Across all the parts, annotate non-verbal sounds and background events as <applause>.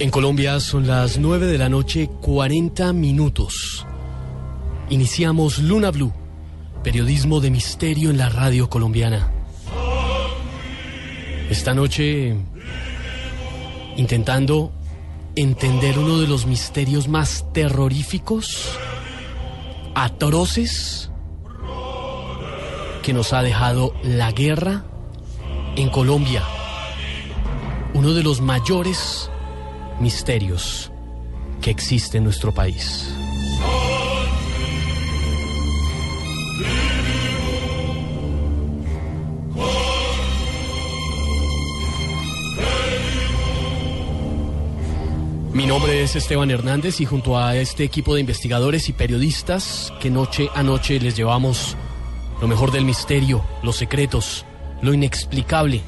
En Colombia son las 9 de la noche, 40 minutos. Iniciamos Luna Blue, periodismo de misterio en la radio colombiana. Esta noche, intentando entender uno de los misterios más terroríficos, atroces, que nos ha dejado la guerra en Colombia. Uno de los mayores misterios que existe en nuestro país. Mi nombre es Esteban Hernández y junto a este equipo de investigadores y periodistas que noche a noche les llevamos lo mejor del misterio, los secretos, lo inexplicable,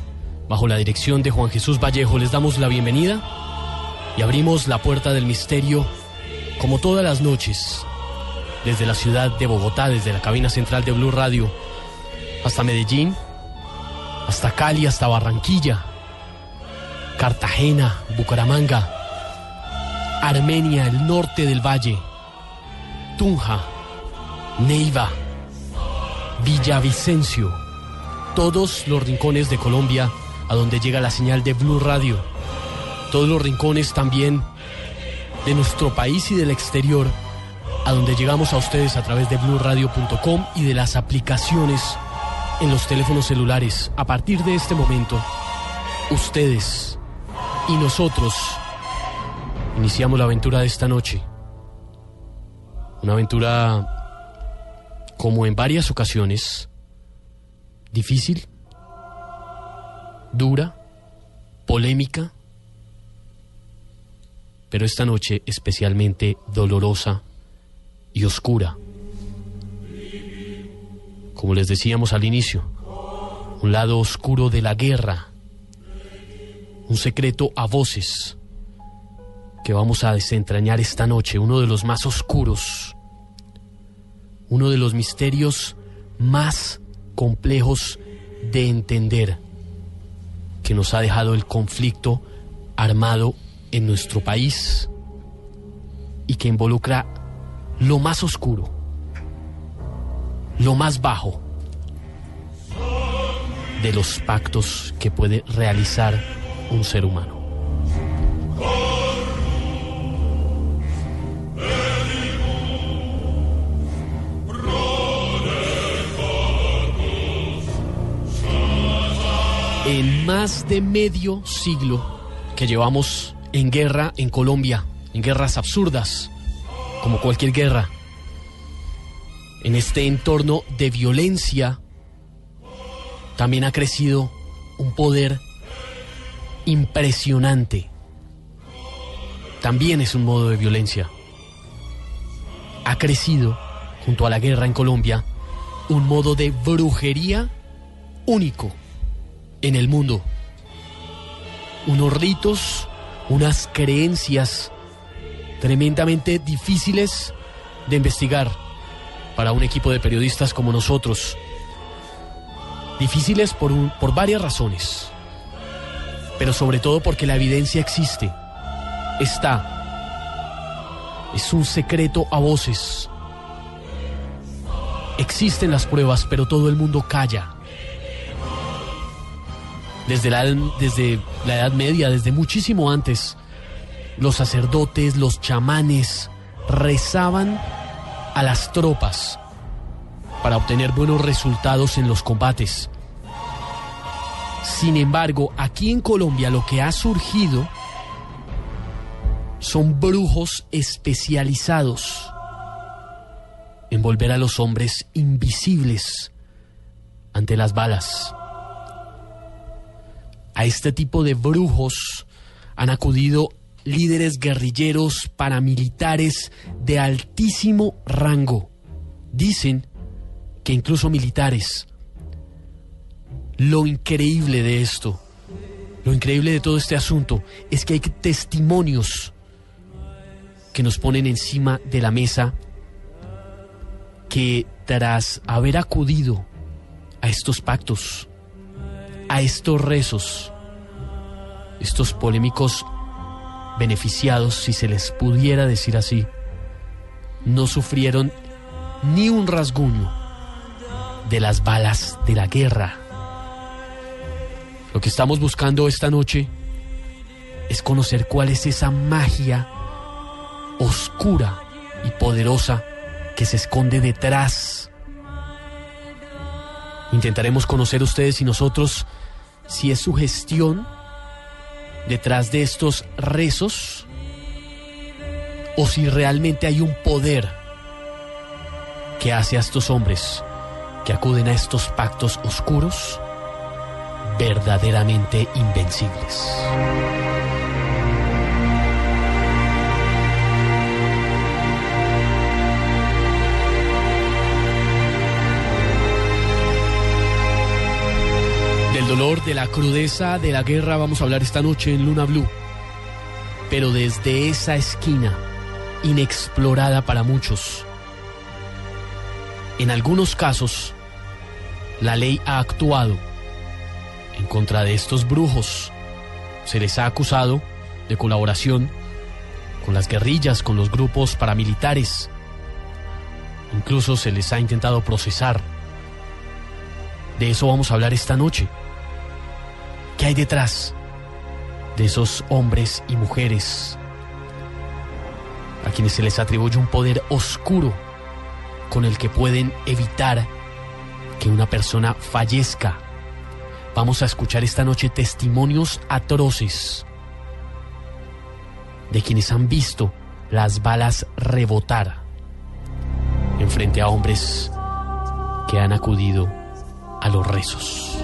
bajo la dirección de Juan Jesús Vallejo les damos la bienvenida y abrimos la puerta del misterio como todas las noches, desde la ciudad de Bogotá, desde la cabina central de Blue Radio, hasta Medellín, hasta Cali, hasta Barranquilla, Cartagena, Bucaramanga, Armenia, el norte del valle, Tunja, Neiva, Villavicencio, todos los rincones de Colombia a donde llega la señal de Blue Radio todos los rincones también de nuestro país y del exterior, a donde llegamos a ustedes a través de blurradio.com y de las aplicaciones en los teléfonos celulares. A partir de este momento, ustedes y nosotros iniciamos la aventura de esta noche. Una aventura, como en varias ocasiones, difícil, dura, polémica, pero esta noche especialmente dolorosa y oscura. Como les decíamos al inicio, un lado oscuro de la guerra, un secreto a voces que vamos a desentrañar esta noche, uno de los más oscuros, uno de los misterios más complejos de entender que nos ha dejado el conflicto armado en nuestro país y que involucra lo más oscuro, lo más bajo de los pactos que puede realizar un ser humano. En más de medio siglo que llevamos en guerra en Colombia, en guerras absurdas, como cualquier guerra. En este entorno de violencia también ha crecido un poder impresionante. También es un modo de violencia. Ha crecido, junto a la guerra en Colombia, un modo de brujería único en el mundo. Unos ritos unas creencias tremendamente difíciles de investigar para un equipo de periodistas como nosotros. Difíciles por, un- por varias razones, pero sobre todo porque la evidencia existe, está. Es un secreto a voces. Existen las pruebas, pero todo el mundo calla. Desde la, desde la Edad Media, desde muchísimo antes, los sacerdotes, los chamanes rezaban a las tropas para obtener buenos resultados en los combates. Sin embargo, aquí en Colombia lo que ha surgido son brujos especializados en volver a los hombres invisibles ante las balas. A este tipo de brujos han acudido líderes guerrilleros paramilitares de altísimo rango. Dicen que incluso militares. Lo increíble de esto, lo increíble de todo este asunto, es que hay testimonios que nos ponen encima de la mesa que tras haber acudido a estos pactos, a estos rezos, estos polémicos beneficiados, si se les pudiera decir así, no sufrieron ni un rasguño de las balas de la guerra. Lo que estamos buscando esta noche es conocer cuál es esa magia oscura y poderosa que se esconde detrás. Intentaremos conocer ustedes y nosotros si es su gestión detrás de estos rezos o si realmente hay un poder que hace a estos hombres que acuden a estos pactos oscuros verdaderamente invencibles. Dolor, de la crudeza, de la guerra vamos a hablar esta noche en Luna Blue. Pero desde esa esquina, inexplorada para muchos. En algunos casos, la ley ha actuado en contra de estos brujos. Se les ha acusado de colaboración con las guerrillas, con los grupos paramilitares. Incluso se les ha intentado procesar. De eso vamos a hablar esta noche. ¿Qué hay detrás de esos hombres y mujeres a quienes se les atribuye un poder oscuro con el que pueden evitar que una persona fallezca? Vamos a escuchar esta noche testimonios atroces de quienes han visto las balas rebotar en frente a hombres que han acudido a los rezos.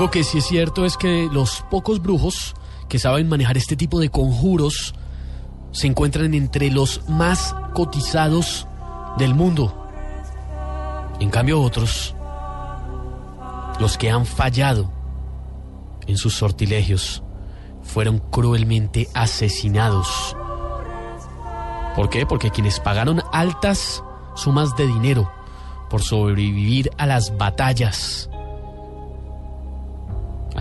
Algo que sí es cierto es que los pocos brujos que saben manejar este tipo de conjuros se encuentran entre los más cotizados del mundo. En cambio otros, los que han fallado en sus sortilegios, fueron cruelmente asesinados. ¿Por qué? Porque quienes pagaron altas sumas de dinero por sobrevivir a las batallas, al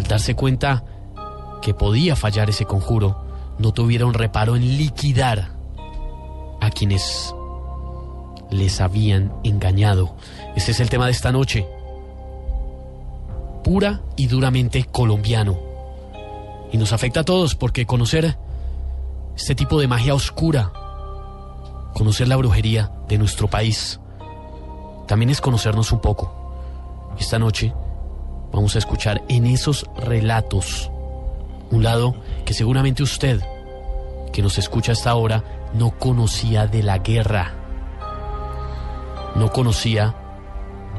darse cuenta que podía fallar ese conjuro, no tuvieron reparo en liquidar a quienes les habían engañado. Ese es el tema de esta noche. Pura y duramente colombiano. Y nos afecta a todos porque conocer este tipo de magia oscura, conocer la brujería de nuestro país, también es conocernos un poco. Esta noche vamos a escuchar en esos relatos un lado que seguramente usted, que nos escucha hasta ahora, no conocía de la guerra. No conocía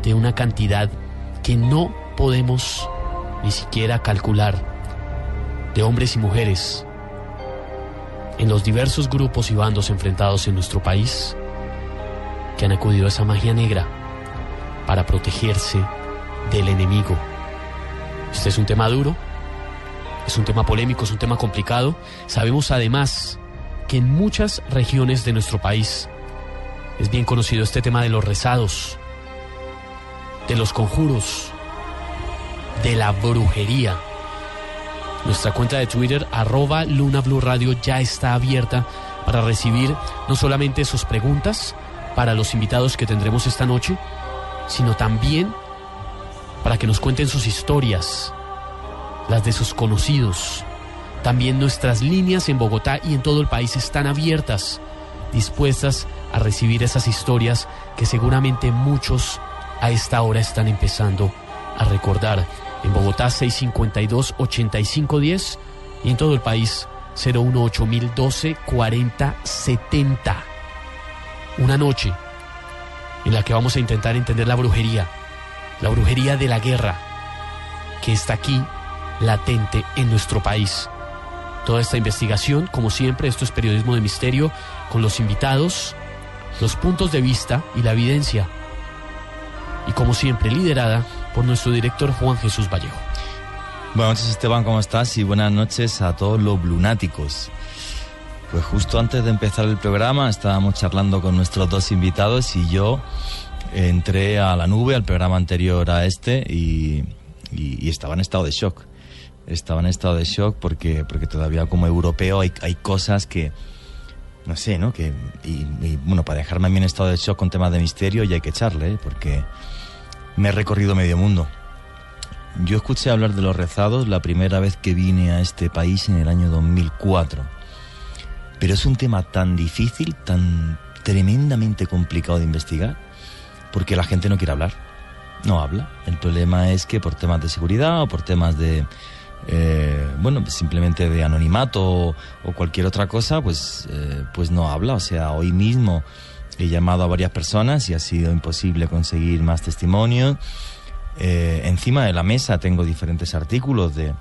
de una cantidad que no podemos ni siquiera calcular de hombres y mujeres en los diversos grupos y bandos enfrentados en nuestro país que han acudido a esa magia negra para protegerse del enemigo. Este es un tema duro, es un tema polémico, es un tema complicado. Sabemos además que en muchas regiones de nuestro país es bien conocido este tema de los rezados, de los conjuros, de la brujería. Nuestra cuenta de Twitter, arroba Luna Blue Radio, ya está abierta para recibir no solamente sus preguntas para los invitados que tendremos esta noche, sino también para que nos cuenten sus historias, las de sus conocidos. También nuestras líneas en Bogotá y en todo el país están abiertas, dispuestas a recibir esas historias que seguramente muchos a esta hora están empezando a recordar. En Bogotá 652-8510 y en todo el país 018 40 70. Una noche en la que vamos a intentar entender la brujería, la brujería de la guerra que está aquí latente en nuestro país. Toda esta investigación, como siempre, esto es periodismo de misterio, con los invitados, los puntos de vista y la evidencia. Y como siempre, liderada por nuestro director Juan Jesús Vallejo. Buenas noches Esteban, ¿cómo estás? Y buenas noches a todos los lunáticos. Pues justo antes de empezar el programa estábamos charlando con nuestros dos invitados y yo entré a la nube, al programa anterior a este, y, y, estaba en estado de shock. Estaba en estado de shock porque, porque todavía como europeo hay, hay cosas que, no sé, ¿no? Que, y, bueno, para dejarme a mí en estado de shock con temas de misterio ya hay que echarle, ¿eh? porque me he recorrido medio mundo. Yo escuché hablar de los rezados la primera vez que vine a este país en el año 2004. Pero es un tema tan difícil, tan tremendamente complicado de investigar, porque la gente no quiere hablar. No habla. El problema es que por temas de seguridad o por temas de, eh, bueno, simplemente de anonimato o, cualquier otra cosa, pues, eh, pues no habla. O sea, hoy mismo he llamado a varias personas y ha sido imposible conseguir más testimonios. Eh, encima de la mesa tengo diferentes artículos de,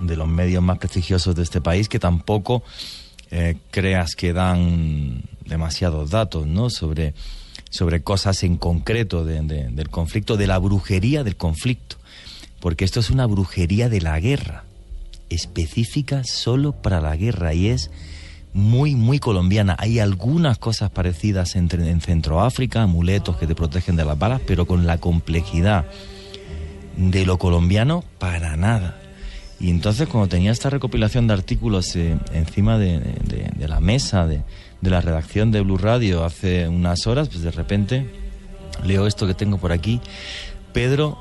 de, los medios más prestigiosos de este país que tampoco creas que dan demasiados datos ¿no? sobre, sobre cosas en concreto del conflicto, de la brujería del conflicto. Porque esto es una brujería de la guerra, específica solo para la guerra y es muy, muy colombiana. Hay algunas cosas parecidas entre, en Centroáfrica, amuletos que te protegen de las balas, pero con la complejidad de lo colombiano, para nada. Y entonces cuando tenía esta recopilación de artículos eh, encima de, la mesa de, de, la redacción de Blue Radio hace unas horas, pues de repente leo esto que tengo por aquí. Pedro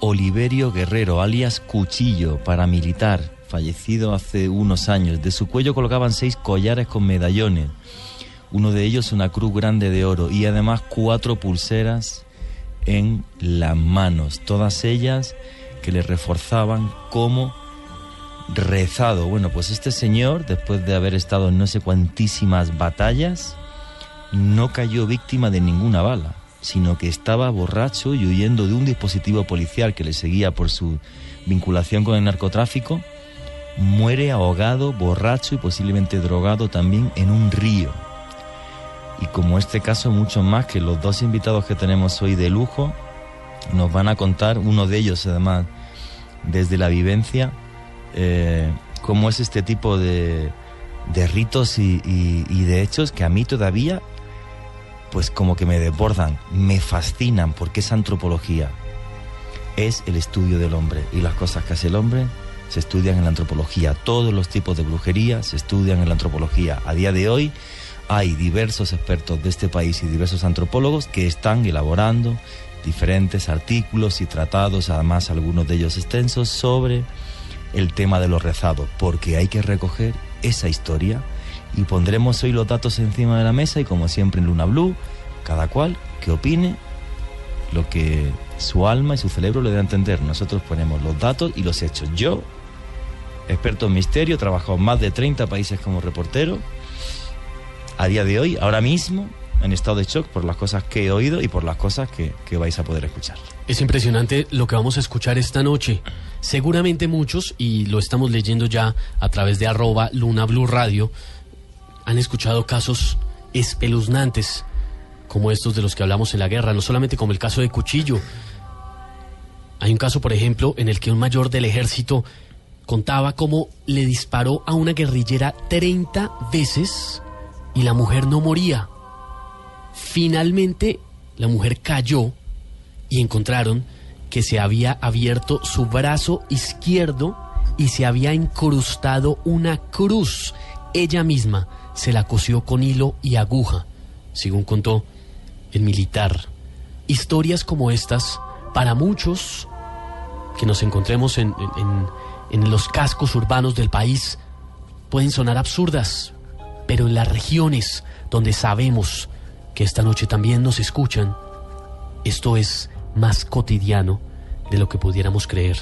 Oliverio Guerrero, alias Cuchillo, paramilitar, fallecido hace unos años. De su cuello colgaban seis collares con medallones, uno de ellos una cruz grande de oro y además cuatro pulseras en las manos, todas ellas que le reforzaban como rezado. Bueno, pues este señor, después de haber estado en no sé cuantísimas batallas, no cayó víctima de ninguna bala, sino que estaba borracho y huyendo de un dispositivo policial que le seguía por su vinculación con el narcotráfico muere ahogado, borracho y posiblemente drogado también en un río. Y como este caso, mucho más que los dos invitados que tenemos hoy de lujo nos van a contar, uno de ellos además desde la vivencia, eh, cómo es este tipo de, ritos y, y, de hechos que a mí todavía, pues como que me desbordan, me fascinan, porque es antropología, es el estudio del hombre y las cosas que hace el hombre se estudian en la antropología. Todos los tipos de brujería se estudian en la antropología. A día de hoy hay diversos expertos de este país y diversos antropólogos que están elaborando diferentes artículos y tratados, además algunos de ellos extensos, sobre el tema de los rezados, porque hay que recoger esa historia y pondremos hoy los datos encima de la mesa y como siempre en Luna Blue, cada cual que opine lo que su alma y su cerebro le den a entender. Nosotros ponemos los datos y los hechos. Yo experto en misterio, he trabajado en más de 30 países como reportero. A día de hoy, ahora mismo, en estado de shock por las cosas que he oído y por las cosas que, vais a poder escuchar. Es impresionante lo que vamos a escuchar esta noche. Seguramente muchos, y lo estamos leyendo ya a través de arroba Luna Blue Radio, han escuchado casos espeluznantes como estos de los que hablamos en la guerra, no solamente como el caso de Cuchillo. Hay un caso, por ejemplo, en el que un mayor del ejército contaba cómo le disparó a una guerrillera 30 veces y la mujer no moría. Finalmente, la mujer cayó y encontraron que se había abierto su brazo izquierdo y se había incrustado una cruz. Ella misma se la cosió con hilo y aguja, según contó el militar. Historias como estas, para muchos que nos encontremos en, en- en los cascos urbanos del país, pueden sonar absurdas, pero en las regiones donde sabemos que esta noche también nos escuchan, esto es más cotidiano de lo que pudiéramos creer.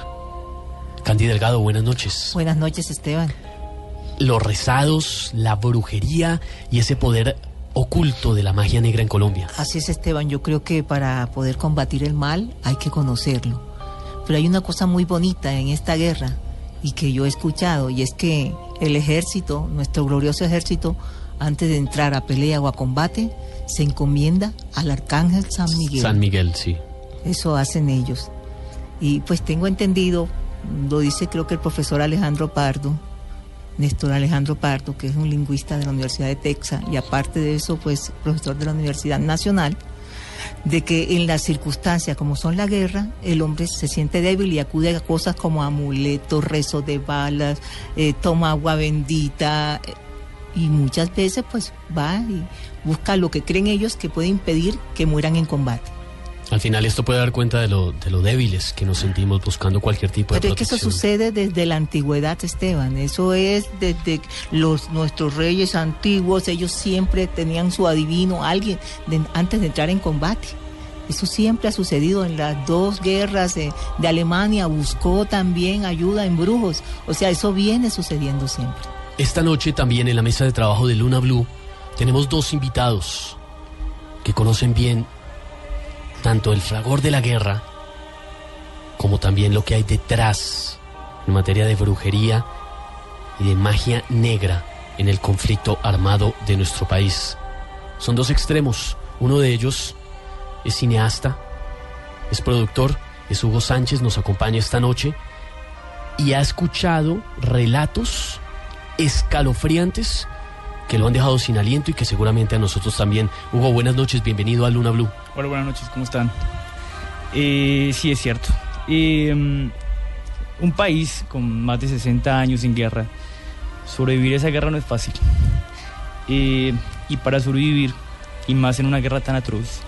Candy Delgado, buenas noches. Buenas noches, Esteban. Los rezados, la brujería y ese poder oculto de la magia negra en Colombia. Así es, Esteban. Yo creo que para poder combatir el mal hay que conocerlo. Pero hay una cosa muy bonita en esta guerra y que yo he escuchado y es que el ejército, nuestro glorioso ejército, antes de entrar a pelea o a combate, se encomienda al arcángel San Miguel. San Miguel, sí. Eso hacen ellos. Y pues tengo entendido, lo dice creo que el profesor Alejandro Pardo, Néstor Alejandro Pardo, que es un lingüista de la Universidad de Texas y aparte de eso, pues profesor de la Universidad Nacional, de que en las circunstancias como son la guerra, el hombre se siente débil y acude a cosas como amuletos, rezo de balas, eh, toma agua bendita eh, y muchas veces pues va y busca lo que creen ellos que puede impedir que mueran en combate. Al final esto puede dar cuenta de lo, de lo débiles que nos sentimos buscando cualquier tipo de Pero es que eso protección. sucede desde la antigüedad, Esteban. Eso es desde los nuestros reyes antiguos. Ellos siempre tenían su adivino, alguien de- antes de entrar en combate. Eso siempre ha sucedido en las dos guerras de, de Alemania. Buscó también ayuda en brujos. O sea, eso viene sucediendo siempre. Esta noche también en la mesa de trabajo de Luna Blue tenemos dos invitados que conocen bien tanto el fragor de la guerra como también lo que hay detrás en materia de brujería y de magia negra en el conflicto armado de nuestro país. Son dos extremos. Uno de ellos es cineasta, es productor, es Hugo Sánchez, nos acompaña esta noche y ha escuchado relatos escalofriantes que lo han dejado sin aliento y que seguramente a nosotros también. Hugo, buenas noches, bienvenido a Luna Blue. Hola, buenas noches, ¿cómo están? Eh, sí, es cierto. Eh, un país con más de 60 años en guerra, sobrevivir a esa guerra no es fácil. Eh, y para sobrevivir, y más en una guerra tan atroz,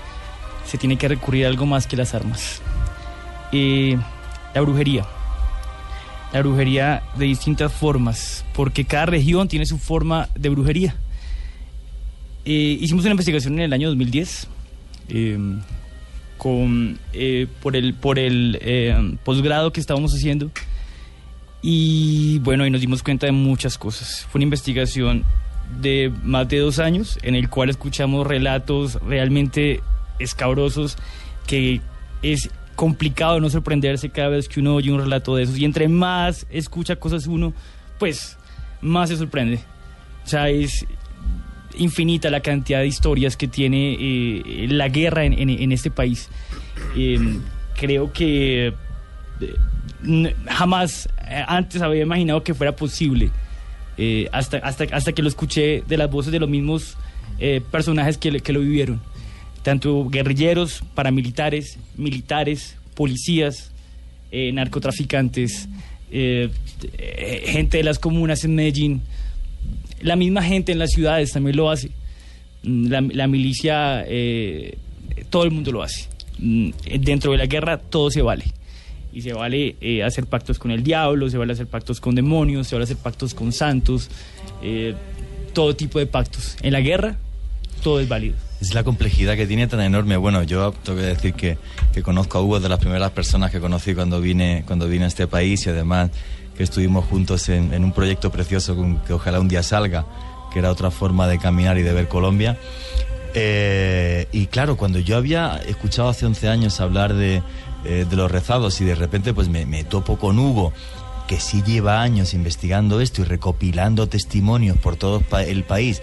se tiene que recurrir a algo más que las armas. Eh, la brujería. La brujería de distintas formas, porque cada región tiene su forma de brujería. Eh, hicimos una investigación en el año 2010 eh, con, eh, por el, por el eh, posgrado que estábamos haciendo y bueno, y nos dimos cuenta de muchas cosas. Fue una investigación de más de dos años en el cual escuchamos relatos realmente escabrosos que es complicado no sorprenderse cada vez que uno oye un relato de esos y entre más escucha cosas uno, pues más se sorprende. O sea, es infinita la cantidad de historias que tiene eh, la guerra en, en- este país. Eh, creo que eh, jamás eh, antes había imaginado que fuera posible, hasta, hasta, hasta que lo escuché de las voces de los mismos personajes que, lo vivieron, tanto guerrilleros, paramilitares, militares, policías, narcotraficantes, gente de las comunas en Medellín, la misma gente en las ciudades también lo hace. La, la milicia, eh, todo el mundo lo hace. Mm, Dentro de la guerra todo se vale. Y se vale eh, hacer pactos con el diablo, se vale hacer pactos con demonios, se vale hacer pactos con santos, eh, todo tipo de pactos. En la guerra todo es válido. Es la complejidad que tiene tan enorme. Bueno, yo tengo que decir que, que conozco a Hugo de las primeras personas que conocí cuando vine, cuando vine a este país y además que estuvimos juntos en, un proyecto precioso que ojalá un día salga, que era otra forma de caminar y de ver Colombia. Eh, y claro, cuando yo había escuchado hace 11 años hablar de, eh, de los rezados y de repente pues me, topo con Hugo, que sí lleva años investigando esto y recopilando testimonios por todo el país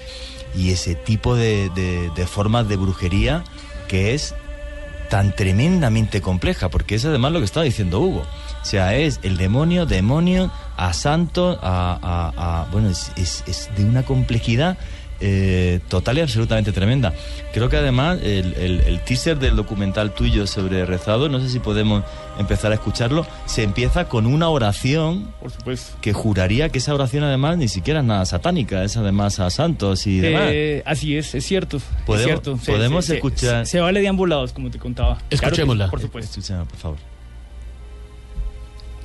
y ese tipo de, de formas de brujería que es tan tremendamente compleja, porque es además lo que estaba diciendo Hugo. O sea, es el demonio, demonio, a santo, a... a- a- bueno, es, es- es de una complejidad eh, total y absolutamente tremenda. Creo que además el, el- el teaser del documental tuyo sobre rezado, no sé si podemos empezar a escucharlo, se empieza con una oración Por supuesto. que juraría que esa oración además ni siquiera es nada satánica, es además a santos y demás. Eh, así es, es cierto. Podemos- es cierto. Se- podemos se- se- escuchar- Se, vale de ambos lados, como te contaba. Claro que sí, Escuchémosla. por supuesto. Escucha, por favor.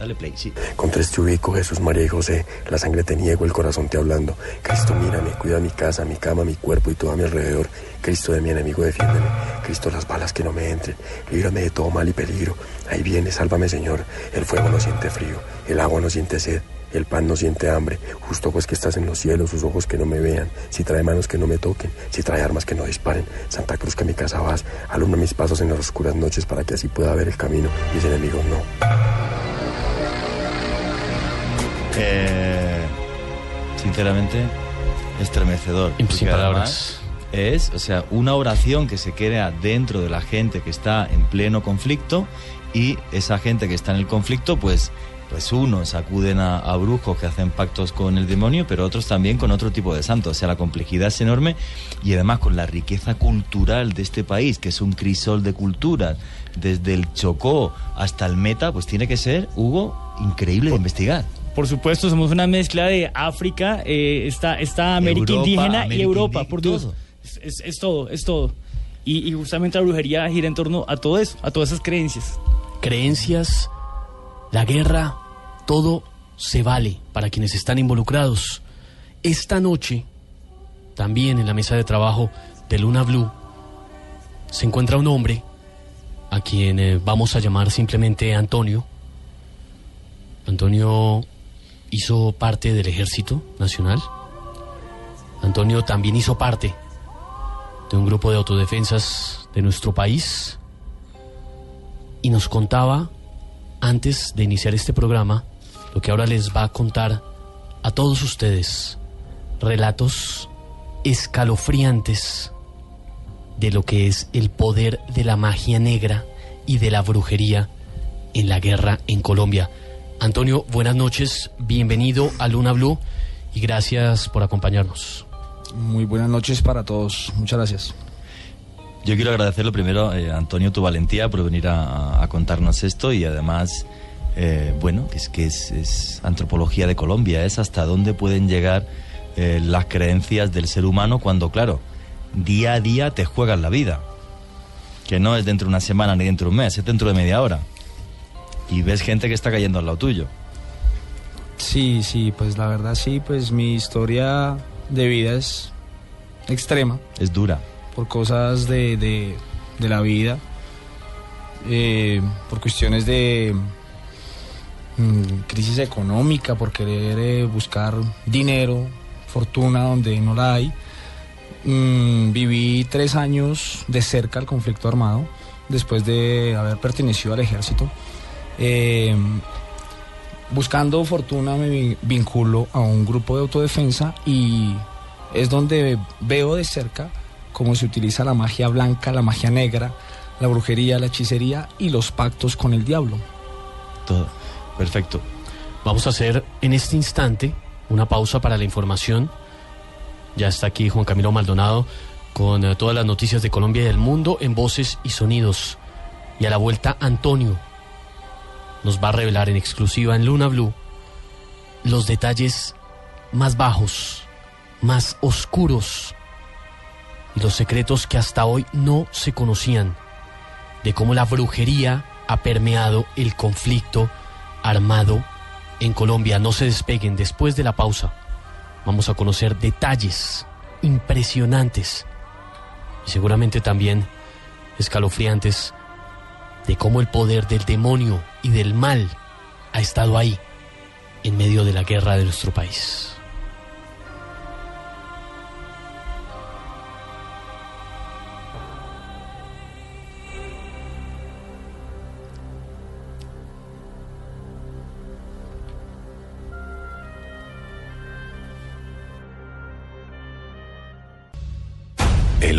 Dale play, sí. Con tres te ubico, Jesús, María y José. La sangre te niego, el corazón te hablando. Cristo, mírame, cuida mi casa, mi cama, mi cuerpo y todo a mi alrededor. Cristo de mi enemigo, defiéndeme. Cristo, las balas que no me entren. Líbrame de todo mal y peligro. Ahí viene, sálvame, Señor. El fuego no siente frío, el agua no siente sed. El pan no siente hambre, justo pues que estás en los cielos, sus ojos que no me vean, si trae manos que no me toquen, si trae armas que no disparen. Santa Cruz que a mi casa vas, alumbra mis pasos en las oscuras noches para que así pueda ver el camino, mis enemigos no. Eh, sinceramente, estremecedor. Sin Porque palabras. Es, o sea, una oración que se queda dentro de la gente que está en pleno conflicto y esa gente que está en el conflicto, pues, pues unos acuden a, a brujos que hacen pactos con el demonio, pero otros también con otro tipo de santos. O sea, la complejidad es enorme y además con la riqueza cultural de este país, que es un crisol de culturas, desde el Chocó hasta el Meta, pues tiene que ser, Hugo, increíble de investigar. Por supuesto, somos una mezcla de África, eh, esta, esta América Europa, indígena y Europa, por Dios. Es, es- es todo, es todo. Y, y justamente la brujería gira en torno a todo eso, a todas esas creencias. creencias, la guerra, todo se vale para quienes están involucrados. Esta noche, también en la mesa de trabajo de Luna Blue, se encuentra un hombre a quien eh, vamos a llamar simplemente Antonio. Antonio hizo parte del Ejército Nacional. Antonio también hizo parte de un grupo de autodefensas de nuestro país y nos contaba antes de iniciar este programa lo que ahora les va a contar a todos ustedes. Relatos escalofriantes de lo que es el poder de la magia negra y de la brujería en la guerra en Colombia. Antonio, buenas noches, bienvenido a Luna Blue y gracias por acompañarnos. Muy buenas noches para todos. Muchas gracias. Yo quiero agradecerlo primero, eh, Antonio, tu valentía por venir a, a contarnos esto y además, eh, bueno, es que es, es antropología de Colombia, es hasta dónde pueden llegar eh, las creencias del ser humano cuando, claro, día a día te juegan la vida, que no es dentro de una semana ni dentro de un mes, es dentro de media hora. Y ves gente que está cayendo al lado tuyo. Sí, sí, pues la verdad sí, pues mi historia de vida es extrema. Es dura. Por cosas de, de, de la vida, eh, por cuestiones de mm, crisis económica, por querer eh, buscar dinero, fortuna donde no la hay. Mm, viví tres años de cerca al conflicto armado, después de haber pertenecido al ejército. Eh, buscando fortuna me vin- vinculo a un grupo de autodefensa y es donde veo de cerca cómo se utiliza la magia blanca, la magia negra, la brujería, la hechicería y los pactos con el diablo. Todo. Perfecto. Vamos a hacer en este instante una pausa para la información. Ya está aquí Juan Camilo Maldonado con eh, todas las noticias de Colombia y del mundo en voces y sonidos. Y a la vuelta Antonio nos va a revelar en exclusiva en Luna Blue los detalles más bajos, más oscuros y los secretos que hasta hoy no se conocían de cómo la brujería ha permeado el conflicto armado en Colombia. No se despeguen después de la pausa. Vamos a conocer detalles impresionantes y seguramente también escalofriantes de cómo el poder del demonio y del mal ha estado ahí en medio de la guerra de nuestro país.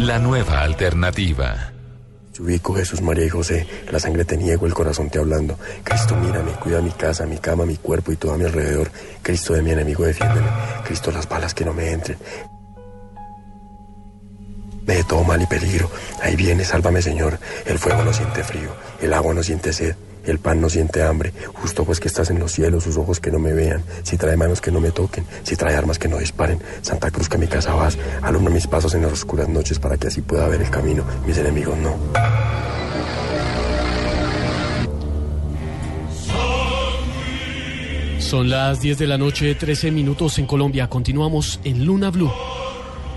la nueva alternativa. Yo ubico Jesús, María y José, la sangre te niego, el corazón te hablando. Cristo, mírame, cuida mi casa, mi cama, mi cuerpo y todo a mi alrededor. Cristo de mi enemigo, defiéndeme. Cristo, las balas que no me entren. De todo mal y peligro. Ahí viene, sálvame, Señor. El fuego no siente frío, el agua no siente sed. El pan no siente hambre, justo pues que estás en los cielos, sus ojos que no me vean, si trae manos que no me toquen, si trae armas que no disparen. Santa Cruz que a mi casa vas, alumbra mis pasos en las oscuras noches para que así pueda ver el camino, mis enemigos no. Son las 10 de la noche, 13 minutos en Colombia. Continuamos en Luna Blue.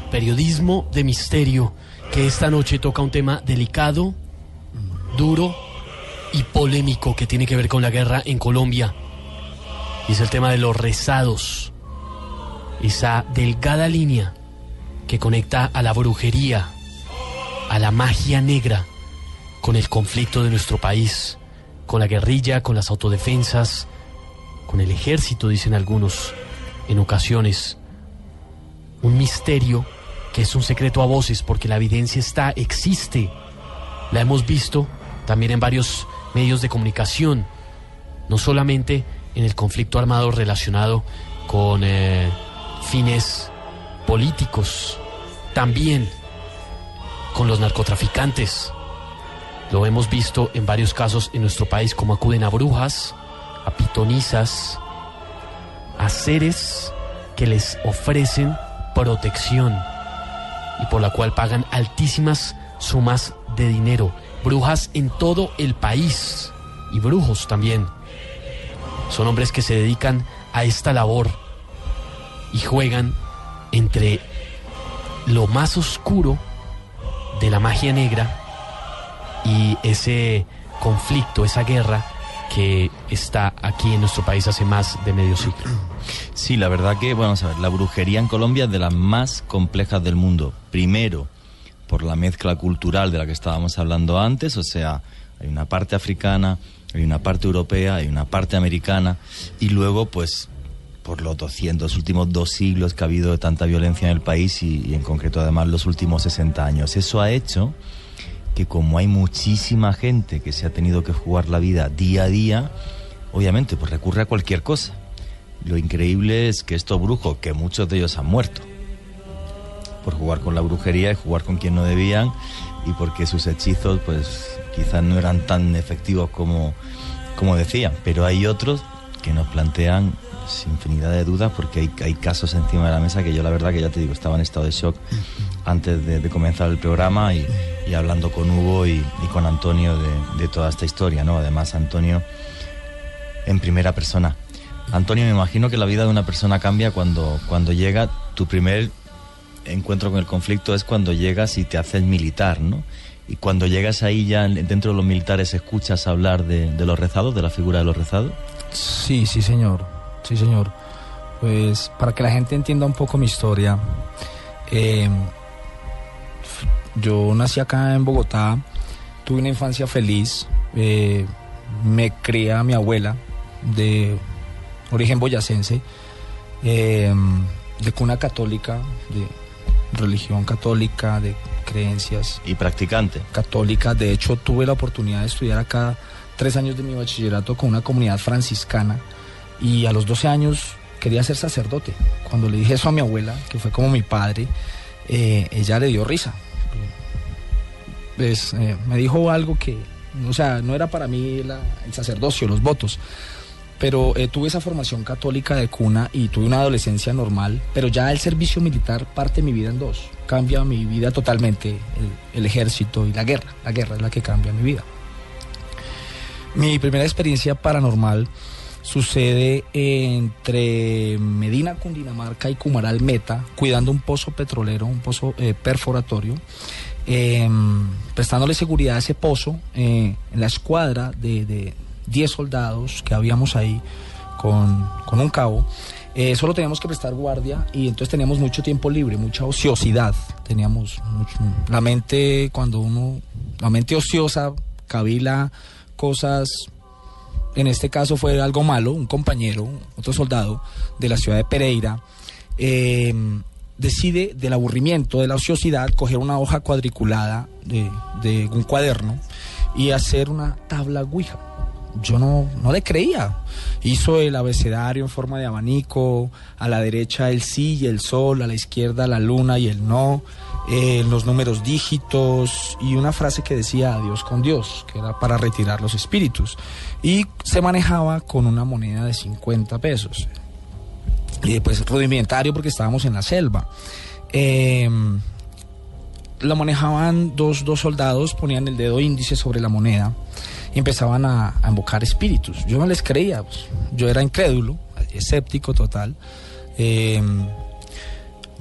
Periodismo de misterio, que esta noche toca un tema delicado, duro y polémico que tiene que ver con la guerra en Colombia. Y es el tema de los rezados. Esa delgada línea que conecta a la brujería, a la magia negra, con el conflicto de nuestro país, con la guerrilla, con las autodefensas, con el ejército, dicen algunos, en ocasiones. Un misterio que es un secreto a voces porque la evidencia está, existe. La hemos visto también en varios medios de comunicación, no solamente en el conflicto armado relacionado con eh, fines políticos, también con los narcotraficantes. Lo hemos visto en varios casos en nuestro país, como acuden a brujas, a pitonizas, a seres que les ofrecen protección y por la cual pagan altísimas sumas de dinero. Brujas en todo el país y brujos también. Son hombres que se dedican a esta labor y juegan entre lo más oscuro de la magia negra y ese conflicto, esa guerra que está aquí en nuestro país hace más de medio siglo. Sí, la verdad que, vamos a la brujería en Colombia es de las más complejas del mundo. Primero, por la mezcla cultural de la que estábamos hablando antes, o sea, hay una parte africana, hay una parte europea, hay una parte americana, y luego, pues, por los 200 últimos dos siglos que ha habido tanta violencia en el país y, y en concreto además los últimos 60 años. Eso ha hecho que como hay muchísima gente que se ha tenido que jugar la vida día a día, obviamente pues recurre a cualquier cosa. Lo increíble es que estos brujos, que muchos de ellos han muerto por jugar con la brujería y jugar con quien no debían y porque sus hechizos pues quizás no eran tan efectivos como, como decían, pero hay otros que nos plantean sin infinidad de dudas porque hay, hay casos encima de la mesa que yo la verdad que ya te digo estaba en estado de shock antes de, de comenzar el programa y, y hablando con Hugo y, y con Antonio de, de toda esta historia, ¿no? Además Antonio en primera persona. Antonio, me imagino que la vida de una persona cambia cuando, cuando llega tu primer encuentro con el conflicto es cuando llegas y te haces militar, ¿no? Y cuando llegas ahí ya dentro de los militares escuchas hablar de, los rezados, de la figura de los rezados. Sí, sí, señor. Sí, señor. Pues para que la gente entienda un poco mi historia, eh, yo nací acá en Bogotá, tuve una infancia feliz, eh, me cría mi abuela de origen boyacense, eh, de cuna católica, de religión católica, de creencias. Y practicante. Católica, de hecho tuve la oportunidad de estudiar acá tres años de mi bachillerato con una comunidad franciscana y a los 12 años quería ser sacerdote. Cuando le dije eso a mi abuela, que fue como mi padre, eh, ella le dio risa. pues eh, me dijo algo que, o sea, no era para mí la- el sacerdocio, los votos, pero eh, tuve esa formación católica de cuna y tuve una adolescencia normal, pero ya el servicio militar parte mi vida en dos, cambia mi vida totalmente, el, ejército y la guerra, la guerra es la que cambia mi vida. Mi primera experiencia paranormal sucede entre Medina, Cundinamarca y Cumaral Meta, cuidando un pozo petrolero, un pozo eh, perforatorio, eh, prestándole seguridad a ese pozo eh, en la escuadra de 10 soldados que habíamos ahí con, con un cabo. eh, solo teníamos que prestar guardia y entonces teníamos mucho tiempo libre, mucha ociosidad. Teníamos mucho- la mente, cuando uno, la mente ociosa, cavila cosas en este caso fue algo malo, un compañero, otro soldado de la ciudad de Pereira, eh, decide del aburrimiento, de la ociosidad, coger una hoja cuadriculada de, de un cuaderno y hacer una tabla Ouija. Yo no, no le creía. Hizo el abecedario en forma de abanico, a la derecha el sí y el sol, a la izquierda la luna y el no, eh, los números dígitos y una frase que decía adiós con Dios, que era para retirar los espíritus. Y se manejaba con una moneda de 50 pesos. Y pues rudimentario porque estábamos en la selva. Eh, lo manejaban dos, dos soldados, ponían el dedo índice sobre la moneda empezaban a, a invocar espíritus. Yo no les creía, pues, yo era incrédulo, escéptico total. Eh,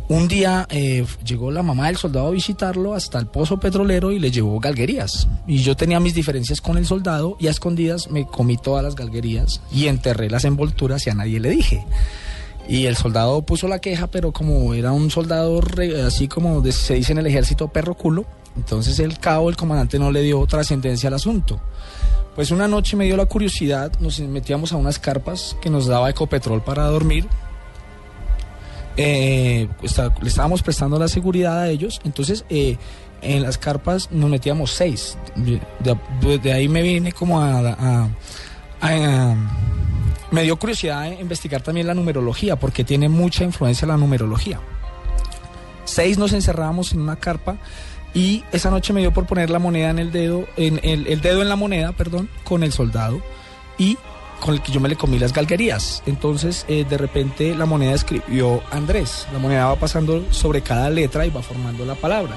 un día eh, llegó la mamá del soldado a visitarlo hasta el pozo petrolero y le llevó galguerías. Y yo tenía mis diferencias con el soldado y a escondidas me comí todas las galguerías y enterré las envolturas y a nadie le dije. Y el soldado puso la queja, pero como era un soldado re- así como de- se dice en el ejército perro culo, entonces el cabo, el comandante no le dio trascendencia al asunto. Pues una noche me dio la curiosidad, nos metíamos a unas carpas que nos daba Ecopetrol para dormir. Eh, le estábamos prestando la seguridad a ellos, entonces eh, en las carpas nos metíamos seis. De, ahí me vine como a- me dio curiosidad investigar también la numerología, porque tiene mucha influencia la numerología. Seis nos encerrábamos en una carpa y esa noche me dio por poner la moneda en el dedo, en el, dedo en la moneda, perdón, con el soldado y con el que yo me le comí las galguerías. Entonces, eh, de repente la moneda escribió Andrés. La moneda va pasando sobre cada letra y va formando la palabra.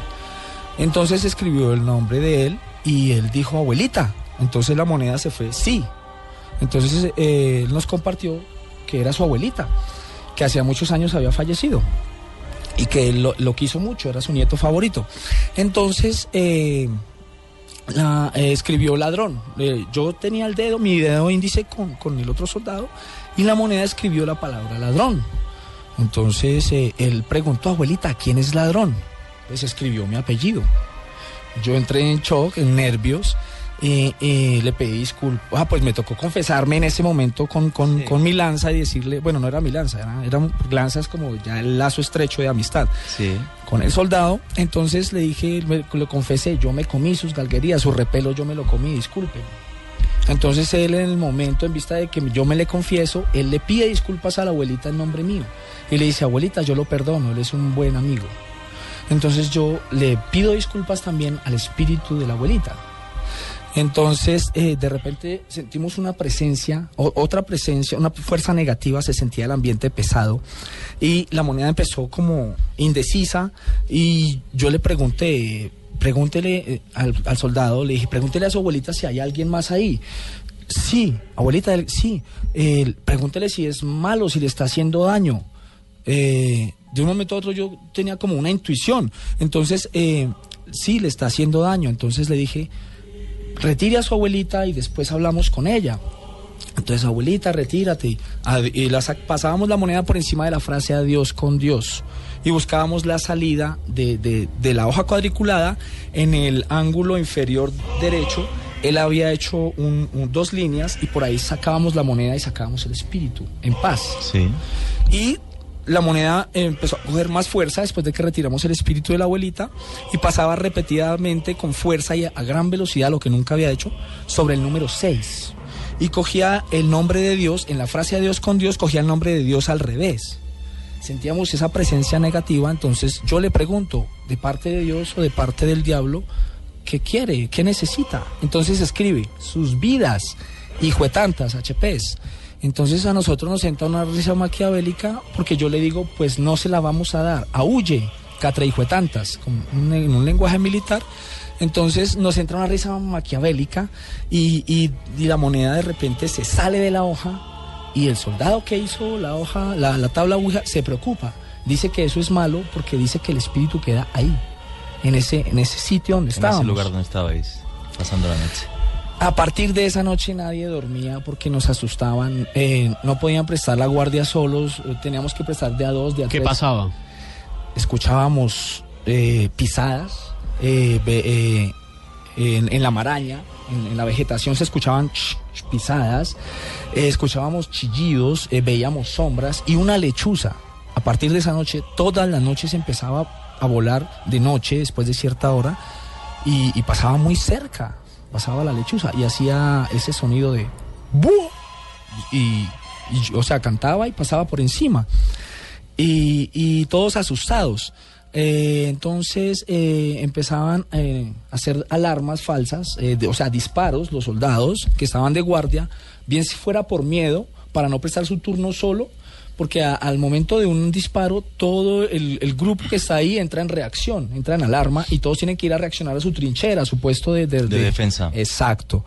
Entonces escribió el nombre de él y él dijo abuelita. Entonces la moneda se fue sí. Entonces eh, él nos compartió que era su abuelita, que hacía muchos años había fallecido y que lo, lo quiso mucho, era su nieto favorito. Entonces eh, eh, escribió ladrón. Eh, yo tenía el dedo, mi dedo índice con, con el otro soldado y la moneda escribió la palabra ladrón. Entonces él preguntó, abuelita, ¿quién es ladrón? Pues escribió mi apellido. Yo entré en shock, en nervios, y, y le pedí disculpas. Ah, pues me tocó confesarme en ese momento con, con, con mi lanza y decirle, bueno, no era mi lanza, era, era lanzas como ya el lazo estrecho de amistad con el soldado. Entonces le dije, me- lo confesé, yo me comí sus galguerías, su repelo yo me lo comí, disculpe. Entonces él en el momento, en vista de que yo me le confieso, él le pide disculpas a la abuelita en nombre mío. Y le dice, abuelita, yo lo perdono, él es un buen amigo. Entonces yo le pido disculpas también al espíritu de la abuelita. Entonces, eh, de repente sentimos una presencia, otra presencia, una fuerza negativa, se sentía el ambiente pesado y la moneda empezó como indecisa y yo le pregunté, pregúntele eh, al, soldado, le dije, pregúntele a su abuelita si hay alguien más ahí. Sí, abuelita, sí, pregúntele si es malo, si le está haciendo daño. Eh, de un momento a otro yo tenía como una intuición, entonces, eh, sí, le está haciendo daño, entonces le dije, retire a su abuelita y después hablamos con ella. Entonces, abuelita, retírate. Y la sac- pasábamos la moneda por encima de la frase adiós con Dios. Y buscábamos la salida de, de- de la hoja cuadriculada en el ángulo inferior derecho. Él había hecho un- un- dos líneas y por ahí sacábamos la moneda y sacábamos el espíritu en paz. Sí. Y la moneda empezó a coger más fuerza después de que retiramos el espíritu de la abuelita y pasaba repetidamente con fuerza y a gran velocidad, lo que nunca había hecho, sobre el número 6. Y cogía el nombre de Dios, en la frase adiós con Dios, cogía el nombre de Dios al revés. Sentíamos esa presencia negativa, entonces yo le pregunto, ¿de parte de Dios o de parte del diablo? ¿qué quiere? ¿Qué necesita? Entonces escribe, sus vidas, hijo de tantas, HPs. Entonces a nosotros nos entra una risa maquiavélica porque yo le digo, pues no se la vamos a dar, aúlle, catre hijo de tantas, con un- en un lenguaje militar. Entonces nos entra una risa maquiavélica y, y- y la moneda de repente se sale de la hoja y el soldado que hizo la hoja, la, la tabla Ouija, se preocupa. Dice que eso es malo porque dice que el espíritu queda ahí, en ese, en ese sitio donde En estábamos. ese lugar donde estabais pasando la noche. A partir de esa noche nadie dormía porque nos asustaban, eh, no podían prestar la guardia solos, eh, teníamos que prestar de a dos, de a ¿Qué tres. pasaba? Escuchábamos eh, pisadas eh, en, en la maraña, en, en la vegetación se escuchaban ch- ch- pisadas, escuchábamos chillidos, veíamos sombras y una lechuza. A partir de esa noche, todas las noches empezaba a volar de noche después de cierta hora y, y pasaba muy cerca, pasaba la lechuza y hacía ese sonido de ¡búho! y, y, o sea, cantaba y pasaba por encima y, y todos asustados. Eh, entonces eh, empezaban eh, a hacer alarmas falsas, o sea, disparos, los soldados que estaban de guardia, bien si fuera por miedo, para no prestar su turno solo, porque a- al momento de un disparo, todo el, el grupo que está ahí entra en reacción, entra en alarma y todos tienen que ir a reaccionar a su trinchera, a su puesto de, de- De de- defensa. Exacto.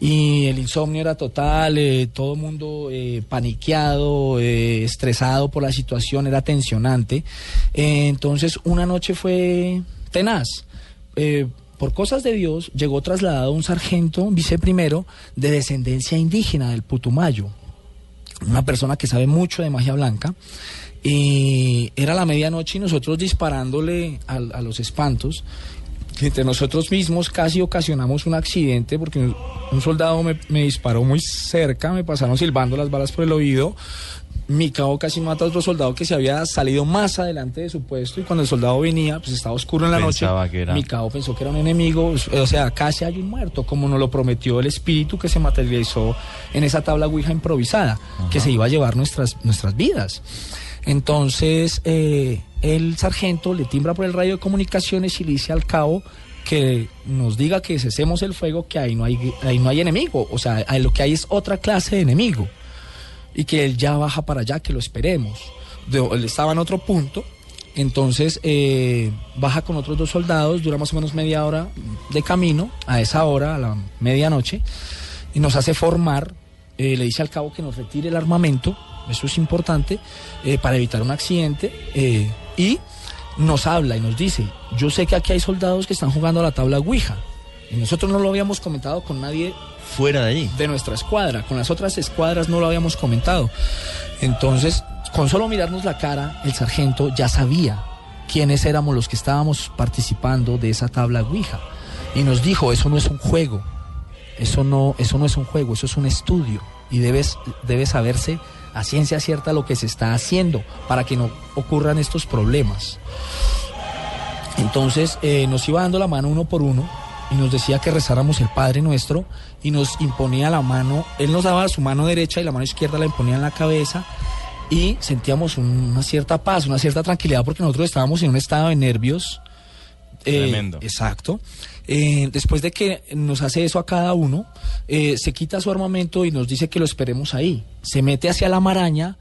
Y el insomnio era total, eh, todo el mundo eh, paniqueado, eh, estresado por la situación, era tensionante. Eh, entonces una noche fue tenaz. Eh, por cosas de Dios llegó trasladado un sargento viceprimero de descendencia indígena del Putumayo, una persona que sabe mucho de magia blanca. Y era la medianoche y nosotros disparándole a, los espantos. Entre nosotros mismos casi ocasionamos un accidente porque un, soldado me disparó muy cerca, me pasaron silbando las balas por el oído. Mi cabo casi mata a otro soldado que se había salido más adelante de su puesto y cuando el soldado venía, pues estaba oscuro en la Pensaba noche. era- Mi cabo pensó que era un enemigo, o sea, casi hay un muerto, como nos lo prometió el espíritu que se materializó en esa tabla Ouija improvisada, que se iba a llevar nuestras, nuestras vidas. Entonces, eh, el sargento le timbra por el radio de comunicaciones y le dice al cabo que nos diga que cesemos el fuego, que ahí no hay, ahí no hay enemigo, o sea, ahí lo que hay es otra clase de enemigo y que él ya baja para allá, que lo esperemos. Él estaba en otro punto, entonces eh, baja con otros dos soldados, dura más o menos media hora de camino, a esa hora, a la medianoche, y nos hace formar, eh, le dice al cabo que nos retire el armamento, eso es importante, eh, para evitar un accidente, y nos habla y nos dice, yo sé que aquí hay soldados que están jugando a la tabla Ouija, y nosotros no lo habíamos comentado con nadie fuera de allí. De nuestra escuadra, con las otras escuadras no lo habíamos comentado. Entonces, con solo mirarnos la cara, el sargento ya sabía quiénes éramos los que estábamos participando de esa tabla Ouija. Y nos dijo, eso no es un juego, eso no, eso no es un juego, eso es un estudio. Y debes, debe saberse a ciencia cierta lo que se está haciendo para que no ocurran estos problemas. Entonces eh, nos iba dando la mano uno por uno y nos decía que rezáramos el Padre Nuestro y nos imponía la mano, él nos daba su mano derecha y la mano izquierda la imponía en la cabeza y sentíamos un- una cierta paz, una cierta tranquilidad porque nosotros estábamos en un estado de nervios. eh, Tremendo. Exacto. Eh, después de que nos hace eso a cada uno, eh, se quita su armamento y nos dice que lo esperemos ahí. Se mete hacia la maraña,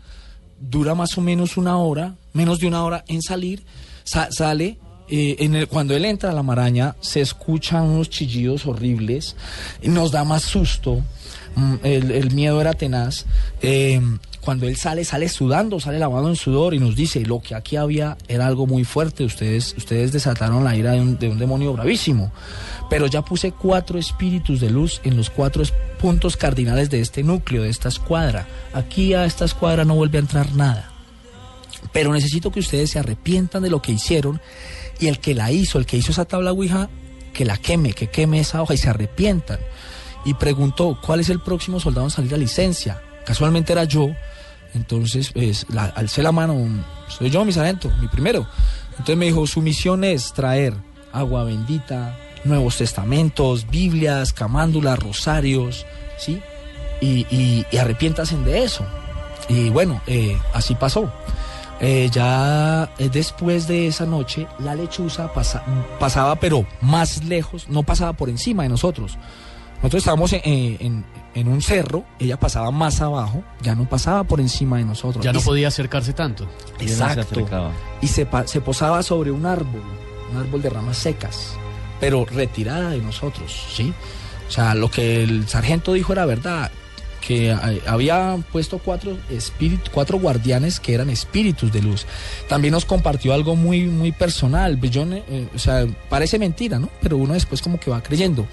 dura más o menos una hora, menos de una hora en salir, sa- sale. Eh, en el, cuando él entra a la maraña, se escuchan unos chillidos horribles, nos da más susto, mm, el, miedo era tenaz. eh, cuando él sale, sale sudando, sale lavado en sudor y nos dice, lo que aquí había era algo muy fuerte, ustedes, ustedes desataron la ira de un, de un demonio bravísimo. Pero ya puse cuatro espíritus de luz en los cuatro puntos cardinales de este núcleo, de esta escuadra. Aquí a esta escuadra no vuelve a entrar nada. Pero necesito que ustedes se arrepientan de lo que hicieron y el que la hizo, el que hizo esa tabla Ouija, que la queme, que queme esa hoja y se arrepientan. Y preguntó, ¿cuál es el próximo soldado en salir a licencia? Casualmente era yo. Entonces, pues, la, alcé la mano, soy yo, mi sargento, mi primero. Entonces me dijo, su misión es traer agua bendita, Nuevos Testamentos, Biblias, camándulas, rosarios, ¿sí? Y, y, arrepiéntasen de eso. Y bueno, eh, así pasó. Eh, ya eh, después de esa noche, la lechuza pasa- pasaba, pero más lejos, no pasaba por encima de nosotros. Nosotros estábamos en, en- en un cerro, ella pasaba más abajo, ya no pasaba por encima de nosotros. Ya no Y podía acercarse tanto. Exacto. y se, se posaba sobre un árbol, un árbol de ramas secas, pero retirada de nosotros, ¿sí? O sea, lo que el sargento dijo era verdad, que eh, había puesto cuatro, espíritu, cuatro guardianes que eran espíritus de luz. También nos compartió algo muy, muy personal, pues yo, eh, o sea, parece mentira, ¿no? Pero uno después como que va creyendo.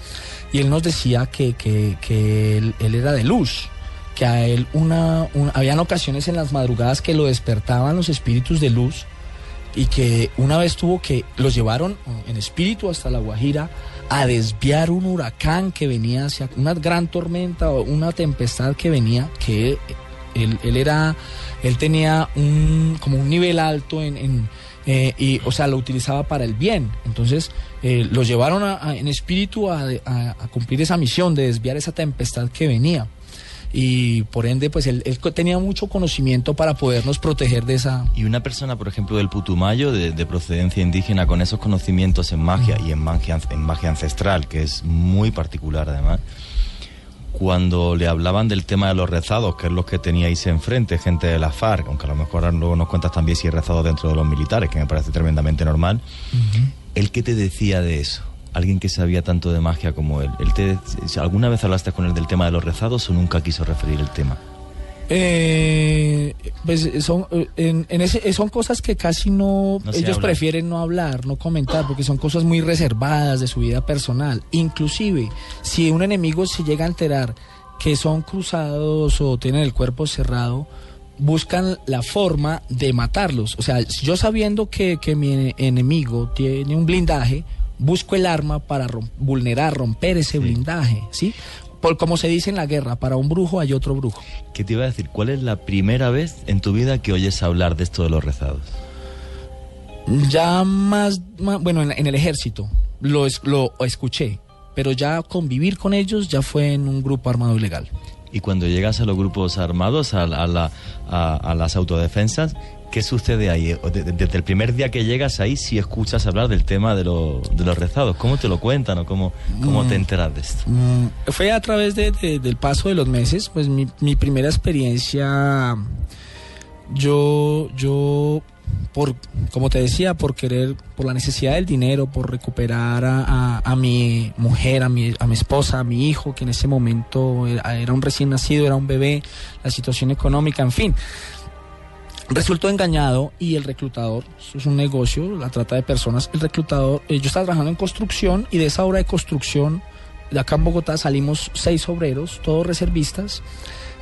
Y él nos decía que, que, él era de luz, que a él una, una- habían ocasiones en las madrugadas que lo despertaban los espíritus de luz y que una vez tuvo que los llevaron en espíritu hasta la Guajira a desviar un huracán que venía hacia una gran tormenta o una tempestad que venía que él, él era él tenía un como un nivel alto en, en, eh, y o sea lo utilizaba para el bien. Entonces eh, lo llevaron a- en espíritu a cumplir esa misión de desviar esa tempestad que venía y por ende pues él, tenía mucho conocimiento para podernos proteger de esa Y una persona, por ejemplo, del Putumayo, de, de procedencia indígena, con esos conocimientos en magia y en magia, en magia ancestral, que es muy particular además, cuando le hablaban del tema de los rezados, que es lo que teníais enfrente, gente de la FARC, aunque a lo mejor ahora luego nos cuentas también si hay rezados dentro de los militares, que me parece tremendamente normal, ¿el qué te decía de eso? Alguien que sabía tanto de magia como él. ¿Él te, ¿Alguna vez hablaste con él del tema de los rezados o nunca quiso referir el tema? Eh, pues son, eh, en, en ese, son cosas que casi no, ellos habla. prefieren no hablar, no comentar, porque son cosas muy reservadas de su vida personal. Inclusive, si un enemigo se llega a enterar que son cruzados o tienen el cuerpo cerrado, buscan la forma de matarlos. O sea, yo sabiendo que, que mi enemigo tiene un blindaje, busco el arma para vulnerar, romper ese blindaje, ¿sí? Por como se dice en la guerra, para un brujo hay otro brujo. ¿Qué te iba a decir? ¿Cuál es la primera vez en tu vida que oyes hablar de esto de los rezados? Ya más, más- bueno, en, en el ejército lo, es- lo escuché, pero ya convivir con ellos ya fue en un grupo armado ilegal. Y cuando llegas a los grupos armados, a, a la- a- a las autodefensas, ¿qué sucede ahí? Desde el primer día que llegas ahí, si escuchas hablar del tema de, lo- de los rezados, ¿cómo te lo cuentan o cómo, cómo te Mm. enteras de esto? Mm, fue a través de- de- del paso de los meses, pues mi, mi primera experiencia, yo, yo, por, como te decía, por querer, por la necesidad del dinero, por recuperar a, a- a mi mujer, a mi, a mi esposa, a mi hijo, que en ese momento era, era un recién nacido, era un bebé, la situación económica, en fin. Resultó engañado y el reclutador, eso es un negocio, la trata de personas, el reclutador, eh, yo estaba trabajando en construcción y de esa obra de construcción, de acá en Bogotá salimos seis obreros, todos reservistas,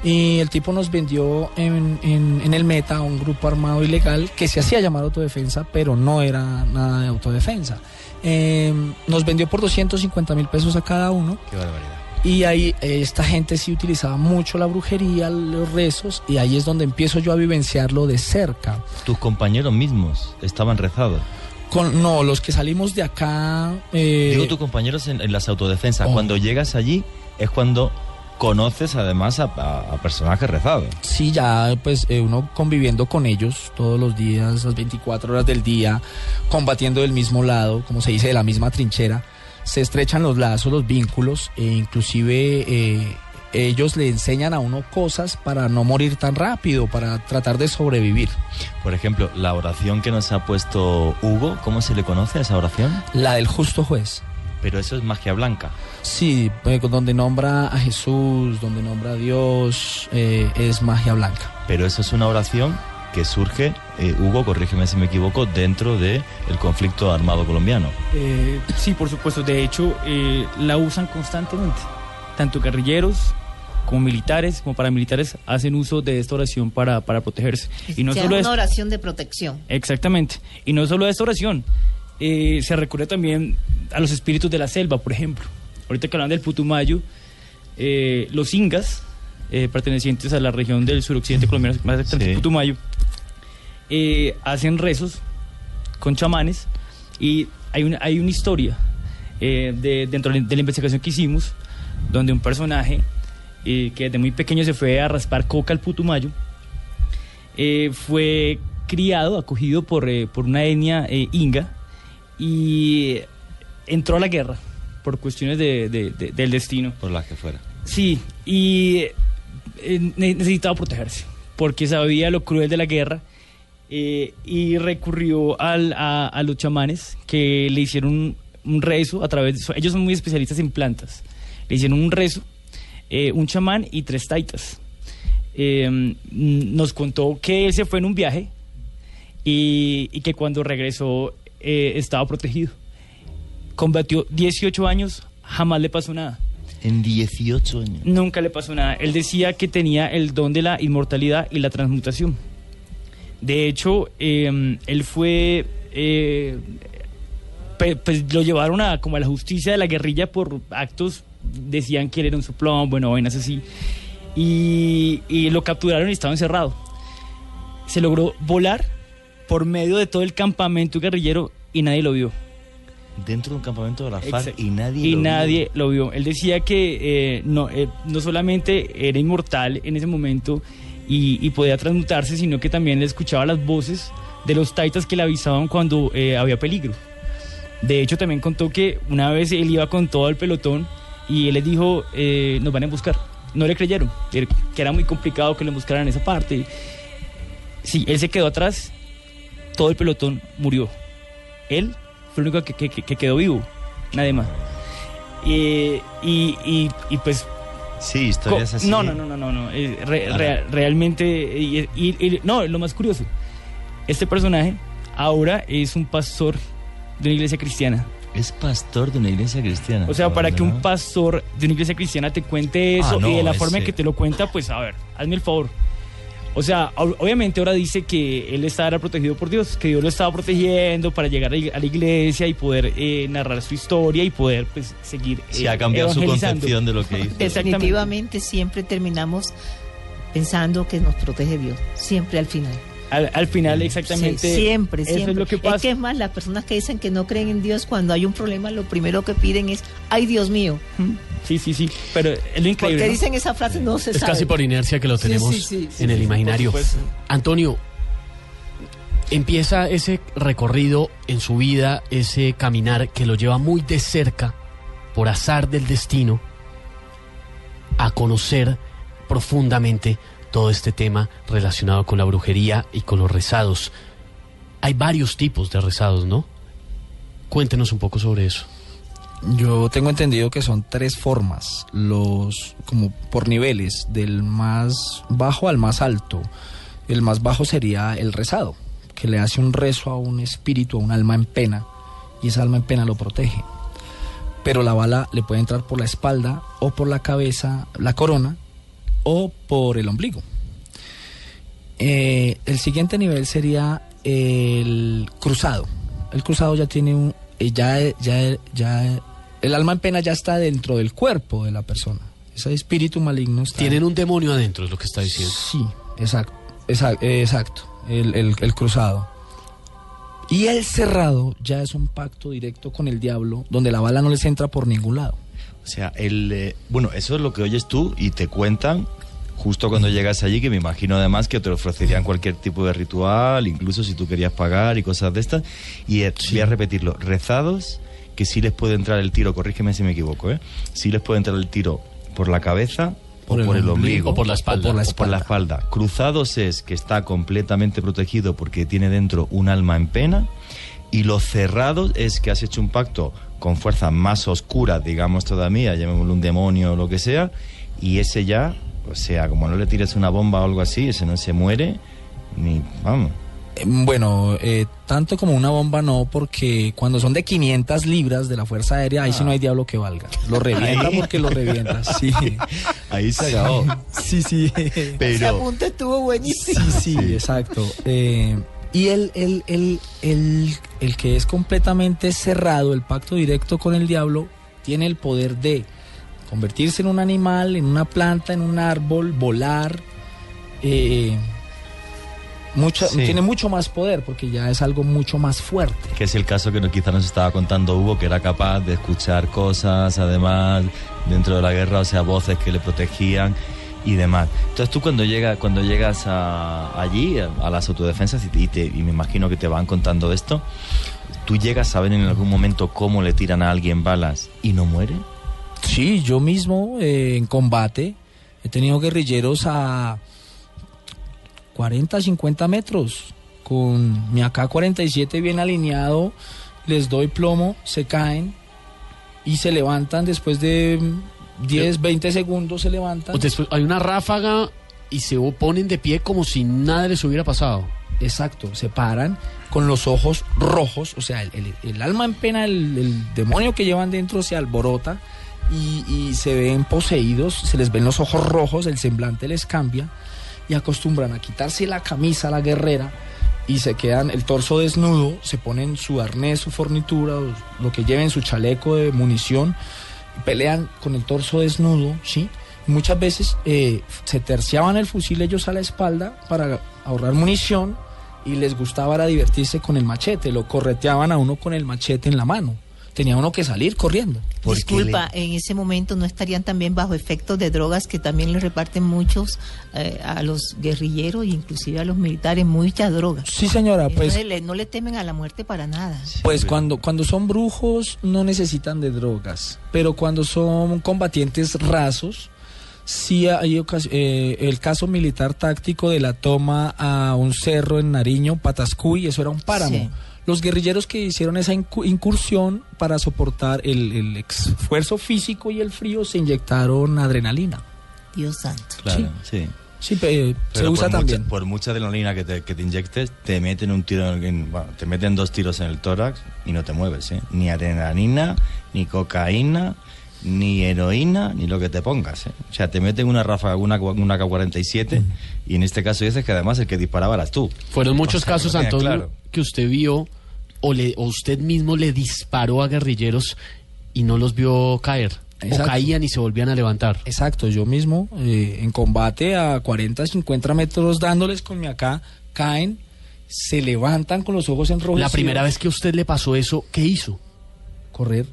y el tipo nos vendió en, en- en el Meta a un grupo armado ilegal que se hacía llamar autodefensa, pero no era nada de autodefensa. Eh, nos vendió por 250 mil pesos a cada uno. Qué barbaridad. Y ahí eh, esta gente sí utilizaba mucho la brujería, los rezos, y ahí es donde empiezo yo a vivenciarlo de cerca. ¿Tus compañeros mismos estaban rezados? Con, no, los que salimos de acá... eh, Digo, tus compañeros en, en las autodefensas, Oh. cuando llegas allí es cuando conoces además a, a- a personajes rezados. Sí, ya pues eh, uno conviviendo con ellos todos los días, las 24 horas del día, combatiendo del mismo lado, como se dice, de la misma trinchera, se estrechan los lazos, los vínculos, e inclusive eh, ellos le enseñan a uno cosas para no morir tan rápido, para tratar de sobrevivir. Por ejemplo, la oración que nos ha puesto Hugo, ¿cómo se le conoce a esa oración? La del justo juez. Pero eso es magia blanca. Sí, eh, donde nombra a Jesús, donde nombra a Dios, eh, es magia blanca. Pero eso es una oración que surge, eh, Hugo, corrígeme si me equivoco, dentro del el conflicto armado colombiano. Eh, sí, por supuesto. De hecho, eh, la usan constantemente. Tanto guerrilleros como militares, como paramilitares, hacen uso de esta oración para, para protegerse. Y no sea solo una es oración de protección. Exactamente. Y no solo esta oración. eh, se recurre también a los espíritus de la selva, por ejemplo. Ahorita que hablan del Putumayo, eh, los ingas, eh, pertenecientes a la región del suroccidente colombiano, más exactamente Putumayo, eh, hacen rezos con chamanes y hay una, hay una historia eh, de, dentro de la investigación que hicimos donde un personaje eh, que desde muy pequeño se fue a raspar coca al Putumayo eh, fue criado, acogido por, eh, por una etnia inga y entró a la guerra por cuestiones de- de- de- del destino. Por las que fuera. Sí, y necesitaba protegerse, porque sabía lo cruel de la guerra eh, y recurrió al- a, a los chamanes que le hicieron un, un rezo a través de Ellos son muy especialistas en plantas. Le hicieron un rezo, eh, un chamán y tres taitas. Eh, nos contó que él se fue en un viaje y, y que cuando regresó eh, estaba protegido. Combatió 18 años, jamás le pasó nada. En 18 años. Nunca le pasó nada. Él decía que tenía el don de la inmortalidad y la transmutación. De hecho, eh, él fue... eh, pues lo llevaron a como a la justicia de la guerrilla por actos, decían que él era un soplón, bueno, vainas así. Y, y lo capturaron y estaba encerrado. Se logró volar por medio de todo el campamento guerrillero y nadie lo vio. Dentro de un campamento de la FARC Exacto. y nadie y lo vio. nadie lo vio. Él decía que eh, no, eh, no solamente era inmortal en ese momento y, y podía transmutarse, sino que también le escuchaba las voces de los taitas que le avisaban cuando eh, había peligro. De hecho, también contó que una vez él iba con todo el pelotón y él les dijo, eh, nos van a buscar. No le creyeron, que era muy complicado que lo buscaran en esa parte. Sí, él se quedó atrás, todo el pelotón murió. Él fue el único que, que- que- que quedó vivo, nadie más. Eh, y, y- y pues... Sí, historias así. No, no, no, no, no, no. eh, re- rea- realmente... y- y- y- no, lo más curioso, este personaje ahora es un pastor de una iglesia cristiana. Es pastor de una iglesia cristiana. O sea, para que un ¿no? pastor de una iglesia cristiana te cuente eso Ah, no, y de la forma en ese- que te lo cuenta, pues a ver, hazme el favor. O sea, ob- obviamente ahora dice que él estaba protegido por Dios, que Dios lo estaba protegiendo para llegar a la iglesia y poder eh, narrar su historia y poder pues seguir. Sí, eh, ha cambiado su concepción de lo que hizo. Definitivamente siempre terminamos pensando que nos protege Dios, siempre al final. Al, al final, exactamente. Sí, siempre, eso siempre. es lo que pasa. Es que es más, las personas que dicen que no creen en Dios, cuando hay un problema, lo primero que piden es, ay Dios mío. Sí, sí, sí, pero es lo increíble. Porque ¿no? dicen esa frase, no se Es sabe. casi por inercia que lo tenemos sí, sí, sí, en el imaginario. Antonio, empieza ese recorrido en su vida, ese caminar que lo lleva muy de cerca, por azar del destino, a conocer profundamente todo este tema relacionado con la brujería y con los rezados. Hay varios tipos de rezados, ¿no? Cuéntenos un poco sobre eso. Yo tengo entendido que son tres formas, los como por niveles, del más bajo al más alto. El más bajo sería el rezado, que le hace un rezo a un espíritu, a un alma en pena, y esa alma en pena lo protege. Pero la bala le puede entrar por la espalda o por la cabeza, la corona, o por el ombligo. Eh, el siguiente nivel sería el cruzado. El cruzado ya tiene un, eh, ya, ya, ya, el alma en pena ya está dentro del cuerpo de la persona. Ese espíritu maligno está. Tienen un demonio adentro, es lo que está diciendo. Sí, exacto, exacto, exacto el, el- el cruzado. Y el cerrado ya es un pacto directo con el diablo, donde la bala no les entra por ningún lado. O sea, el, eh, bueno, eso es lo que oyes tú y te cuentan justo cuando llegas allí, que me imagino además que te ofrecerían cualquier tipo de ritual, incluso si tú querías pagar y cosas de estas. Y eh, voy a repetirlo, rezados que sí les puede entrar el tiro, corrígeme si me equivoco, ¿eh? Sí les puede entrar el tiro por la cabeza Por o por el ombligo. ombligo. O por la espalda. O por la espalda. Cruzados es que está completamente protegido porque tiene dentro un alma en pena. Y los cerrados es que has hecho un pacto con fuerzas más oscuras, digamos todavía, llamémoslo un demonio o lo que sea, y ese ya, o sea, como no le tires una bomba o algo así, ese no se muere, ni, vamos. Eh, Bueno, eh, tanto como una bomba no, porque cuando son de 500 libras de la Fuerza Aérea, ahí sí no hay diablo que valga. Lo revienta Ahí. porque lo revienta, sí. <laughs> Ahí se acabó. Sí, sí. Ese apunte estuvo buenísimo. Sí, sí, exacto. Eh, y el, el, el, el, el que es completamente cerrado, el pacto directo con el diablo, tiene el poder de convertirse en un animal, en una planta, en un árbol, volar. eh, mucho, Sí. Tiene mucho más poder porque ya es algo mucho más fuerte. Que es el caso que no- quizá nos estaba contando Hugo, que era capaz de escuchar cosas, además, dentro de la guerra, o sea, voces que le protegían. y demás. Entonces tú cuando llegas cuando llegas a, allí a, a las autodefensas y, te- y te- y me imagino que te van contando esto, tú llegas a saber en algún momento cómo le tiran a alguien balas y no muere. Sí, yo mismo eh, en combate he tenido guerrilleros a 40, 50 metros con mi AK-47 bien alineado, les doy plomo, se caen y se levantan después de mm, 10, 20 segundos se levantan. Después hay una ráfaga y se ponen de pie como si nada les hubiera pasado. Exacto, se paran con los ojos rojos, o sea, el, el- el alma en pena, el, el demonio que llevan dentro se alborota y, y se ven poseídos, se les ven los ojos rojos, el semblante les cambia y acostumbran a quitarse la camisa, la guerrera, y se quedan el torso desnudo, se ponen su arnés, su fornitura, lo que lleven, su chaleco de munición, pelean con el torso desnudo, ¿sí? Muchas veces eh, se terciaban el fusil ellos a la espalda para ahorrar munición y les gustaba divertirse con el machete, lo correteaban a uno con el machete en la mano. Tenía uno que salir corriendo. Disculpa, en ese momento no estarían también bajo efectos de drogas que también le reparten muchos eh, a los guerrilleros e inclusive a los militares muchas drogas. Sí, señora, pues Entonces, le- no le temen a la muerte para nada. Pues cuando, cuando son brujos no necesitan de drogas, pero cuando son combatientes rasos, sí hay eh, el caso militar táctico de la toma a un cerro en Nariño, Patascuy, eso era un páramo. Sí. Los guerrilleros que hicieron esa incu- incursión para soportar el, el esfuerzo físico y el frío se inyectaron adrenalina. Dios santo. Claro, sí. Sí, se Pero usa por también. Mucha, por mucha adrenalina que te, que te inyectes, te meten un tiro, en, bueno, te meten dos tiros en el tórax y no te mueves, ¿eh? Ni adrenalina, ni cocaína, ni heroína, ni lo que te pongas, ¿eh? O sea, te meten una ráfaga, una, una K-47 y en este caso dices que además el que disparaba eras tú. Fueron muchos O sea, casos, Antonio, claro. que usted vio o, le, o usted mismo le disparó a guerrilleros y no los vio caer. Exacto. O caían y se volvían a levantar. Exacto, yo mismo eh, en combate a 40, 50 metros dándoles con mi acá, caen, se levantan con los ojos enrojecidos. La primera vez que a usted le pasó eso, ¿qué hizo? Correr.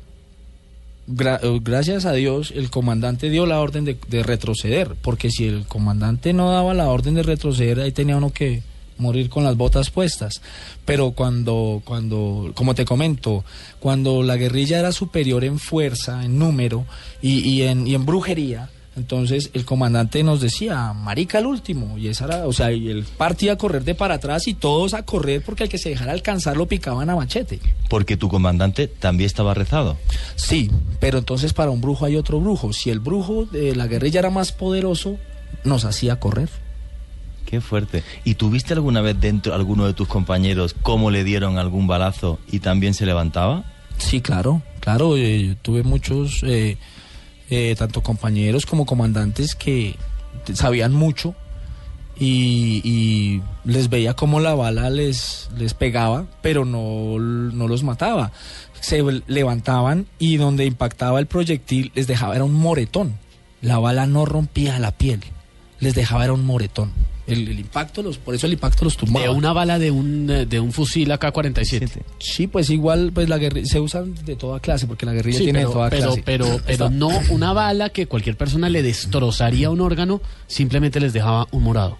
Gra- eh, gracias a Dios el comandante dio la orden de, de retroceder, porque si el comandante no daba la orden de retroceder, ahí tenía uno que morir con las botas puestas. Pero cuando, cuando, como te comento, cuando la guerrilla era superior en fuerza, en número y, y en, y en brujería, entonces el comandante nos decía, marica el último, y esa era, o sea, y él partía a correr de para atrás y todos a correr porque al que se dejara alcanzar lo picaban a machete. Porque tu comandante también estaba rezado. Sí, pero entonces para un brujo hay otro brujo. Si el brujo de la guerrilla era más poderoso, nos hacía correr. Fuerte. ¿Y tuviste alguna vez dentro alguno de tus compañeros cómo le dieron algún balazo y también se levantaba? Sí, claro, claro. eh, tuve muchos, eh, eh, tanto compañeros como comandantes que sabían mucho y, y les veía como la bala les, les pegaba, pero no, no los mataba. Se levantaban y donde impactaba el proyectil les dejaba era un moretón. La bala no rompía la piel, les dejaba era un moretón. El, el impacto los, por eso el impacto los tumbaba. De una bala de un, eh, de un fusil AK-47. Sí, pues igual pues la guerrilla se usan de toda clase porque la guerrilla Sí, tiene pero, de toda pero, clase. pero, pero no una bala que cualquier persona le destrozaría un órgano, simplemente les dejaba un morado.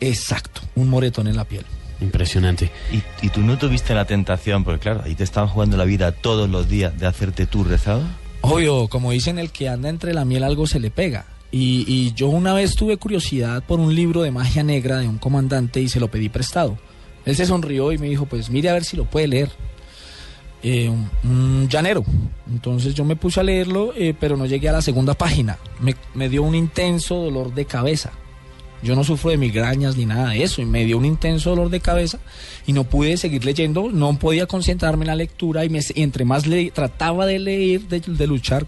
Exacto, un moretón en la piel. Impresionante. ¿Y, y tú no tuviste la tentación, porque claro, ahí te estaban jugando la vida todos los días de hacerte tú rezado? Obvio, como dicen, el que anda entre la miel algo se le pega. Y, yo una vez tuve curiosidad por un libro de magia negra de un comandante y se lo pedí prestado. Él se sonrió y me dijo, pues mire a ver si lo puede leer. Eh, un, llanero. Entonces yo me puse a leerlo, eh, pero no llegué a la segunda página. Me, dio un intenso dolor de cabeza. Yo no sufro de migrañas ni nada de eso y me dio un intenso dolor de cabeza y no pude seguir leyendo, no podía concentrarme en la lectura y, me- entre más trataba de leer, de luchar,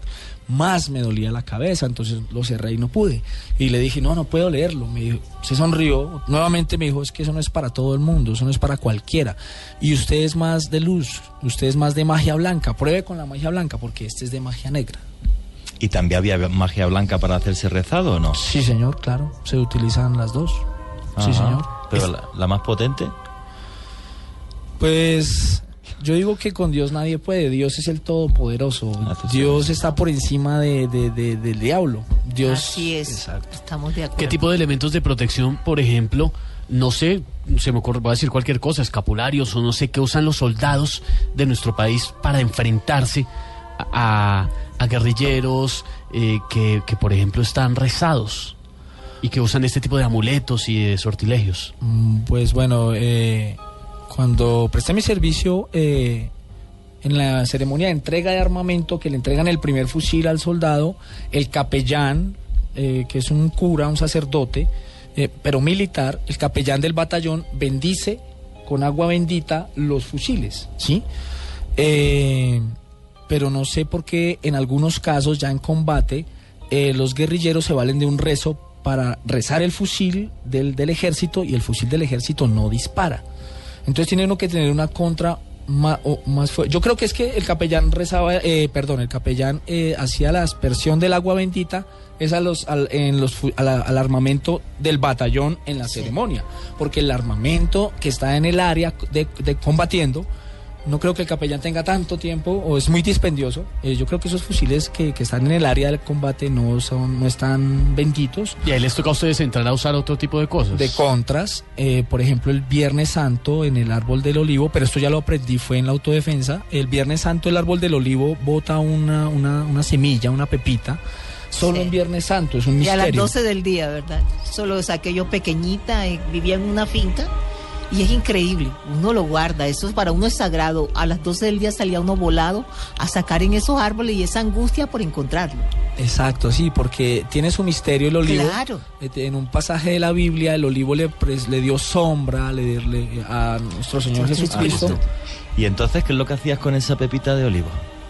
más me dolía la cabeza, entonces lo cerré y no pude. Y le dije, no, no puedo leerlo. Me dijo, se sonrió, nuevamente me dijo, es que eso no es para todo el mundo, eso no es para cualquiera. Y usted es más de luz, usted es más de magia blanca, pruebe con la magia blanca porque este es de magia negra. ¿Y también había magia blanca para hacerse rezado o no? Sí, señor, claro, se utilizan las dos. Sí, señor. ¿Pero la, la más potente? Pues Yo digo que con Dios nadie puede. Dios es el todopoderoso. Dios está por encima de, de- de- del diablo. Dios. Así es. Estamos de acuerdo. ¿Qué tipo de elementos de protección, por ejemplo, no sé, se me ocurre, voy a decir cualquier cosa, escapularios o no sé qué usan los soldados de nuestro país para enfrentarse a, a guerrilleros eh, que, que, por ejemplo, están rezados y que usan este tipo de amuletos y de sortilegios? Mm, Pues bueno, eh, cuando presté mi servicio eh, en la ceremonia de entrega de armamento, que le entregan el primer fusil al soldado, el capellán, eh, que es un cura, un sacerdote, eh, pero militar, el capellán del batallón bendice con agua bendita los fusiles, ¿sí? Eh, pero no sé por qué en algunos casos ya en combate los guerrilleros se valen de un rezo para rezar el fusil del, del ejército y el fusil del ejército no dispara. Entonces tiene uno que tener una contra ma- o más fuerte. Yo creo que es que el capellán rezaba, eh, perdón, el capellán eh, hacía la aspersión del agua bendita es a los, al, en los, a la- al armamento del batallón en la ceremonia, porque el armamento que está en el área de, de combatiendo no creo que el capellán tenga tanto tiempo o es muy dispendioso. Eh, yo creo que esos fusiles que, que están en el área del combate no son no están benditos. Y ahí les toca a ustedes entrar a usar otro tipo de cosas. De contras, eh, por ejemplo, el Viernes Santo en el árbol del olivo, pero esto ya lo aprendí, fue en la autodefensa. El Viernes Santo el árbol del olivo bota una, una, una semilla, una pepita. Solo en Viernes Santo, es un Y a misterio. las 12 del día, ¿verdad? Solo saqué yo pequeñita, vivía en una finca y es increíble. Uno lo guarda, eso es para uno es sagrado. A las 12 del día salía uno volado a sacar en esos árboles y esa angustia por encontrarlo. Exacto, sí, porque tiene su misterio el olivo. Claro. Eh, En un pasaje de la Biblia, el olivo le, pres- le dio sombra le- le- a nuestro Señor Jesucristo. ¿Y entonces qué es lo que hacías con esa pepita de olivo?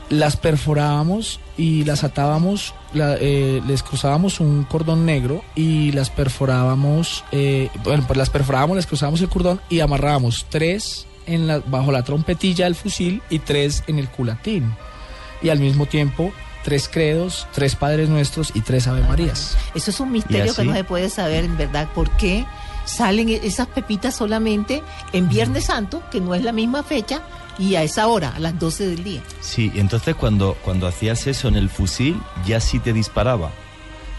Las perforábamos y las atábamos, la- eh, les cruzábamos un cordón negro y las perforábamos, eh, bueno, pues las perforábamos, les cruzábamos el cordón y amarrábamos tres en la, bajo la trompetilla del fusil y tres en el culatín. Y al mismo tiempo, tres credos, tres Padres Nuestros y tres Ave Marías. Eso es un misterio que no se puede saber en verdad por qué salen e- esas pepitas solamente en Viernes Santo, que no es la misma fecha, y a esa hora, a las 12 del día. Sí, entonces cuando, cuando hacías eso en el fusil, ya sí te disparaba.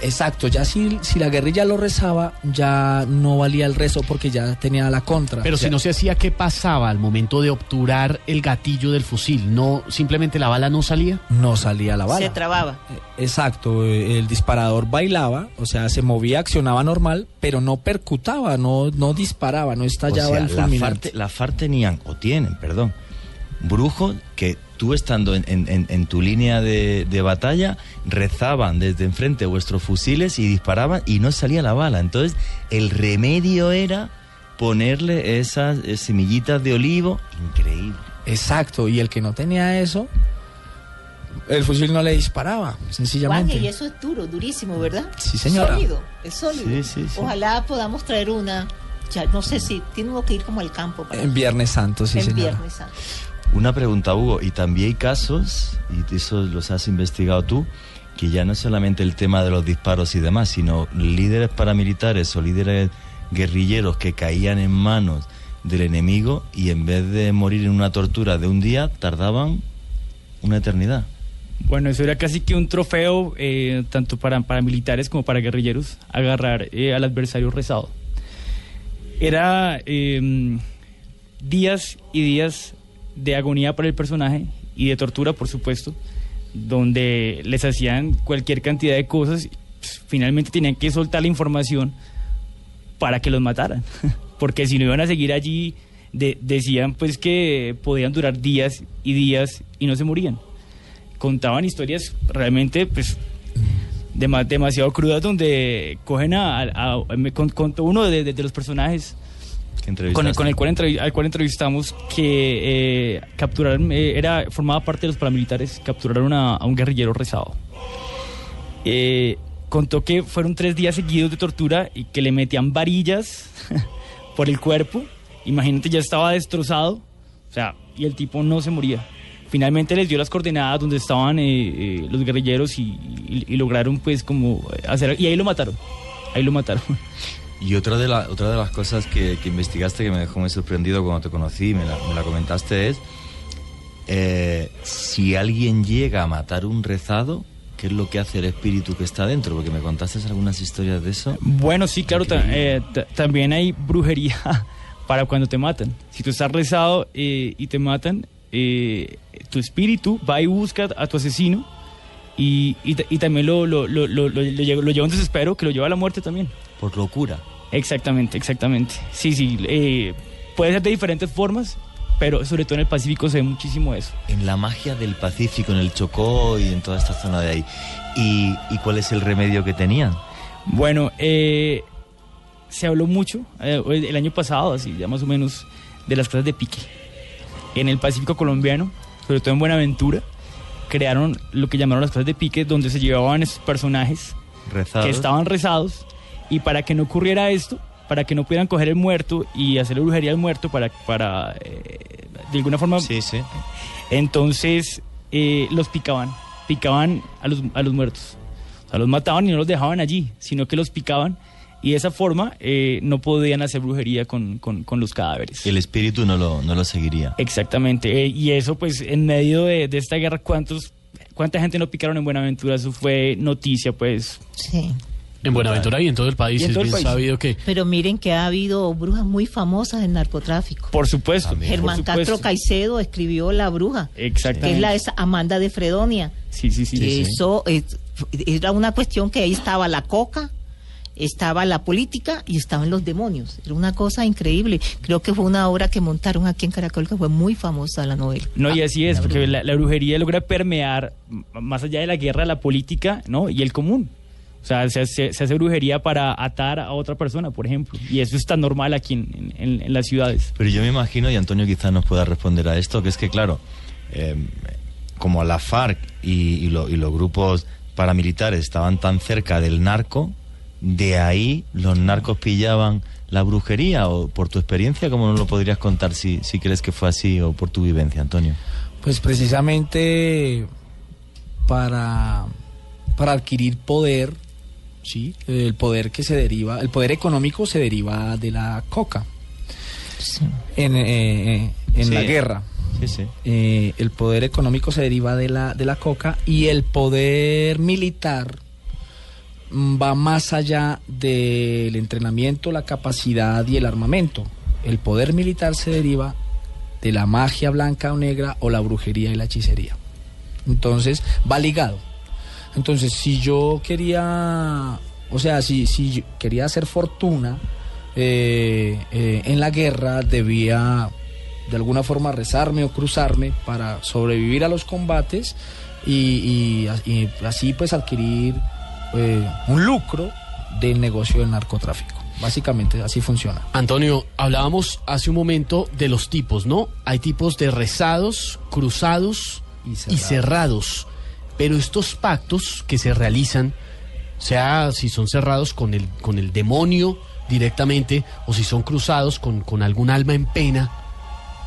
Exacto, ya si, si la guerrilla lo rezaba, ya no valía el rezo porque ya tenía la contra. Pero O sea, si no se hacía, ¿qué pasaba al momento de obturar el gatillo del fusil? ¿No simplemente la bala no salía? No salía la bala. Se trababa. Exacto, eh, el disparador bailaba, o sea, se movía, accionaba normal, pero no percutaba, no, no disparaba, no O estallaba sea, el la FARC, fulminante. la FARC tenían, o tienen, perdón, brujos que tú estando en, en- en- en tu línea de, de batalla, rezaban desde enfrente vuestros fusiles y disparaban y no salía la bala. Entonces, el remedio era ponerle esas eh, semillitas de olivo. Increíble. Exacto, y el que no tenía eso, el fusil no le disparaba, sencillamente. Juan, y eso es duro, durísimo, ¿verdad? Sí, señora. Sólido, es sólido. Sí, sí, sí. Ojalá podamos traer una. Ya, no sé si tiene uno que ir como al campo. Para En Viernes Santo, sí, en señora. Viernes Santo. Una pregunta, Hugo, y también hay casos, y eso los has investigado tú, que ya no es solamente el tema de los disparos y demás, sino líderes paramilitares o líderes guerrilleros que caían en manos del enemigo y en vez de morir en una tortura de un día, tardaban una eternidad. Bueno, eso era casi que un trofeo, eh, tanto para, para militares como para guerrilleros, agarrar eh, al adversario rezado. Era eh, días y días de agonía para el personaje y de tortura, por supuesto, donde les hacían cualquier cantidad de cosas. pues, finalmente tenían que soltar la información para que los mataran, <laughs> porque si no iban a seguir allí, de- decían pues que podían durar días y días y no se morían contaban historias realmente pues dema- demasiado crudas donde cogen a, me con- contó uno de, de- de los personajes con el, con el cual al cual entrevistamos que eh, capturaron eh, era formaba parte de los paramilitares capturaron a, a un guerrillero rezado. Eh, contó que fueron tres días seguidos de tortura y que le metían varillas <laughs> por el cuerpo. Imagínate ya estaba destrozado o sea y el tipo no se moría. Finalmente les dio las coordenadas donde estaban eh, eh, los guerrilleros y, y- y lograron pues como hacer y ahí lo mataron ahí lo mataron <laughs> Y otra de, la- otra de las cosas que, que investigaste que me dejó muy sorprendido cuando te conocí, me la, me la comentaste, es eh, si alguien llega a matar un rezado, ¿qué es lo que hace el espíritu que está dentro? Porque me contaste algunas historias de eso. Bueno, sí, claro, eh, ta- también hay brujería <laughs> para cuando te matan. Si tú estás rezado eh, y te matan, eh, tu espíritu va y busca a tu asesino y, y y también lo, lo, lo, lo, lo lleva lo lleva a un desespero que lo lleva a la muerte también. Por locura. Exactamente, exactamente. Sí, sí, eh, puede ser de diferentes formas, pero sobre todo en el Pacífico se ve muchísimo eso. En la magia del Pacífico, en el Chocó y en toda esta zona de ahí. ¿Y, y cuál es el remedio que tenían? Bueno, eh, se habló mucho eh, el año pasado, así ya más o menos, de las casas de pique. En el Pacífico colombiano, sobre todo en Buenaventura, crearon lo que llamaron las casas de pique, donde se llevaban estos personajes Rezados. que estaban rezados y para que no ocurriera esto, para que no pudieran coger el muerto y hacerle brujería al muerto para, para eh, de alguna forma... Sí, sí. Entonces eh, los picaban, picaban a los, a los muertos. O sea, los mataban y no los dejaban allí, sino que los picaban y de esa forma eh, no podían hacer brujería con, con- con los cadáveres. El espíritu no lo, no lo seguiría. Exactamente, eh, y eso pues en medio de, de esta guerra, ¿cuántos, ¿cuánta gente no picaron en Buenaventura? Eso fue noticia pues. Sí. En Buenaventura y en todo el país es todo el bien país. sabido que Pero miren que ha habido brujas muy famosas en narcotráfico. Por supuesto. Germán por supuesto. Castro Caicedo escribió La Bruja, Exactamente. que es la esa Amanda de Fredonia. Sí, sí, sí. Eso es- era una cuestión que ahí estaba la coca, estaba la política y estaban los demonios. Era una cosa increíble. Creo que fue una obra que montaron aquí en Caracol que fue muy famosa la novela. No, y así es, porque la, la brujería logra permear más allá de la guerra, la política, ¿no? Y el común. O sea, se, hace- se hace brujería para atar a otra persona, por ejemplo. Y eso es tan normal aquí en, en- en las ciudades. Pero yo me imagino, y Antonio quizás nos pueda responder a esto, que es que, claro, eh, como la FARC y, y lo- y los grupos paramilitares estaban tan cerca del narco, de ahí los narcos pillaban la brujería, o por tu experiencia, ¿cómo nos lo podrías contar si, si crees que fue así o por tu vivencia, Antonio? Pues precisamente para, para adquirir poder, ¿sí? El poder que se deriva, el poder económico se deriva de la coca. En, eh, en Sí. la guerra. Sí, sí. Eh, el poder económico se deriva de la, de la coca y el poder militar va más allá del entrenamiento, la capacidad y el armamento. El poder militar se deriva de la magia blanca o negra o la brujería y la hechicería. Entonces, va ligado. Entonces, si yo quería, o sea, si, si yo quería hacer fortuna eh, eh, en la guerra, debía de alguna forma rezarme o cruzarme para sobrevivir a los combates y, y a- y así pues adquirir eh, un lucro del negocio del narcotráfico. Básicamente así funciona. Antonio, hablábamos hace un momento de los tipos, ¿no? Hay tipos de rezados, cruzados y cerrados. Pero estos pactos que se realizan, sea si son cerrados con el, con el demonio directamente o si son cruzados con, con algún alma en pena,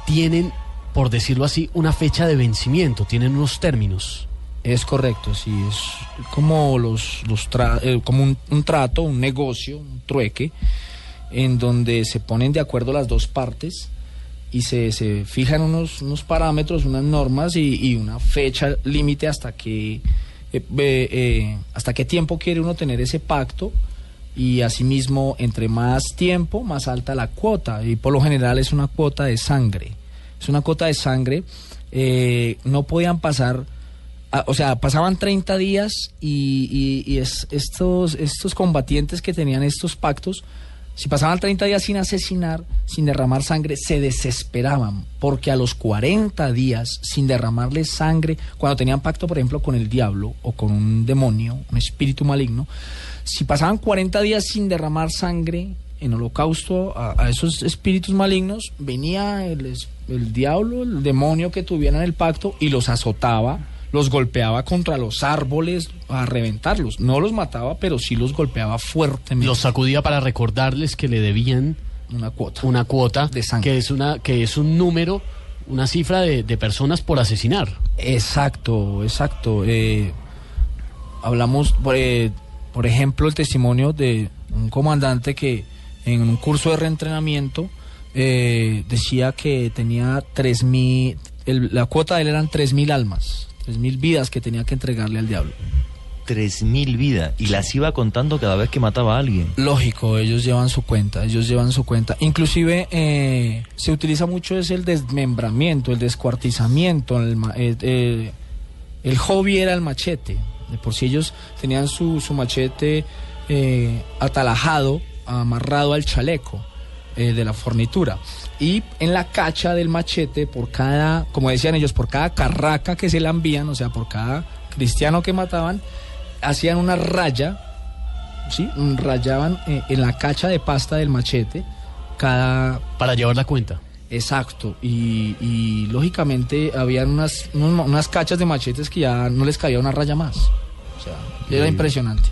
tienen, por decirlo así, una fecha de vencimiento, tienen unos términos. Es correcto, sí, es como los, los tra- eh, como un, un trato, un negocio, un trueque, en donde se ponen de acuerdo las dos partes y se, se fijan unos, unos parámetros, unas normas y, y una fecha límite hasta que eh, eh, hasta qué tiempo quiere uno tener ese pacto y asimismo entre más tiempo más alta la cuota. Y por lo general es una cuota de sangre. Es una cuota de sangre eh, no podían pasar ah, o sea pasaban 30 días y, y- y es- estos estos combatientes que tenían estos pactos si pasaban 30 días sin asesinar, sin derramar sangre, se desesperaban, porque a los 40 días sin derramarle sangre, cuando tenían pacto, por ejemplo, con el diablo o con un demonio, un espíritu maligno, si pasaban 40 días sin derramar sangre en holocausto a, esos espíritus malignos, venía el, el diablo, el demonio que tuvieran el pacto y los azotaba, los golpeaba contra los árboles a reventarlos. No los mataba, pero sí los golpeaba fuertemente. Los sacudía para recordarles que le debían una cuota, una cuota de sangre. que es una que es un número, una cifra de, de personas por asesinar. Exacto, exacto. Eh, hablamos, por, eh, por ejemplo, el testimonio de un comandante que en un curso de reentrenamiento eh, decía que tenía 3.000, el- la cuota de él eran 3.000 almas, 3.000 vidas que tenía que entregarle al diablo. 3.000 vidas y las iba contando cada vez que mataba a alguien. Lógico, ellos llevan su cuenta, ellos llevan su cuenta. Inclusive eh, se utiliza mucho es el desmembramiento, el descuartizamiento. El, eh, eh, el hobby era el machete. De por sí ellos tenían su, su machete eh, atalajado, amarrado al chaleco de la fornitura. Y en la cacha del machete, por cada, como decían ellos, por cada carraca que se le envían, o sea, por cada cristiano que mataban, hacían una raya ¿sí? rayaban eh, en la cacha de pasta del machete cada... Para llevar la cuenta. Exacto, y, y lógicamente habían unas, unas cachas de machetes que ya no les caía una raya más. O sea, era Increíble. impresionante.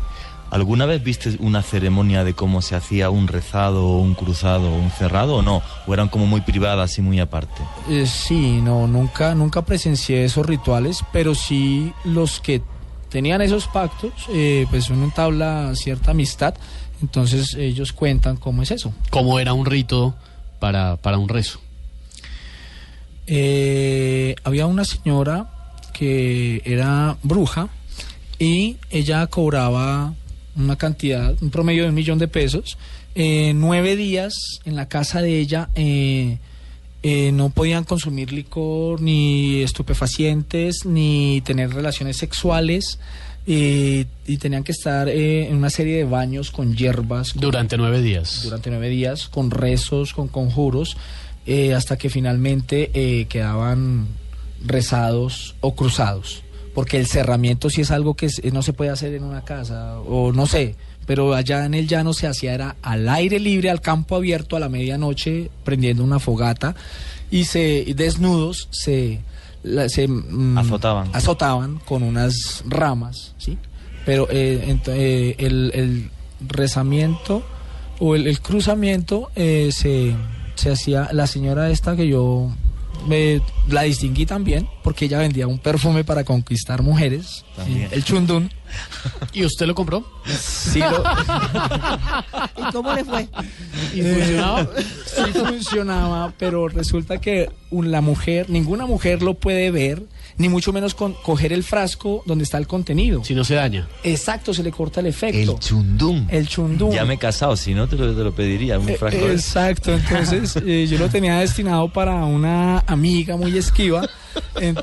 ¿Alguna vez viste una ceremonia de cómo se hacía un rezado, o un cruzado, o un cerrado o no? ¿O eran como muy privadas y muy aparte? Eh, sí, no, nunca, nunca presencié esos rituales, pero sí los que tenían esos pactos, eh, pues uno entabla cierta amistad, entonces ellos cuentan cómo es eso. ¿Cómo era un rito para, para un rezo? Eh, había una señora que era bruja y ella cobraba una cantidad, un promedio de un millón de pesos. Eh, nueve días en la casa de ella eh, eh, no podían consumir licor, ni estupefacientes, ni tener relaciones sexuales. y tenían que estar en una serie de baños con hierbas. con- Durante nueve días. durante nueve días con rezos, con conjuros, hasta que finalmente quedaban rezados o cruzados. Porque el cerramiento sí es algo que es- no se puede hacer en una casa, o no sé, pero allá en el llano se hacía era al aire libre, al campo abierto, a la medianoche, prendiendo una fogata, y se y desnudos se, la- se mm, Azotaban. azotaban con unas ramas, ¿sí? Pero eh, ent- eh, el, el rezamiento o el, el cruzamiento eh, se, se hacía, la señora esta que yo me, la distinguí también, porque ella vendía un perfume para conquistar mujeres, También. eh, el chundún. ¿Y usted lo compró? Sí, lo- <laughs> ¿Y cómo le fue? ¿Y <laughs> funcionaba? Sí funcionaba, pero resulta que un- la mujer, ninguna mujer lo puede ver, ni mucho menos con, coger el frasco donde está el contenido. Si no se daña. Exacto, se le corta el efecto. El chundum. El chundum. Ya me he casado, si no te lo, te lo pediría, un Eh, frasco. Exacto, entonces <laughs> eh, yo lo tenía destinado para una amiga muy esquiva. en-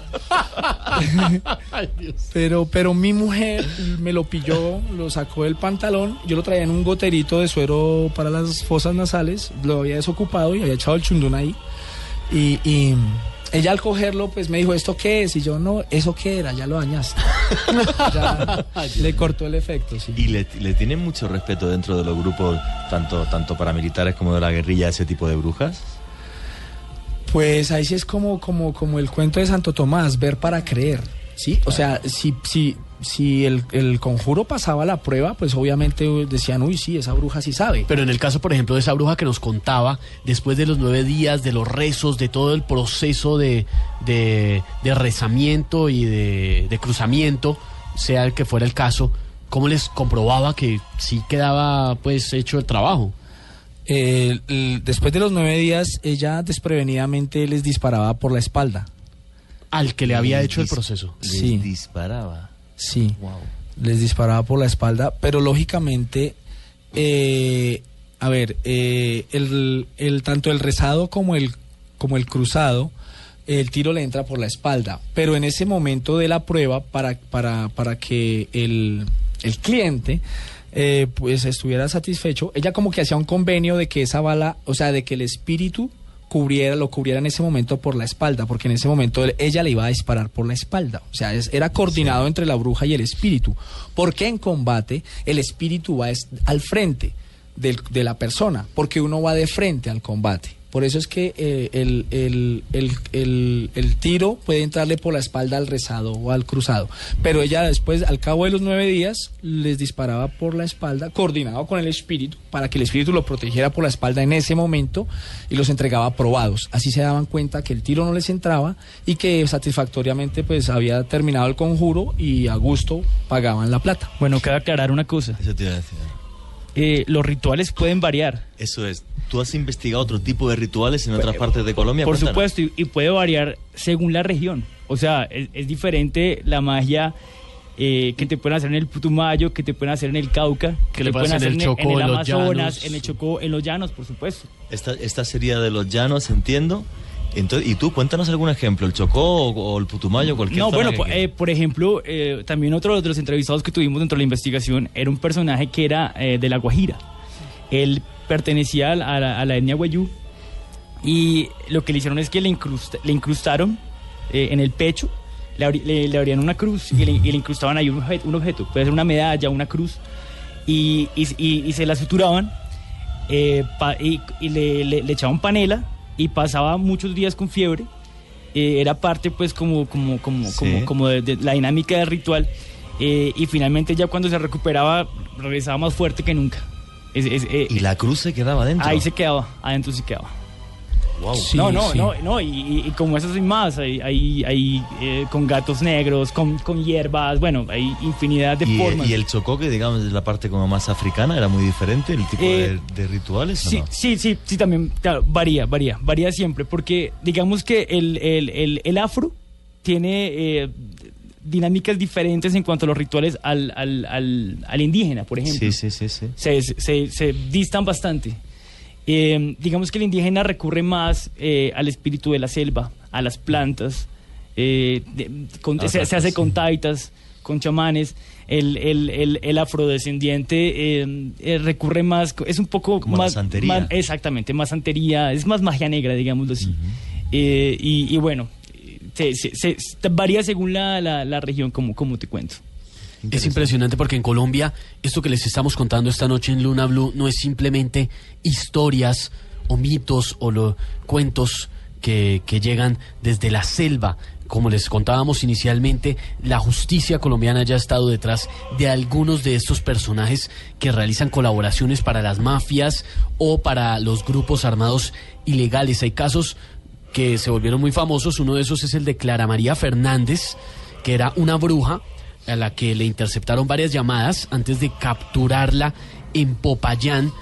pero, pero mi mujer me lo pilló, lo sacó del pantalón, yo lo traía en un goterito de suero para las fosas nasales, lo había desocupado y había echado el chundún ahí. Y, y ella al cogerlo, pues me dijo, ¿esto qué es? Y yo, no, ¿eso qué era? Ya lo dañaste. <laughs> Ya <laughs> le cortó el efecto, sí. Y le, le tienen mucho respeto dentro de los grupos, tanto, tanto paramilitares como de la guerrilla, ese tipo de brujas. Pues ahí sí es como, como, como el cuento de Santo Tomás, ver para creer, ¿sí? O sea, si, si, si el, el conjuro pasaba la prueba, pues obviamente decían, uy, sí, esa bruja sí sabe. Pero en el caso, por ejemplo, de esa bruja que nos contaba, después de los nueve días, de los rezos, de todo el proceso de, de, de rezamiento y de, de cruzamiento, sea el que fuera el caso, ¿cómo les comprobaba que sí quedaba pues hecho el trabajo? Eh, el- después de los nueve días, ella desprevenidamente les disparaba por la espalda. Al que le había Les hecho el proceso. les Sí. disparaba. Sí. Wow. les disparaba por la espalda, pero lógicamente, eh, a ver, eh, el, el- tanto el rezado como el, como el cruzado, el tiro le entra por la espalda, pero en ese momento de la prueba, para, para, para que el, el cliente eh, pues estuviera satisfecho, ella como que hacía un convenio de que esa bala, o sea, de que el espíritu cubriera, lo cubriera en ese momento por la espalda, porque en ese momento él- ella le iba a disparar por la espalda. O sea, es- era coordinado entre la bruja y el espíritu. Porque en combate el espíritu va es- al frente del- de la persona, porque uno va de frente al combate. Por eso es que eh, el, el- el- el- el tiro puede entrarle por la espalda al rezado o al cruzado. Pero ella después, al cabo de los nueve días, les disparaba por la espalda, coordinado con el espíritu, para que el espíritu lo protegiera por la espalda en ese momento y los entregaba probados. Así se daban cuenta que el tiro no les entraba y que satisfactoriamente pues había terminado el conjuro y a gusto pagaban la plata. Bueno, cabe aclarar una cosa. Eso te iba a decir. eh, los rituales pueden variar. Eso es. ¿Tú has investigado otro tipo de rituales en otras partes de Colombia? Por Cuéntanos. supuesto, y, y puede variar según la región. O sea, es, es diferente la magia eh, que te pueden hacer en el Putumayo, que te pueden hacer en el Cauca, que le te pueden en hacer el en, Chocó, en el en Amazonas, en el Chocó, en los llanos, por supuesto. Esta, esta sería de los llanos, entiendo. Entonces, y tú, cuéntanos algún ejemplo, el Chocó o, o el Putumayo, cualquier No, bueno, que quieras. eh, por ejemplo, eh, también otro de los entrevistados que tuvimos dentro de la investigación era un personaje que era eh, de La Guajira. Él pertenecía a la, a la- etnia Guayú y lo que le hicieron es que le, incrusta- le incrustaron eh, en el pecho, le, le- le abrían una cruz y le, y le incrustaban ahí un objeto, un objeto, puede ser una medalla, una cruz, y, y- se la suturaban eh, pa- y, le, echaban panela y pasaba muchos días con fiebre. Eh, era parte pues como, como, como, Sí. como, como de, de la dinámica del ritual y finalmente ya cuando se recuperaba regresaba más fuerte que nunca. Es- es- eh, y la cruz se quedaba dentro. Ahí se quedaba, adentro se quedaba. Wow. no, no, no, no, y, como eso hay más, hay, hay, hay, eh, con gatos negros, con, con hierbas, bueno, hay infinidad de Y, formas. y el Chocó, que digamos es la parte como más africana, era muy diferente el tipo Eh, de, de rituales. ¿o Sí, no? sí, sí, sí, también claro, varía, varía, varía siempre, porque digamos que el, el- el- el afro tiene eh, dinámicas diferentes en cuanto a los rituales al, al- al- al indígena, por ejemplo. Sí, sí, sí, sí. Se, se- se distan bastante. Eh, digamos que el indígena recurre más eh, al espíritu de la selva, a las plantas, eh, de- con- se, hace con taitas, con chamanes. El, el- el- el afrodescendiente eh, eh, recurre más, es un poco Como la más, santería. más- Exactamente, más santería, es más magia negra, digámoslo así. Y, y bueno, varía según la, la- la región, como, como te cuento. Es impresionante porque en Colombia esto que les estamos contando esta noche en Luna Blue no es simplemente historias o mitos o lo- cuentos que, que llegan desde la selva. Como les contábamos inicialmente, la justicia colombiana ya ha estado detrás de algunos de estos personajes que realizan colaboraciones para las mafias o para los grupos armados ilegales. Hay casos que se volvieron muy famosos. Uno de esos es el de Clara María Fernández, que era una bruja a la que le interceptaron varias llamadas antes de capturarla en Popayán,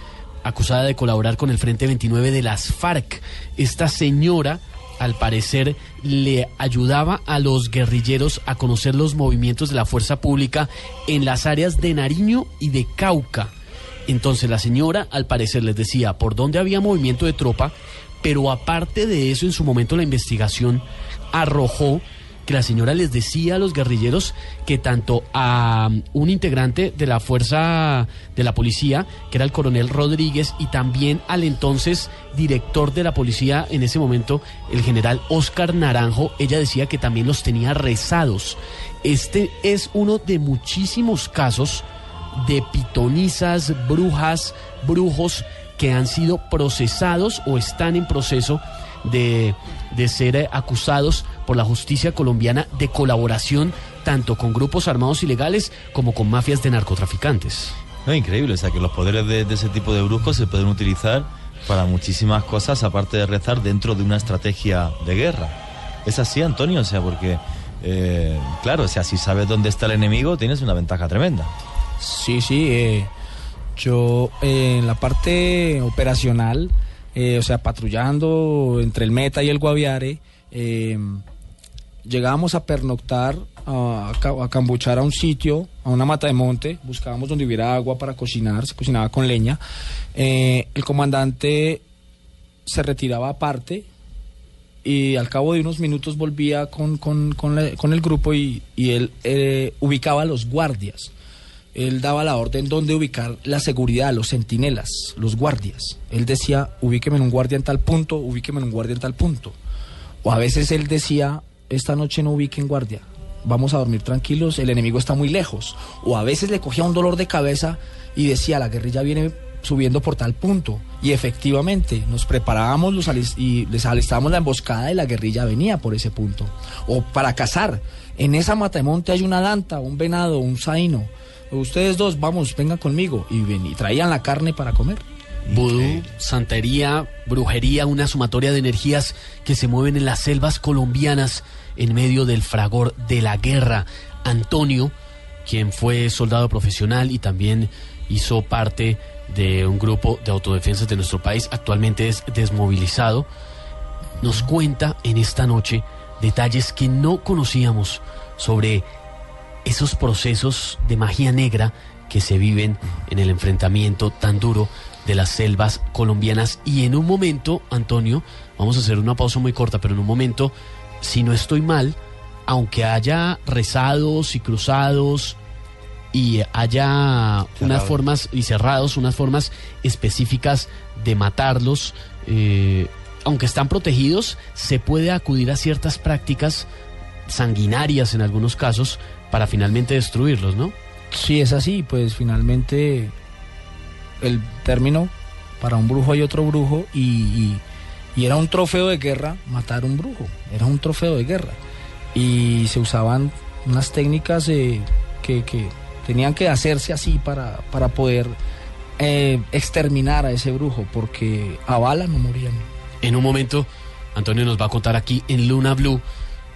acusada de colaborar con el Frente 29 de las FARC. Esta señora, al parecer, le ayudaba a los guerrilleros a conocer los movimientos de la fuerza pública en las áreas de Nariño y de Cauca. Entonces la señora, al parecer, les decía por dónde había movimiento de tropa, pero aparte de eso, en su momento la investigación arrojó que la señora les decía a los guerrilleros que tanto a um, un integrante de la fuerza de la policía, que era el coronel Rodríguez, y también al entonces director de la policía en ese momento, el general Oscar Naranjo, ella decía que también los tenía rezados. Este es uno de muchísimos casos de pitonizas, brujas, brujos que han sido procesados o están en proceso de, de ser eh, acusados por la justicia colombiana de colaboración tanto con grupos armados ilegales como con mafias de narcotraficantes. No, increíble, o sea que los poderes de, de ese tipo de brujos se pueden utilizar para muchísimas cosas aparte de rezar dentro de una estrategia de guerra. Es así, Antonio, o sea, porque, eh, claro, o sea, si sabes dónde está el enemigo, tienes una ventaja tremenda. Sí, sí. eh, yo eh, en la parte operacional, eh, o sea, patrullando entre el Meta y el Guaviare, eh, llegábamos a pernoctar, a, a ca- a cambuchar a un sitio, a una mata de monte, buscábamos donde hubiera agua para cocinar, se cocinaba con leña. Eh, el comandante se retiraba aparte y al cabo de unos minutos volvía con, con- con el grupo y, y él ubicaba a los guardias. Él daba la orden donde ubicar la seguridad, los centinelas, los guardias. Él decía, ubíqueme en un guardia en tal punto, ubíqueme en un guardia en tal punto. O a veces él decía, esta noche no ubiquen guardia, vamos a dormir tranquilos, el enemigo está muy lejos. O a veces le cogía un dolor de cabeza y decía, la guerrilla viene subiendo por tal punto. Y efectivamente, nos preparábamos los y les alistábamos la emboscada y la guerrilla venía por ese punto. O para cazar. En esa mata de monte hay una danta, un venado, un zaino. Ustedes dos, vamos, vengan conmigo. Y, ven- y traían la carne para comer. Vudú, santería, brujería, una sumatoria de energías que se mueven en las selvas colombianas en medio del fragor de la guerra. Antonio, quien fue soldado profesional y también hizo parte de un grupo de autodefensas de nuestro país, actualmente es desmovilizado, nos cuenta en esta noche detalles que no conocíamos sobre esos procesos de magia negra que se viven en el enfrentamiento tan duro de las selvas colombianas. Y en un momento, Antonio, vamos a hacer una pausa muy corta, pero en un momento, si no estoy mal, aunque haya rezados y cruzados y haya unas formas y cerrados, unas formas específicas de matarlos, eh, aunque están protegidos, se puede acudir a ciertas prácticas sanguinarias en algunos casos para finalmente destruirlos, ¿no? Sí, es así, pues finalmente el término para un brujo hay otro brujo y, y, y era un trofeo de guerra matar un brujo, era un trofeo de guerra y se usaban unas técnicas eh, que, que, tenían que hacerse así para, para poder eh, exterminar a ese brujo, porque a bala no morían. En un momento, Antonio nos va a contar aquí en Luna Blue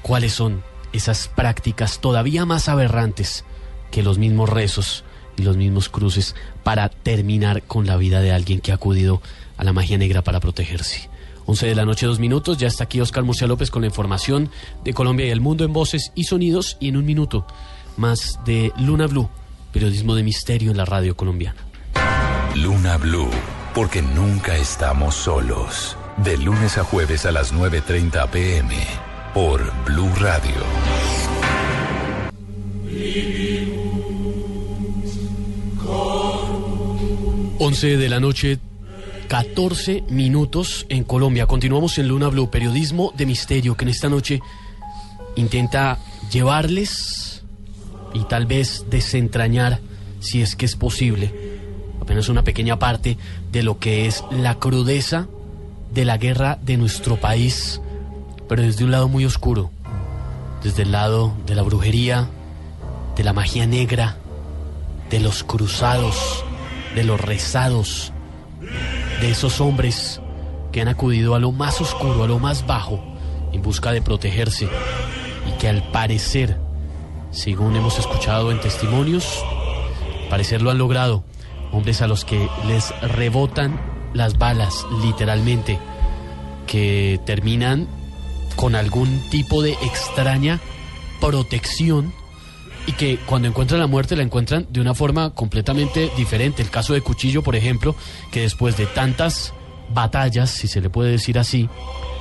cuáles son esas prácticas todavía más aberrantes que los mismos rezos y los mismos cruces para terminar con la vida de alguien que ha acudido a la magia negra para protegerse. 11 de la noche, dos minutos. Ya está aquí Oscar Murcia López con la información de Colombia y el mundo en voces y sonidos. Y en un minuto más de Luna Blue, periodismo de misterio en la radio colombiana. Luna Blue, porque nunca estamos solos. De lunes a jueves a las 9.30 pm por Blue Radio. 11 de la noche, 14 minutos en Colombia. Continuamos en Luna Blue, periodismo de misterio que en esta noche intenta llevarles y tal vez desentrañar, si es que es posible, apenas una pequeña parte de lo que es la crudeza de la guerra de nuestro país, pero desde un lado muy oscuro, desde el lado de la brujería, de la magia negra, de los cruzados, de los rezados, de esos hombres que han acudido a lo más oscuro, a lo más bajo, en busca de protegerse y que al parecer, según hemos escuchado en testimonios, parecer lo han logrado. Hombres a los que les rebotan las balas, literalmente, que terminan con algún tipo de extraña protección y que cuando encuentran la muerte la encuentran de una forma completamente diferente. El caso de Cuchillo, por ejemplo, que después de tantas batallas, si se le puede decir así,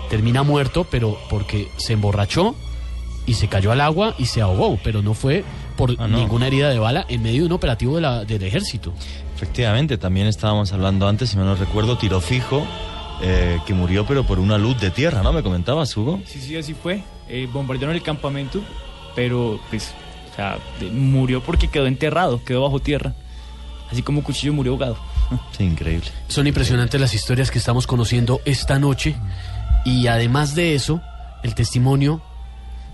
termina muerto, pero porque se emborrachó y se cayó al agua y se ahogó, pero no fue por Ah, no. ninguna herida de bala en medio de un operativo de la- del ejército. Efectivamente, también estábamos hablando antes, si me no recuerdo, tiro fijo, eh, que murió pero por una luz de tierra, ¿no? ¿Me comentabas, Hugo? Sí, sí, así fue. Eh, bombardearon el campamento, pero pues, o sea, murió porque quedó enterrado, quedó bajo tierra. Así como Cuchillo murió ahogado. <laughs> Sí, increíble. Son impresionantes las historias que estamos conociendo esta noche y además de eso, el testimonio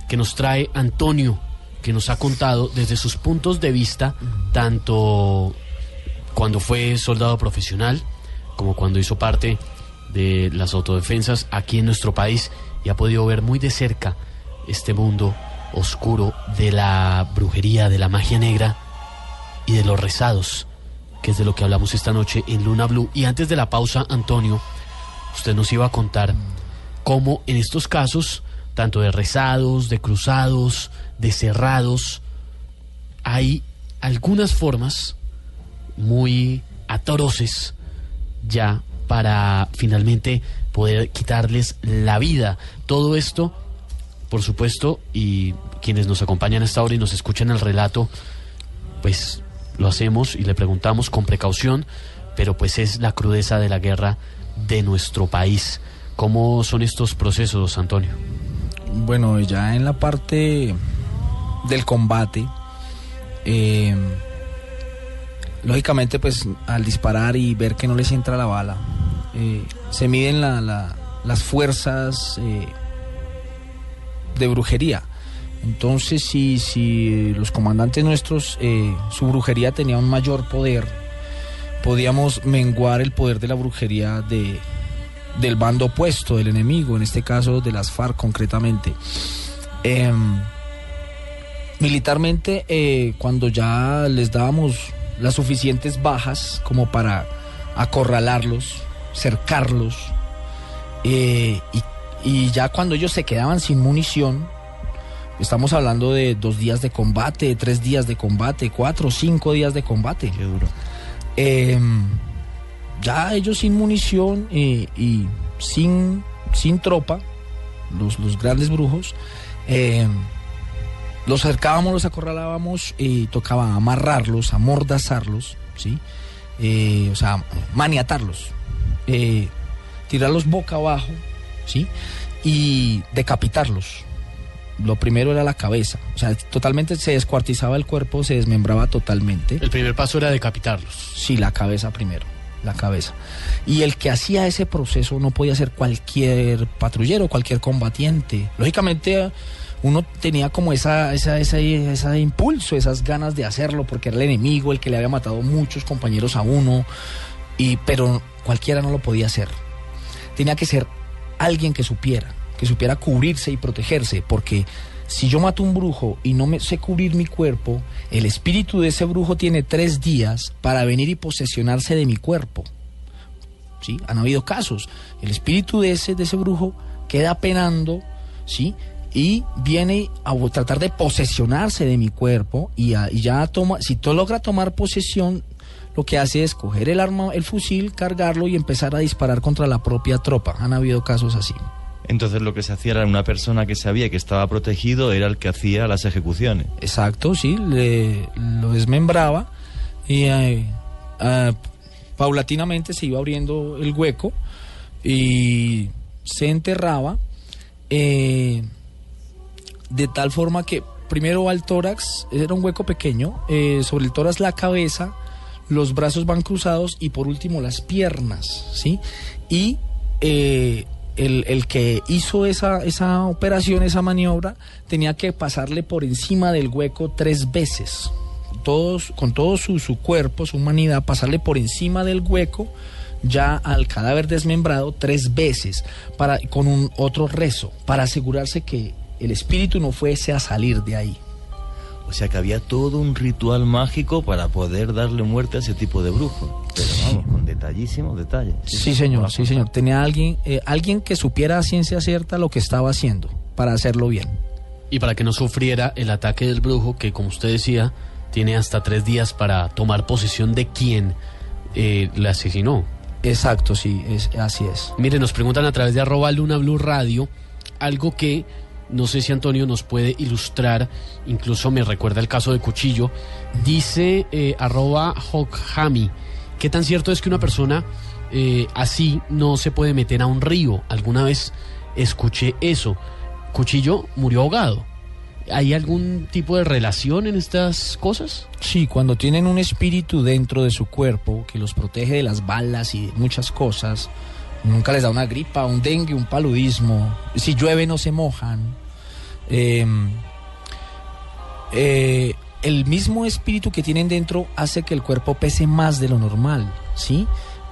que nos trae Antonio, que nos ha contado desde sus puntos de vista, tanto cuando fue soldado profesional como cuando hizo parte de las autodefensas aquí en nuestro país y ha podido ver muy de cerca este mundo oscuro de la brujería, de la magia negra y de los rezados, que es de lo que hablamos esta noche en Luna Blue. Y antes de la pausa, Antonio, usted nos iba a contar cómo en estos casos, tanto de rezados, de cruzados, de cerrados, hay algunas formas muy atroces ya para finalmente poder quitarles la vida. Todo esto, por supuesto, y quienes nos acompañan hasta ahora y nos escuchan el relato, pues lo hacemos y le preguntamos con precaución, pero pues es la crudeza de la guerra de nuestro país. ¿Cómo son estos procesos, Antonio? Bueno, ya en la parte del combate, eh, lógicamente pues al disparar y ver que no les entra la bala, eh, se miden la- la- las fuerzas eh, de brujería. Entonces, si, si los comandantes nuestros, eh, su brujería tenía un mayor poder, podíamos menguar el poder de la brujería de, del bando opuesto, del enemigo, en este caso de las FARC concretamente. Em, militarmente, eh, cuando ya les dábamos las suficientes bajas como para acorralarlos, cercarlos, eh, y, y ya cuando ellos se quedaban sin munición, estamos hablando de dos días de combate, tres días de combate, cuatro, cinco días de combate. Qué duro. Eh, ya ellos sin munición eh, y sin, sin tropa, los, los grandes brujos, eh, los cercábamos, los acorralábamos y tocaba amarrarlos, amordazarlos, ¿sí? Eh, o sea, maniatarlos, eh, tirarlos boca abajo, ¿sí? Y decapitarlos. Lo primero era la cabeza, o sea, totalmente se descuartizaba el cuerpo, se desmembraba totalmente. El primer paso era decapitarlos. Sí, la cabeza primero, la cabeza. Y el que hacía ese proceso no podía ser cualquier patrullero, cualquier combatiente. Lógicamente uno tenía como esa, esa, esa, ese impulso, esas ganas de hacerlo, porque era el enemigo, el que le había matado muchos compañeros a uno, y, pero cualquiera no lo podía hacer. Tenía que ser alguien que supiera, que supiera cubrirse y protegerse, porque si yo mato un brujo y no me sé cubrir mi cuerpo, el espíritu de ese brujo tiene tres días para venir y posesionarse de mi cuerpo. ¿Sí? Han habido casos. El espíritu de ese, de ese brujo queda penando, ¿sí? Y viene a tratar de posesionarse de mi cuerpo y, ya toma, si tú logra tomar posesión, lo que hace es coger el arma, el fusil, cargarlo y empezar a disparar contra la propia tropa. Han habido casos así. Entonces lo que se hacía era una persona que sabía que estaba protegido, era el que hacía las ejecuciones. Exacto, sí, le, lo desmembraba y eh, eh, paulatinamente se iba abriendo el hueco y se enterraba eh, de tal forma que primero va el tórax, era un hueco pequeño, sobre el tórax la cabeza, los brazos van cruzados y por último las piernas, ¿sí? Y eh, el, el que hizo esa, esa operación, esa maniobra, tenía que pasarle por encima del hueco tres veces. Todos, con todo su, su cuerpo, su humanidad, pasarle por encima del hueco ya al cadáver desmembrado tres veces para, con un otro rezo para asegurarse que el espíritu no fuese a salir de ahí. O sea que había todo un ritual mágico para poder darle muerte a ese tipo de brujo. Pero vamos, con detallísimos detalles. Sí, señor, sí, señor. Tenía alguien, eh, alguien que supiera a ciencia cierta lo que estaba haciendo para hacerlo bien. Y para que no sufriera el ataque del brujo, que como usted decía, tiene hasta tres días para tomar posesión de quien eh, le asesinó. Exacto, sí, es, así es. Mire, nos preguntan a través de arroba Luna Blue Radio algo que no sé si Antonio nos puede ilustrar, incluso me recuerda el caso de Cuchillo. Dice eh, arroba Hokhami, ¿qué tan cierto es que una persona eh, así no se puede meter a un río? Alguna vez escuché eso. Cuchillo murió ahogado. ¿Hay algún tipo de relación en estas cosas? Sí, cuando tienen un espíritu dentro de su cuerpo que los protege de las balas y de muchas cosas, nunca les da una gripa, un dengue, un paludismo. Si llueve no se mojan. Eh, eh, el mismo espíritu que tienen dentro hace que el cuerpo pese más de lo normal, ¿sí?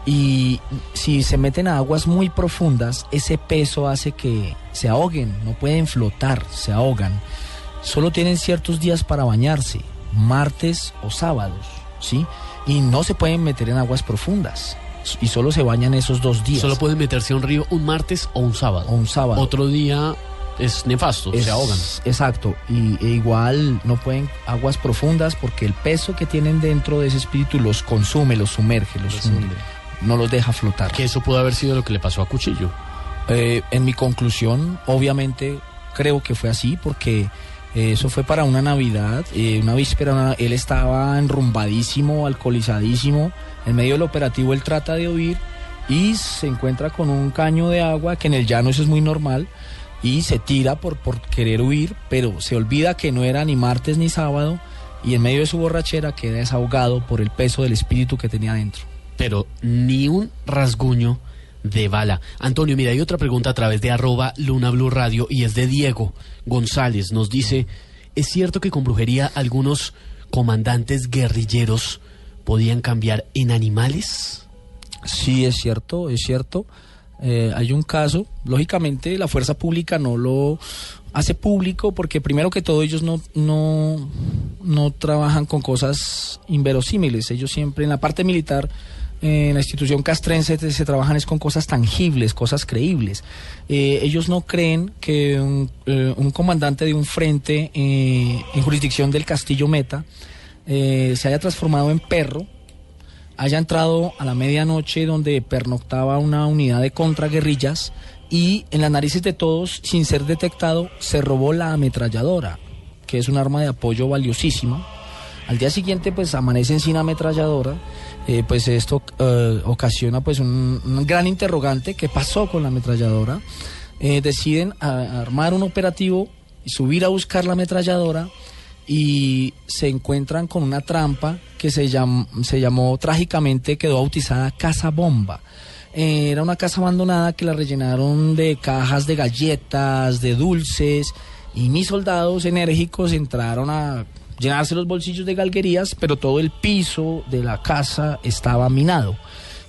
Y si se meten a aguas muy profundas, ese peso hace que se ahoguen, no pueden flotar, se ahogan. Solo tienen ciertos días para bañarse, martes o sábados, ¿sí? Y no se pueden meter en aguas profundas. Y solo se bañan esos dos días. Solo pueden meterse a un río un martes o un sábado. O un sábado. Otro día es nefasto, Es- se ahogan. Exacto, y e igual no pueden aguas profundas porque el peso que tienen dentro de ese espíritu los consume, los sumerge, los hunde, no los deja flotar. Que eso pudo haber sido lo que le pasó a Cuchillo. Eh, en mi conclusión, obviamente creo que fue así porque eh, eso fue para una Navidad, eh, una víspera, una- él estaba enrumbadísimo, alcoholizadísimo, en medio del operativo él trata de huir y se encuentra con un caño de agua, que en el llano eso es muy normal, y se tira por, por querer huir, pero se olvida que no era ni martes ni sábado, y en medio de su borrachera queda desahogado por el peso del espíritu que tenía dentro. Pero ni un rasguño de bala. Antonio, mira, hay otra pregunta a través de arroba Luna Blue Radio y es de Diego González. Nos dice, ¿es cierto que con brujería algunos comandantes guerrilleros podían cambiar en animales? Sí, es cierto, es cierto. Eh, hay un caso, lógicamente la fuerza pública no lo hace público porque primero que todo ellos no, no, no trabajan con cosas inverosímiles. Ellos siempre en la parte militar en la institución castrense se, trabajan es con cosas tangibles, cosas creíbles. Eh, ellos no creen que un, eh, comandante de un frente eh, en jurisdicción del Castillo Meta eh, se haya transformado en perro, haya entrado a la medianoche donde pernoctaba una unidad de contraguerrillas y en las narices de todos, sin ser detectado, se robó la ametralladora, que es un arma de apoyo valiosísima. Al día siguiente, pues amanecen sin ametralladora. Eh, pues esto eh, ocasiona pues un, gran interrogante. ¿Qué pasó con la ametralladora? Eh, deciden a- armar un operativo y subir a buscar la ametralladora y se encuentran con una trampa que se, llam- se llamó trágicamente, quedó bautizada Casa Bomba. Eh, era una casa abandonada que la rellenaron de cajas de galletas, de dulces, y mis soldados enérgicos entraron a llenarse los bolsillos de galguerías, pero todo el piso de la casa estaba minado.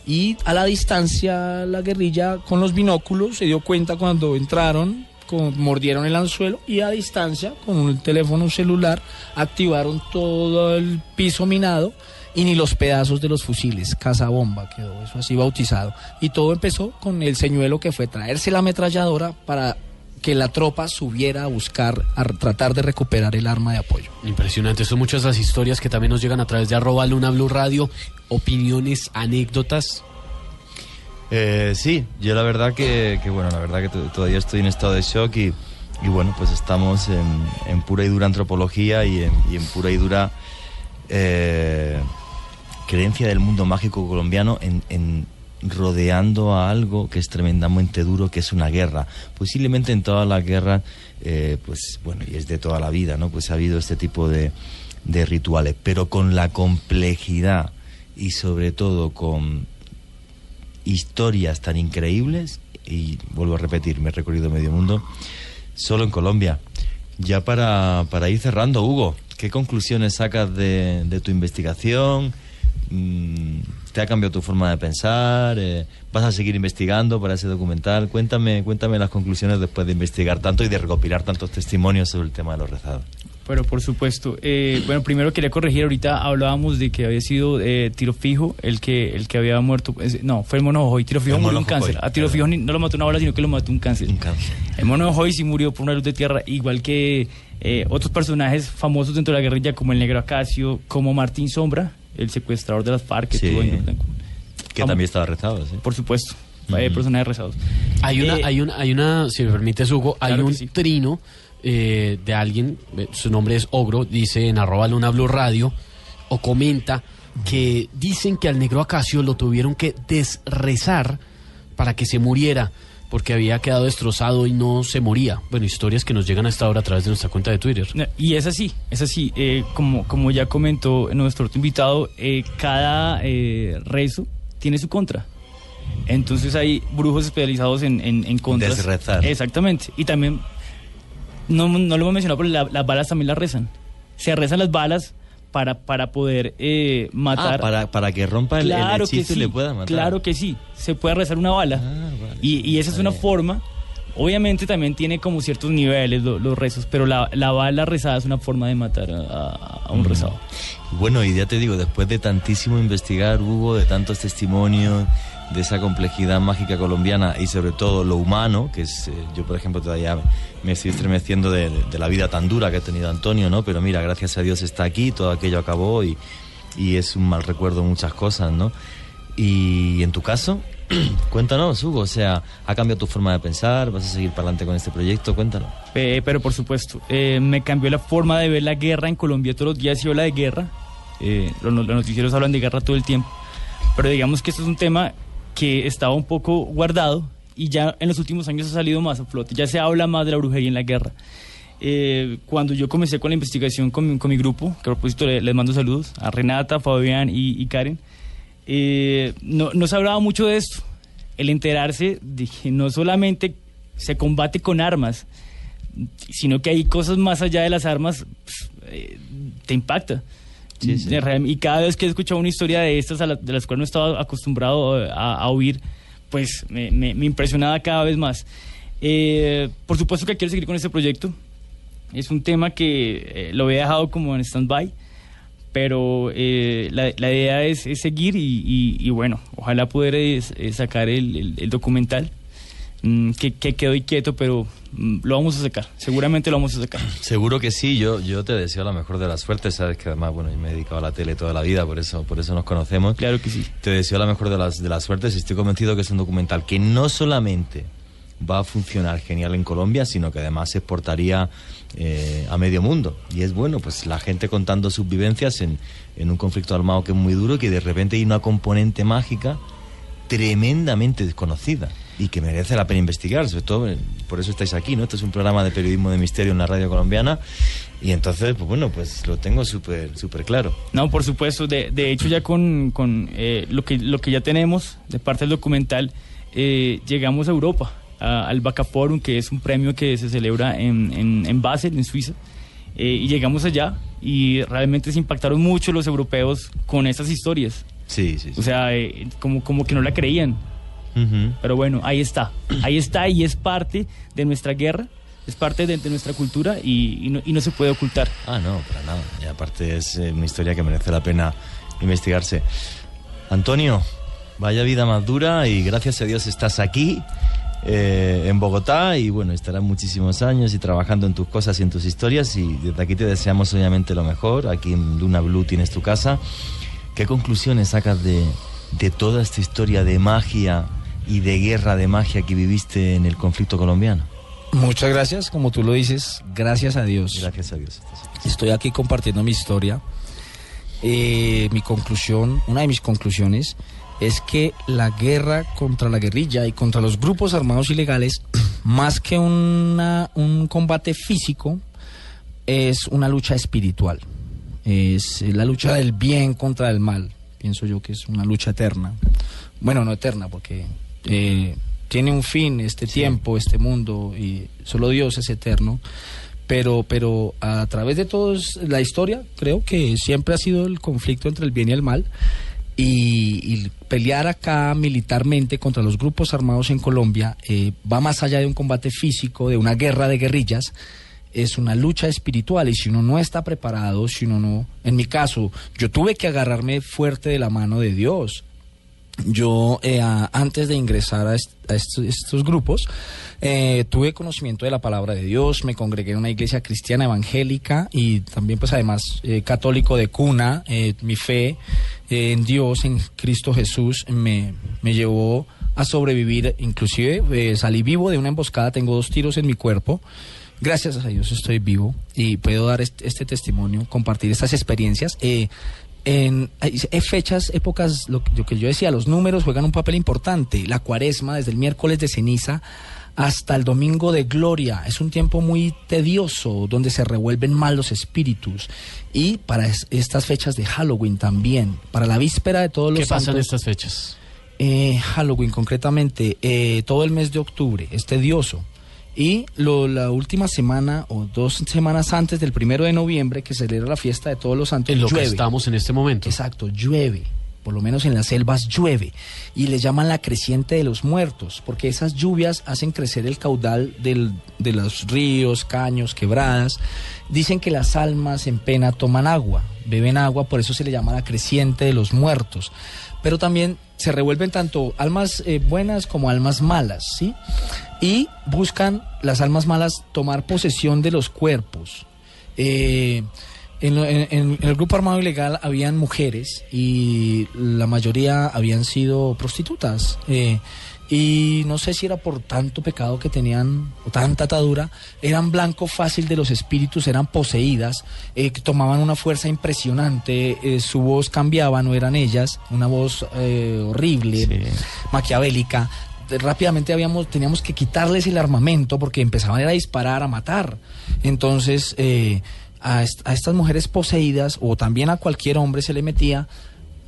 Y a la distancia la guerrilla con los binóculos se dio cuenta cuando entraron, mordieron el anzuelo y a distancia con un teléfono celular activaron todo el piso minado y ni los pedazos de los fusiles, casa bomba quedó eso así bautizado. Y todo empezó con el señuelo que fue traerse la ametralladora para que la tropa subiera a buscar, a tratar de recuperar el arma de apoyo. Impresionante, son muchas las historias que también nos llegan a través de arroba Luna Blue Radio, opiniones, anécdotas. Eh, sí, yo la verdad que, bueno, la verdad que to- todavía estoy en estado de shock y, bueno, pues estamos en, pura y dura antropología y en, pura y dura eh, creencia del mundo mágico colombiano en, rodeando a algo que es tremendamente duro, que es una guerra. Posiblemente en todas las guerras, eh, pues bueno, y es de toda la vida, ¿no? Pues ha habido este tipo de, de rituales, pero con la complejidad y sobre todo con historias tan increíbles, y vuelvo a repetir, me he recorrido medio mundo, solo en Colombia. Ya para, para ir cerrando, Hugo, ¿qué conclusiones sacas de, de tu investigación? Mm, ¿Te ha cambiado tu forma de pensar? Eh, ¿Vas a seguir investigando para ese documental? Cuéntame, cuéntame las conclusiones después de investigar tanto y de recopilar tantos testimonios sobre el tema de los rezados. Pero por supuesto. Eh, bueno, primero quería corregir, ahorita hablábamos de que había sido eh, tiro fijo el que el que había muerto. es- No, fue el mono Jojoy. Tiro fijo El murió un cáncer. A tiro fijo ni- no lo mató una bala, sino que lo mató un cáncer. Un cáncer. El mono Jojoy sí murió por una luz de tierra, igual que eh, otros personajes famosos dentro de la guerrilla, como el negro Acacio, como Martín Sombra, el secuestrador de las FARC que Sí. estuvo en Que también estaba rezado, ¿sí? Por supuesto, eh, personajes rezados. Hay una, Eh, hay una, hay una, si me permites, Hugo, hay Claro un sí. trino eh, de alguien, eh, su nombre es Ogro, dice en arroba Luna Blue Radio, o comenta que dicen que al negro Acacio lo tuvieron que desrezar para que se muriera, porque había quedado destrozado y no se moría. Bueno, historias que nos llegan hasta ahora a través de nuestra cuenta de Twitter. Y es así, es así. eh, como, como ya comentó nuestro otro invitado, eh, cada eh, rezo tiene su contra. Entonces hay brujos especializados en, en, en contras. Desrezar. Exactamente. Y también, no, no lo hemos mencionado, pero la- las balas también las rezan. Se rezan las balas para, para poder eh, matar. Ah, para, para que rompa el, el claro que hechizo sí, y le pueda matar. Ah, Claro que sí, se puede rezar una bala. y, y esa es una forma. Obviamente también tiene como ciertos niveles lo- los rezos, pero la, la bala rezada es una forma de matar a un Mm. rezado. Bueno, y ya te digo, después de tantísimo investigar, Hugo, de tantos testimonios, de esa complejidad mágica colombiana y sobre todo lo humano, que es, eh, yo por ejemplo todavía me estoy estremeciendo de, de la vida tan dura que ha tenido Antonio, ¿no? Pero mira, gracias a Dios está aquí, todo aquello acabó y, y es un mal recuerdo muchas cosas, ¿no? Y en tu caso, <clears throat> cuéntanos, Hugo, o sea, ¿ha cambiado tu forma de pensar? ¿Vas a seguir para adelante con este proyecto? Cuéntanos. Eh, pero por supuesto, eh, me cambió la forma de ver la guerra en Colombia. Todos los días se habla de guerra. eh, los, los noticieros hablan de guerra todo el tiempo. Pero digamos que esto es un tema que estaba un poco guardado y ya en los últimos años ha salido más a flote. Ya se habla más de la brujería en la guerra. Eh, cuando yo comencé con la investigación con mi, con mi grupo, que a propósito le- les mando saludos a Renata, Fabián y, y Karen, eh, no, no se hablaba mucho de esto. El enterarse de que no solamente se combate con armas, sino que hay cosas más allá de las armas, pues, eh, te impacta. Sí, sí. De real- Y cada vez que he escuchado una historia de estas, a la- de las cuales no estaba acostumbrado eh, a, a oír, pues me, me- me impresionaba cada vez más. Eh, por supuesto que quiero seguir con este proyecto. Es un tema que eh, lo había dejado como en stand-by, pero eh, la, la idea es, es seguir y, y- y bueno, ojalá poder eh, s- eh, sacar el, el- el documental mm, que, que quedó quieto, pero mm, lo vamos a sacar, seguramente lo vamos a sacar. <clears throat> Seguro que sí, yo, yo te deseo la mejor de las suertes, sabes que además, bueno, yo me he dedicado a la tele toda la vida, por eso, por eso nos conocemos. Claro que sí. Te deseo la mejor de las, de las suertes y estoy convencido que es un documental que no solamente va a funcionar genial en Colombia, sino que además se exportaría eh, a medio mundo. Y es bueno, pues la gente contando sus vivencias en, en un conflicto armado que es muy duro que de repente hay una componente mágica tremendamente desconocida y que merece la pena investigar, sobre todo eh, por eso estáis aquí, ¿no? Este es un programa de periodismo de misterio en la radio colombiana y entonces, pues bueno, pues lo tengo súper súper claro. No, por supuesto. De, de hecho, ya con, con, eh, lo, que, lo que ya tenemos de parte del documental, eh, llegamos a Europa, a- al Bacaporum, que es un premio que se celebra en, en, en Basel, en Suiza. Eh, y llegamos allá y realmente se impactaron mucho los europeos con estas historias. Sí, sí. O sea, eh, como, como que no la creían. Pero bueno, ahí está. Ahí está y es parte de nuestra guerra, es parte de, de nuestra cultura y, y no, y no se puede ocultar. Ah, no, para nada. Y aparte es eh, una historia que merece la pena investigarse. Antonio, vaya vida más dura y gracias a Dios estás aquí. eh, en Bogotá y bueno, estarás muchísimos años y trabajando en tus cosas y en tus historias y desde aquí te deseamos obviamente lo mejor. Aquí en Luna Blue tienes tu casa. ¿Qué conclusiones sacas de, de toda esta historia de magia y de guerra de magia que viviste en el conflicto colombiano? Muchas gracias, como tú lo dices, gracias a Dios. Gracias a Dios. Estoy aquí compartiendo mi historia. Eh, mi conclusión, una de mis conclusiones, es que la guerra contra la guerrilla y contra los grupos armados ilegales, <clears throat> más que una- un combate físico, es una lucha espiritual. Es la lucha del bien contra el mal. Pienso yo que es una lucha eterna. Bueno, no eterna, porque eh, tiene un fin este tiempo, este mundo, y solo Dios es eterno. Pero, pero a través de toda la historia, creo que siempre ha sido el conflicto entre el bien y el mal. Y, y pelear acá militarmente contra los grupos armados en Colombia eh, va más allá de un combate físico, de una guerra de guerrillas, es una lucha espiritual y si uno no está preparado, si uno no, en mi caso, yo tuve que agarrarme fuerte de la mano de Dios. Yo eh, antes de ingresar a, est- estos, grupos eh, tuve conocimiento de la palabra de Dios, me congregué en una iglesia cristiana evangélica y también pues además eh, católico de cuna. Eh, mi fe eh, en Dios, en Cristo Jesús, me, me llevó a sobrevivir. Inclusive salí vivo de una emboscada, tengo dos tiros en mi cuerpo. Gracias a Dios estoy vivo y puedo dar este, este testimonio, compartir estas experiencias. Eh, en fechas, épocas, lo, que- lo que yo decía, los números juegan un papel importante. La cuaresma, desde el miércoles de ceniza hasta el domingo de gloria, es un tiempo muy tedioso donde se revuelven mal los espíritus. Y para es- estas fechas de Halloween también, para la víspera de todos los ¿Qué pasa en santos- estas fechas? eh, Halloween concretamente, eh, todo el mes de octubre, es tedioso. Y lo- la última semana o dos semanas antes del primero de noviembre, que se celebra la fiesta de todos los santos, En lo que estamos en este momento. Exacto, llueve. Por lo menos en las selvas llueve. Y le llaman la creciente de los muertos, porque esas lluvias hacen crecer el caudal del- de los ríos, caños, quebradas. Dicen que las almas en pena toman agua, beben agua, por eso se le llama la creciente de los muertos. Pero también se revuelven tanto almas eh, buenas como almas malas, ¿sí? Y buscan las almas malas tomar posesión de los cuerpos. Eh, en, el grupo armado ilegal habían mujeres y la mayoría habían sido prostitutas. Eh, y no sé si era por tanto pecado que tenían, o tanta atadura, eran blanco fácil de los espíritus, eran poseídas, eh, que tomaban una fuerza impresionante, eh, su voz cambiaba, no eran ellas, una voz eh, horrible, maquiavélica. Rápidamente habíamos, teníamos que quitarles el armamento porque empezaban a disparar, a matar. Entonces, eh, a, est- a estas mujeres poseídas, o también a cualquier hombre se le metía,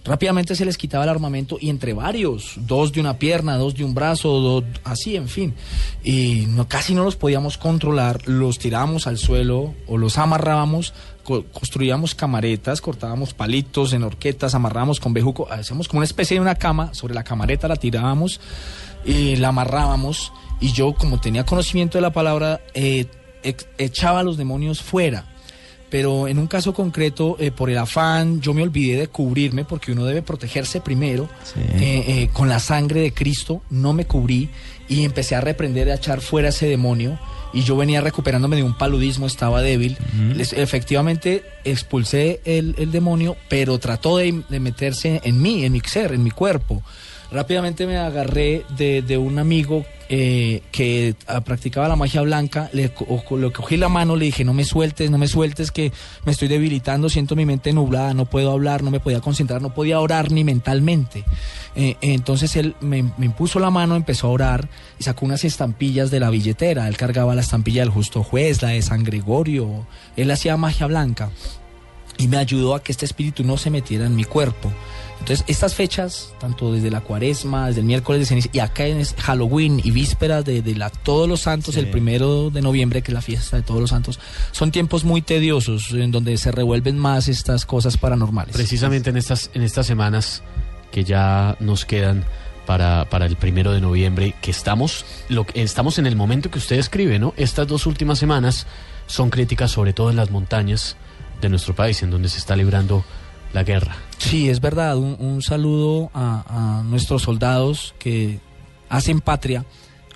rápidamente se les quitaba el armamento y entre varios, dos de una pierna, dos de un brazo, así, en fin. Y no, casi no los podíamos controlar, los tirábamos al suelo o los amarrábamos, co- construíamos camaretas, cortábamos palitos en horquetas, amarrábamos con bejuco, hacíamos como una especie de una cama, sobre la camareta la tirábamos y la amarrábamos y yo como tenía conocimiento de la palabra, eh, echaba a los demonios fuera. Pero en un caso concreto, eh, por el afán, yo me olvidé de cubrirme porque uno debe protegerse primero eh, eh, con la sangre de Cristo. No me cubrí y empecé a reprender, a echar fuera ese demonio. Y yo venía recuperándome de un paludismo, estaba débil. Les- efectivamente expulsé el, el demonio, pero trató de, de meterse en mí, en mi ser, en mi cuerpo. Rápidamente me agarré de, un amigo eh, que ah, practicaba la magia blanca, le cogí la mano, le dije, no me sueltes, no me sueltes, que me estoy debilitando, siento mi mente nublada, no puedo hablar, no me podía concentrar, no podía orar ni mentalmente. Eh, entonces él me, me impuso la mano, empezó a orar y sacó unas estampillas de la billetera. Él cargaba la estampilla del justo juez, la de San Gregorio, él hacía magia blanca y me ayudó a que este espíritu no se metiera en mi cuerpo. Entonces, estas fechas, tanto desde la cuaresma, desde el miércoles de ceniza, y acá en Halloween y vísperas de, de la Todos los Santos, Sí. el primero de noviembre, que es la fiesta de Todos los Santos, son tiempos muy tediosos en donde se revuelven más estas cosas paranormales. Precisamente en estas, en estas semanas que ya nos quedan para, para el primero de noviembre, que estamos, lo, estamos en el momento que usted escribe, ¿no? Estas dos últimas semanas son críticas sobre todo en las montañas de nuestro país, en donde se está librando la guerra. Sí, es verdad. Un, un saludo a, a nuestros soldados que hacen patria.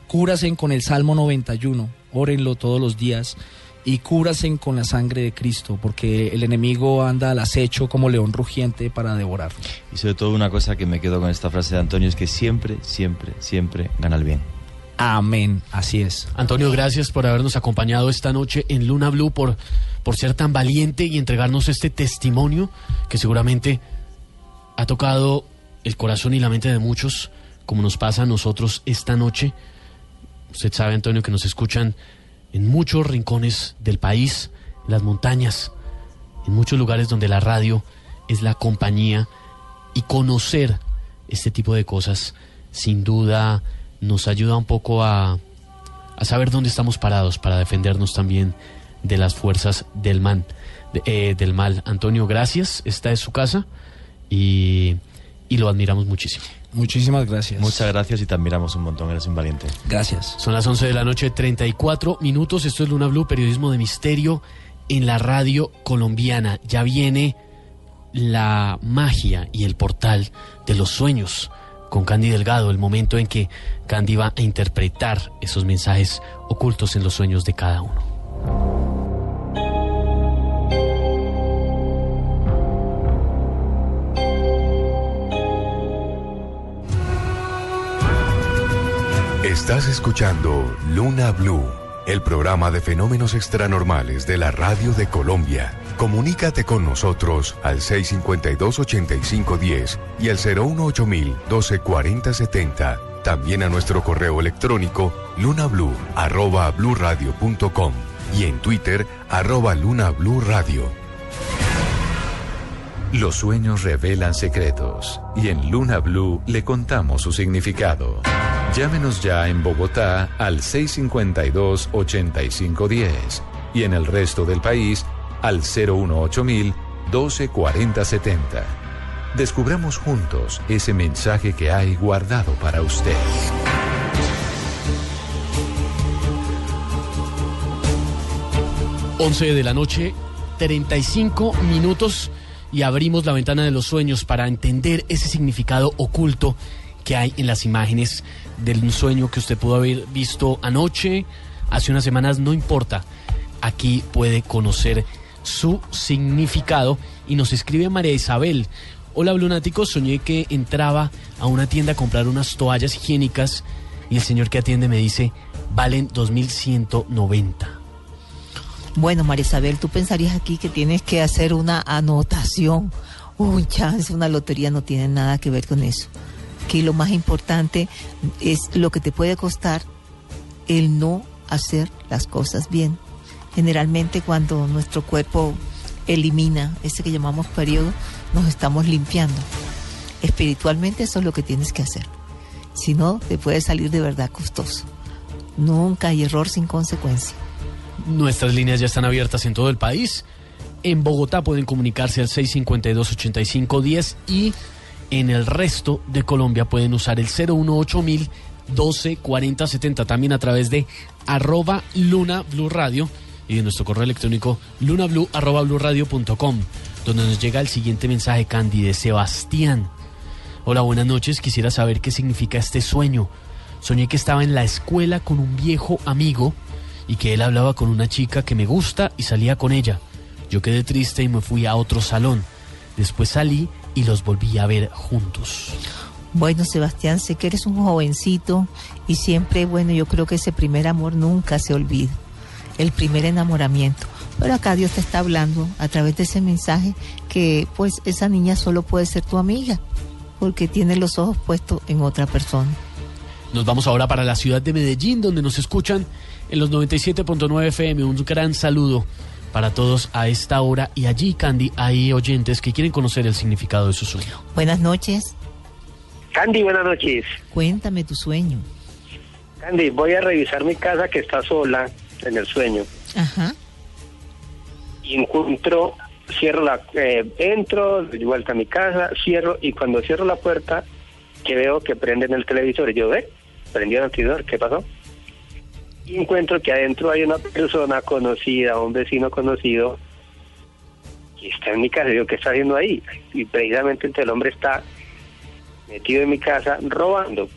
Cúrasen con el Salmo 91. Órenlo todos los días. Y cúrasen con la sangre de Cristo, porque el enemigo anda al acecho como león rugiente para devorar. Y sobre todo una cosa que me quedo con esta frase de Antonio es que siempre, siempre, siempre gana el bien. Amén, así es. Antonio, gracias por habernos acompañado esta noche en Luna Blue, por, por ser tan valiente y entregarnos este testimonio que seguramente ha tocado el corazón y la mente de muchos, como nos pasa a nosotros esta noche. Usted sabe, Antonio, que nos escuchan en muchos rincones del país, en las montañas, en muchos lugares donde la radio es la compañía y conocer este tipo de cosas sin duda nos ayuda un poco a, a saber dónde estamos parados para defendernos también de las fuerzas del, man, de- eh, del mal. Antonio, gracias. Esta es su casa y, y lo admiramos muchísimo. Muchísimas gracias. Muchas gracias y te admiramos un montón, eres un valiente. Gracias. Son las 11 de la noche, 34 minutos. Esto es Luna Blue, periodismo de misterio en la radio colombiana. Ya viene la magia y el portal de los sueños con Candy Delgado, el momento en que Candy va a interpretar esos mensajes ocultos en los sueños de cada uno. Estás escuchando Luna Blue, el programa de fenómenos extranormales de la radio de Colombia. Comunícate con nosotros al 652-8510 y al 018-124070. También a nuestro correo electrónico bluradio.com y en Twitter arroba lunabluradio. Los sueños revelan secretos y en Luna Blue le contamos su significado. Llámenos ya en Bogotá al 652-8510 y en el resto del país al 018-124070. Descubramos juntos ese mensaje que hay guardado para usted. Once de la noche, 35 minutos y abrimos la ventana de los sueños para entender ese significado oculto que hay en las imágenes del sueño que usted pudo haber visto anoche, hace unas semanas, no importa. Aquí puede conocer su significado y nos escribe María Isabel. Hola, Blunáticos, soñé que entraba a una tienda a comprar unas toallas higiénicas y el señor que atiende me dice, valen 2.190. Bueno, María Isabel, tú pensarías aquí que tienes que hacer una anotación. Un chance, una lotería no tiene nada que ver con eso. Aquí lo más importante es lo que te puede costar el no hacer las cosas bien. Generalmente cuando nuestro cuerpo elimina ese que llamamos periodo, nos estamos limpiando. Espiritualmente eso es lo que tienes que hacer. Si no, te puede salir de verdad costoso. Nunca hay error sin consecuencia. Nuestras líneas ya están abiertas en todo el país. En Bogotá pueden comunicarse al 652-8510 y en el resto de Colombia pueden usar el 018 12 40 70 también a través de arroba Luna Blue Radio y de nuestro correo electrónico lunablu.com, donde nos llega el siguiente mensaje, Candy, de Sebastián. Hola, buenas noches. Quisiera saber qué significa este sueño. Soñé que estaba en la escuela con un viejo amigo y que él hablaba con una chica que me gusta y salía con ella. Yo quedé triste y me fui a otro salón. Después salí y los volví a ver juntos. Bueno, Sebastián, sé que eres un jovencito y siempre, bueno, yo creo que ese primer amor nunca se olvida, el primer enamoramiento. Pero acá Dios te está hablando a través de ese mensaje que pues esa niña solo puede ser tu amiga, porque tiene los ojos puestos en otra persona. Nos vamos ahora para la ciudad de Medellín, donde nos escuchan en los 97.9 FM. Un gran saludo para todos a esta hora. Y allí, Candy, hay oyentes que quieren conocer el significado de su sueño. Buenas noches. Candy, buenas noches. Cuéntame tu sueño. Candy, voy a revisar mi casa que está sola en el sueño. Ajá. Y encuentro, cierro la, eh, entro, doy vuelta a mi casa, cierro y cuando cierro la puerta, que veo que prenden el televisor y yo ve, prendió el televisor, ¿qué pasó? Y encuentro que adentro hay una persona conocida, un vecino conocido, que está en mi casa. Y digo, ¿qué está haciendo ahí? Y precisamente el hombre está metido en mi casa robando.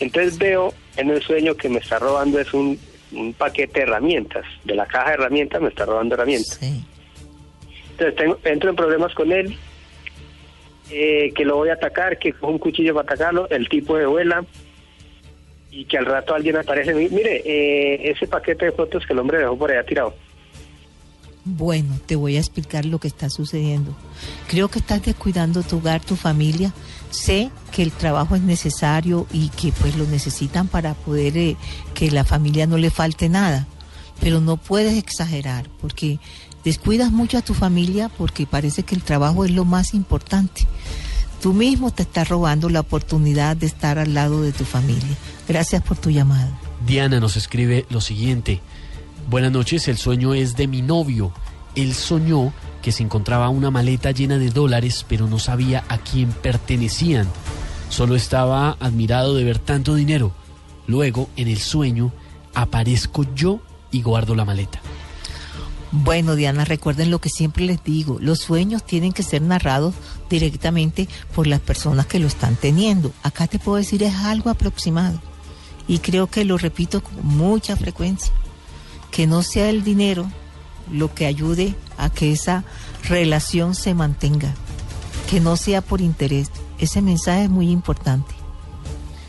Entonces veo en el sueño que me está robando es un, un paquete de herramientas. De la caja de herramientas me está robando herramientas. Entonces tengo, entro en problemas con él, eh, que lo voy a atacar, que cojo un cuchillo para atacarlo, el tipo de vuela y que al rato alguien aparece mire, eh, ese paquete de fotos que el hombre dejó por allá tirado. Bueno, te voy a explicar lo que está sucediendo. Creo que estás descuidando tu hogar, tu familia. Sé que el trabajo es necesario y que pues lo necesitan para poder eh, que la familia no le falte nada. Pero no puedes exagerar porque descuidas mucho a tu familia porque parece que el trabajo es lo más importante. Tú mismo te estás robando la oportunidad de estar al lado de tu familia. Gracias por tu llamada. Diana nos escribe lo siguiente. Buenas noches, el sueño es de mi novio. Él soñó que se encontraba una maleta llena de dólares, pero no sabía a quién pertenecían. Solo estaba admirado de ver tanto dinero. Luego, en el sueño, aparezco yo y guardo la maleta. Bueno, Diana, recuerden lo que siempre les digo, los sueños tienen que ser narrados directamente por las personas que lo están teniendo. Acá te puedo decir es algo aproximado y creo que lo repito con mucha frecuencia, que no sea el dinero lo que ayude a que esa relación se mantenga, que no sea por interés. Ese mensaje es muy importante.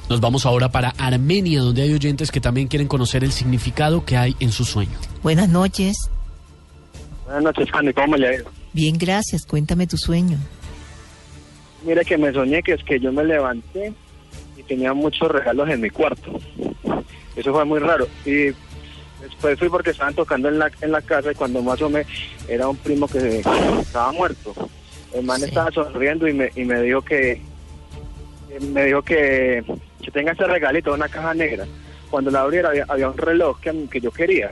Nos vamos ahora para Armenia, donde hay oyentes que también quieren conocer el significado que hay en su sueño. Buenas noches. Buenas noches, Candy, ¿cómo le ha ido? Bien, gracias. Cuéntame tu sueño. Mire que me soñé que es que yo me levanté y tenía muchos regalos en mi cuarto. Eso fue muy raro. Y después fui porque estaban tocando en la, en la casa y cuando más o menos era un primo que estaba muerto. El man estaba sonriendo y me, y me dijo que, me dijo que, que tenga ese regalito, una caja negra. Cuando la abriera había, había un reloj que, que yo quería.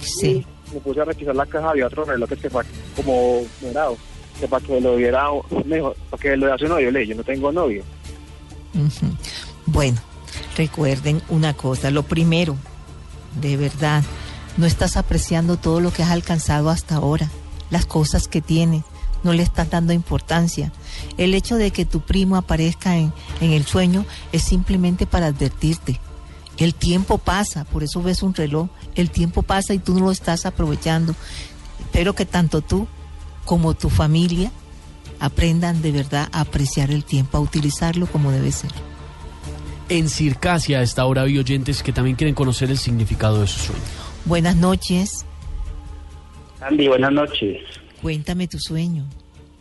Sí. Y me puse a requisar la caja, había otro reloj que fue como morado. Que para que lo viera, me dijo, para que lo vea su novio, le dije, yo no tengo novio. Bueno, recuerden una cosa, lo primero, de verdad, no estás apreciando todo lo que has alcanzado hasta ahora, las cosas que tienes, no le estás dando importancia. El hecho de que tu primo aparezca en, en el sueño es simplemente para advertirte. El tiempo pasa, por eso ves un reloj, el tiempo pasa y tú no lo estás aprovechando. Espero que tanto tú como tu familia aprendan de verdad a apreciar el tiempo, a utilizarlo como debe ser. En Circasia, a esta hora hay oyentes que también quieren conocer el significado de su sueño. Buenas noches, Andy, buenas noches. cuéntame tu sueño.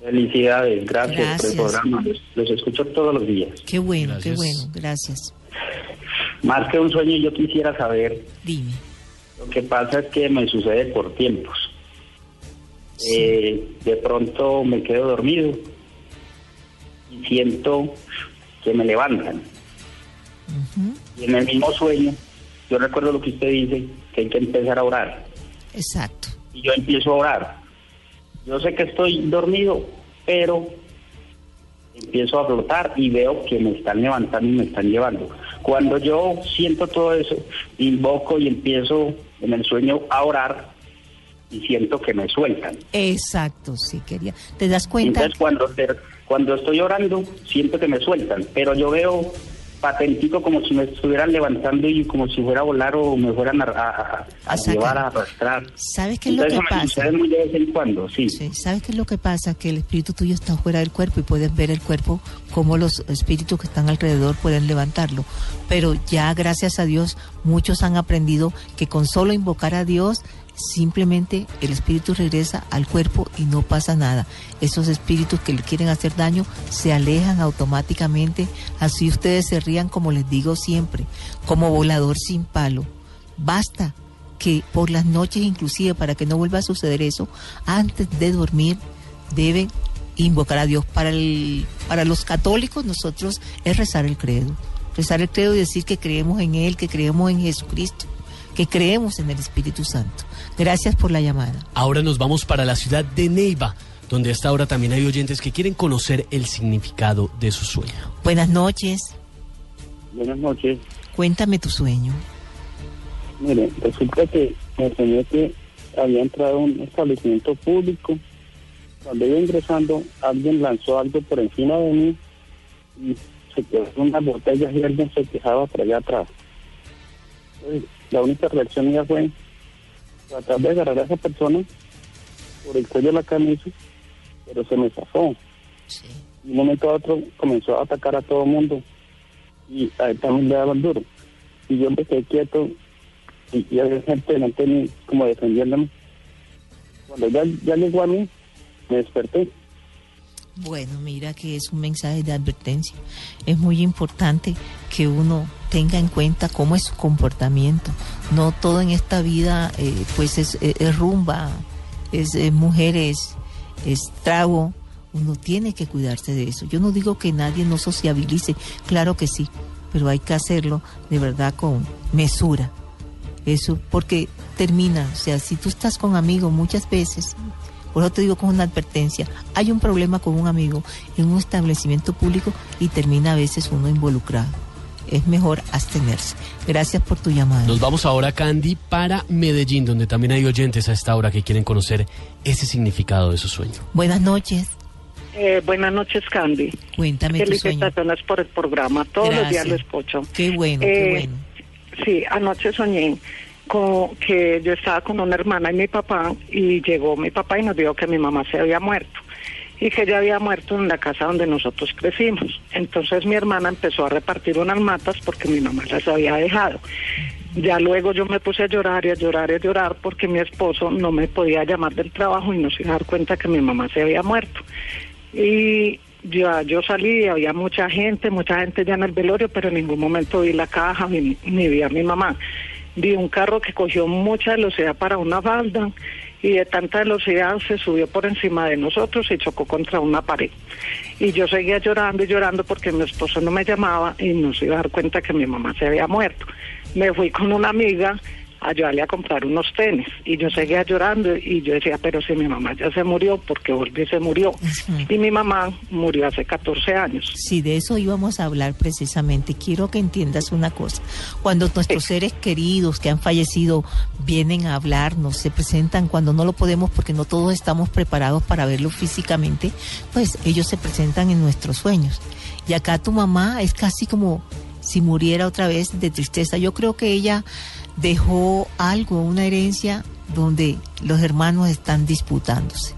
Felicidades, gracias, Gracias. por el programa. Los, los escucho todos los días. Qué bueno, qué bueno, gracias. Más que un sueño, yo quisiera saber. Dime. Lo que pasa es que me sucede por tiempos. Eh, de pronto me quedo dormido y siento que me levantan. Y en el mismo sueño, yo recuerdo lo que usted dice, que hay que empezar a orar. Exacto. y yo empiezo a orar. Yo sé que estoy dormido, pero empiezo a flotar y veo que me están levantando y me están llevando. Cuando yo siento todo eso, invoco y empiezo en el sueño a orar, y siento que me sueltan. Exacto, sí, quería. ¿Te das cuenta? Entonces cuando, cuando estoy orando, siento que me sueltan, pero yo veo patentito como si me estuvieran levantando y como si fuera a volar o me fueran a, a- a llevar a arrastrar. ¿Sabes qué es lo Entonces que eso me pasa? muy de vez en cuando, sí. ¿Sabes qué es lo que pasa? Que el espíritu tuyo está fuera del cuerpo y puedes ver el cuerpo como los espíritus que están alrededor pueden levantarlo. Pero ya gracias a Dios muchos han aprendido que con solo invocar a Dios simplemente el espíritu regresa al cuerpo y no pasa nada. Esos espíritus que le quieren hacer daño se alejan automáticamente. Así ustedes se rían como les digo siempre, como volador sin palo. Basta que por las noches inclusive para que no vuelva a suceder eso, antes de dormir deben invocar a Dios. Para, el, para los católicos nosotros es rezar el credo. Rezar el credo y decir que creemos en Él, que creemos en Jesucristo, que creemos en el Espíritu Santo. Gracias por la llamada. Ahora nos vamos para la ciudad de Neiva, donde hasta ahora también hay oyentes que quieren conocer el significado de su sueño. Buenas noches, Buenas noches. cuéntame tu sueño. Mire, resulta que me soñé que había entrado a un establecimiento público. Cuando iba ingresando, alguien lanzó algo por encima de mí y se quedó en unas botellas y alguien se quejaba por allá atrás. Entonces, la única reacción mía fue tratar de agarrar a esa persona por el cuello de la camisa, pero se me zafó. De un momento a otro comenzó a atacar a todo el mundo y a él también le daban duro. Y yo quedé quieto y, y había gente delante de mí como defendiéndome. Cuando ya, ya llegó a mí, me desperté. Bueno, mira que es un mensaje de advertencia. Es muy importante que uno tenga en cuenta cómo es su comportamiento. No todo en esta vida eh, pues es, es- es rumba, es, eh, mujeres, es trago. Uno tiene que cuidarse de eso. Yo no digo que nadie no sociabilice, claro que sí, pero hay que hacerlo de verdad con mesura. Eso, porque termina, o sea, si tú estás con amigos muchas veces, por eso te digo con una advertencia, hay un problema con un amigo en un establecimiento público y termina a veces uno involucrado. Es mejor abstenerse. Gracias por tu llamada. Nos vamos ahora, Candy, para Medellín, donde también hay oyentes a esta hora que quieren conocer ese significado de su sueño. Buenas noches. Eh, buenas noches, Candy. Cuéntame tu sueño. Felicitaciones por el programa. Todos los días Gracias. lo escucho. Qué bueno, qué Eh, bueno. Sí, anoche soñé con, que yo estaba con una hermana y mi papá y llegó mi papá y nos dijo que mi mamá se había muerto y que ella había muerto en la casa donde nosotros crecimos. Entonces mi hermana empezó a repartir unas matas porque mi mamá las había dejado. Ya luego yo me puse a llorar y a llorar y a llorar porque mi esposo no me podía llamar del trabajo y no se iba a dar cuenta que mi mamá se había muerto. Y ya yo salí, había mucha gente, mucha gente ya en el velorio, pero en ningún momento vi la caja ni, ni vi a mi mamá. Vi un carro que cogió mucha velocidad para una falda y de tanta velocidad se subió por encima de nosotros y chocó contra una pared. Y yo seguía llorando y llorando porque mi esposo no me llamaba y no se iba a dar cuenta que mi mamá se había muerto. Me fui con una amiga ayudarle a comprar unos tenis y yo seguía llorando y yo decía, pero si mi mamá ya se murió, porque volvió y se murió. Y mi mamá murió hace 14 años. Sí, de eso íbamos a hablar precisamente. Quiero que entiendas una cosa. Cuando nuestros seres queridos que han fallecido vienen a hablarnos, se presentan cuando no lo podemos porque no todos estamos preparados para verlo físicamente, pues ellos se presentan en nuestros sueños. Y acá tu mamá es casi como si muriera otra vez de tristeza. Yo creo que ella dejó algo, una herencia donde los hermanos están disputándose.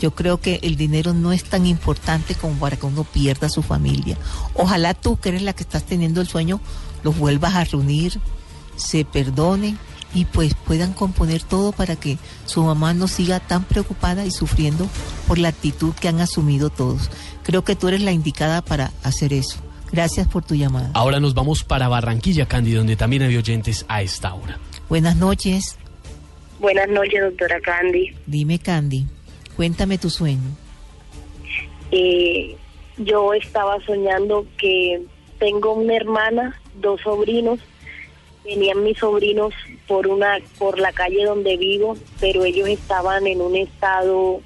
Yo creo que el dinero no es tan importante como para que uno pierda su familia. Ojalá tú, que eres la que estás teniendo el sueño, los vuelvas a reunir, se perdonen y pues puedan componer todo para que su mamá no siga tan preocupada y sufriendo por la actitud que han asumido todos. Creo que tú eres la indicada para hacer eso. Gracias por tu llamada. Ahora nos vamos para Barranquilla, Candy, donde también hay oyentes a esta hora. Buenas noches. Buenas noches, doctora Candy. Dime, Candy, cuéntame tu sueño. Eh, yo estaba soñando que tengo una hermana, dos sobrinos. Venían mis sobrinos por una por la calle donde vivo, pero ellos estaban en un estado,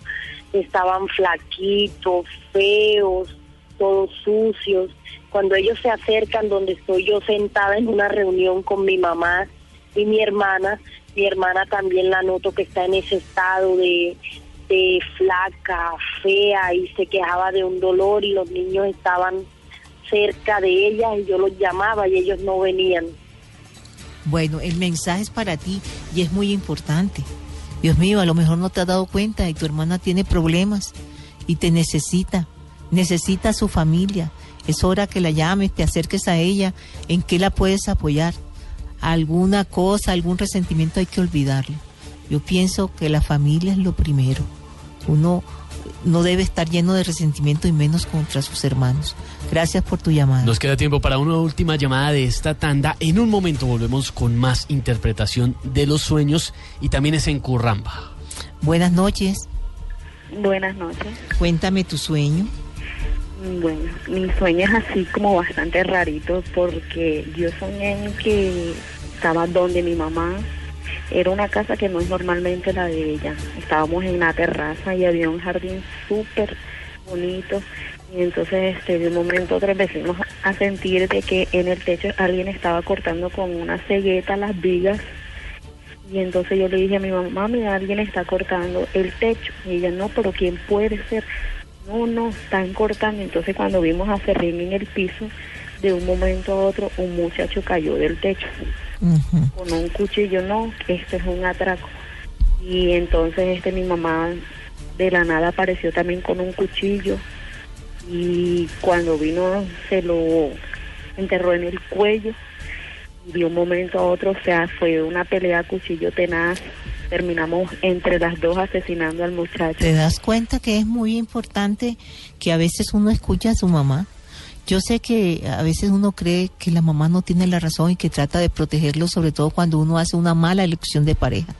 estaban flaquitos, feos, todos sucios. Cuando ellos se acercan donde estoy yo sentada en una reunión con mi mamá, Y mi hermana, mi hermana también la noto que está en ese estado de, de flaca, fea y se quejaba de un dolor y los niños estaban cerca de ella y yo los llamaba y ellos no venían. Bueno, el mensaje es para ti y es muy importante. Dios mío, a lo mejor no te has dado cuenta y tu hermana tiene problemas y te necesita, necesita a su familia. Es hora que la llames, te acerques a ella, en qué la puedes apoyar. Alguna cosa, algún resentimiento hay que olvidarlo. Yo pienso que la familia es lo primero. Uno no debe estar lleno de resentimiento y menos contra sus hermanos. Gracias por tu llamada. Nos queda tiempo para una última llamada de esta tanda. En un momento volvemos con más interpretación de los sueños y también es en Curramba. Buenas noches. Buenas noches. Cuéntame tu sueño. Bueno, mi sueño es así como bastante rarito porque yo soñé que estaba donde mi mamá. Era una casa que no es normalmente la de ella. Estábamos en una terraza y había un jardín súper bonito. Y entonces este, de un momento a otro empecimos a sentir de que en el techo alguien estaba cortando con una cegueta las vigas. Y entonces yo le dije a mi mamá, mira, alguien está cortando el techo. Y ella, no, pero ¿quién puede ser? No, no, están cortando. Entonces cuando vimos a Ferrín en el piso, de un momento a otro un muchacho cayó del techo con un cuchillo. No, esto es un atraco. Y entonces este mi mamá de la nada apareció también con un cuchillo y cuando vino se lo enterró en el cuello y de un momento a otro, o sea, fue una pelea cuchillo tenaz. Terminamos entre las dos asesinando al muchacho. ¿Te das cuenta que es muy importante que a veces uno escucha a su mamá? Yo sé que a veces uno cree que la mamá no tiene la razón y que trata de protegerlo, sobre todo cuando uno hace una mala elección de pareja.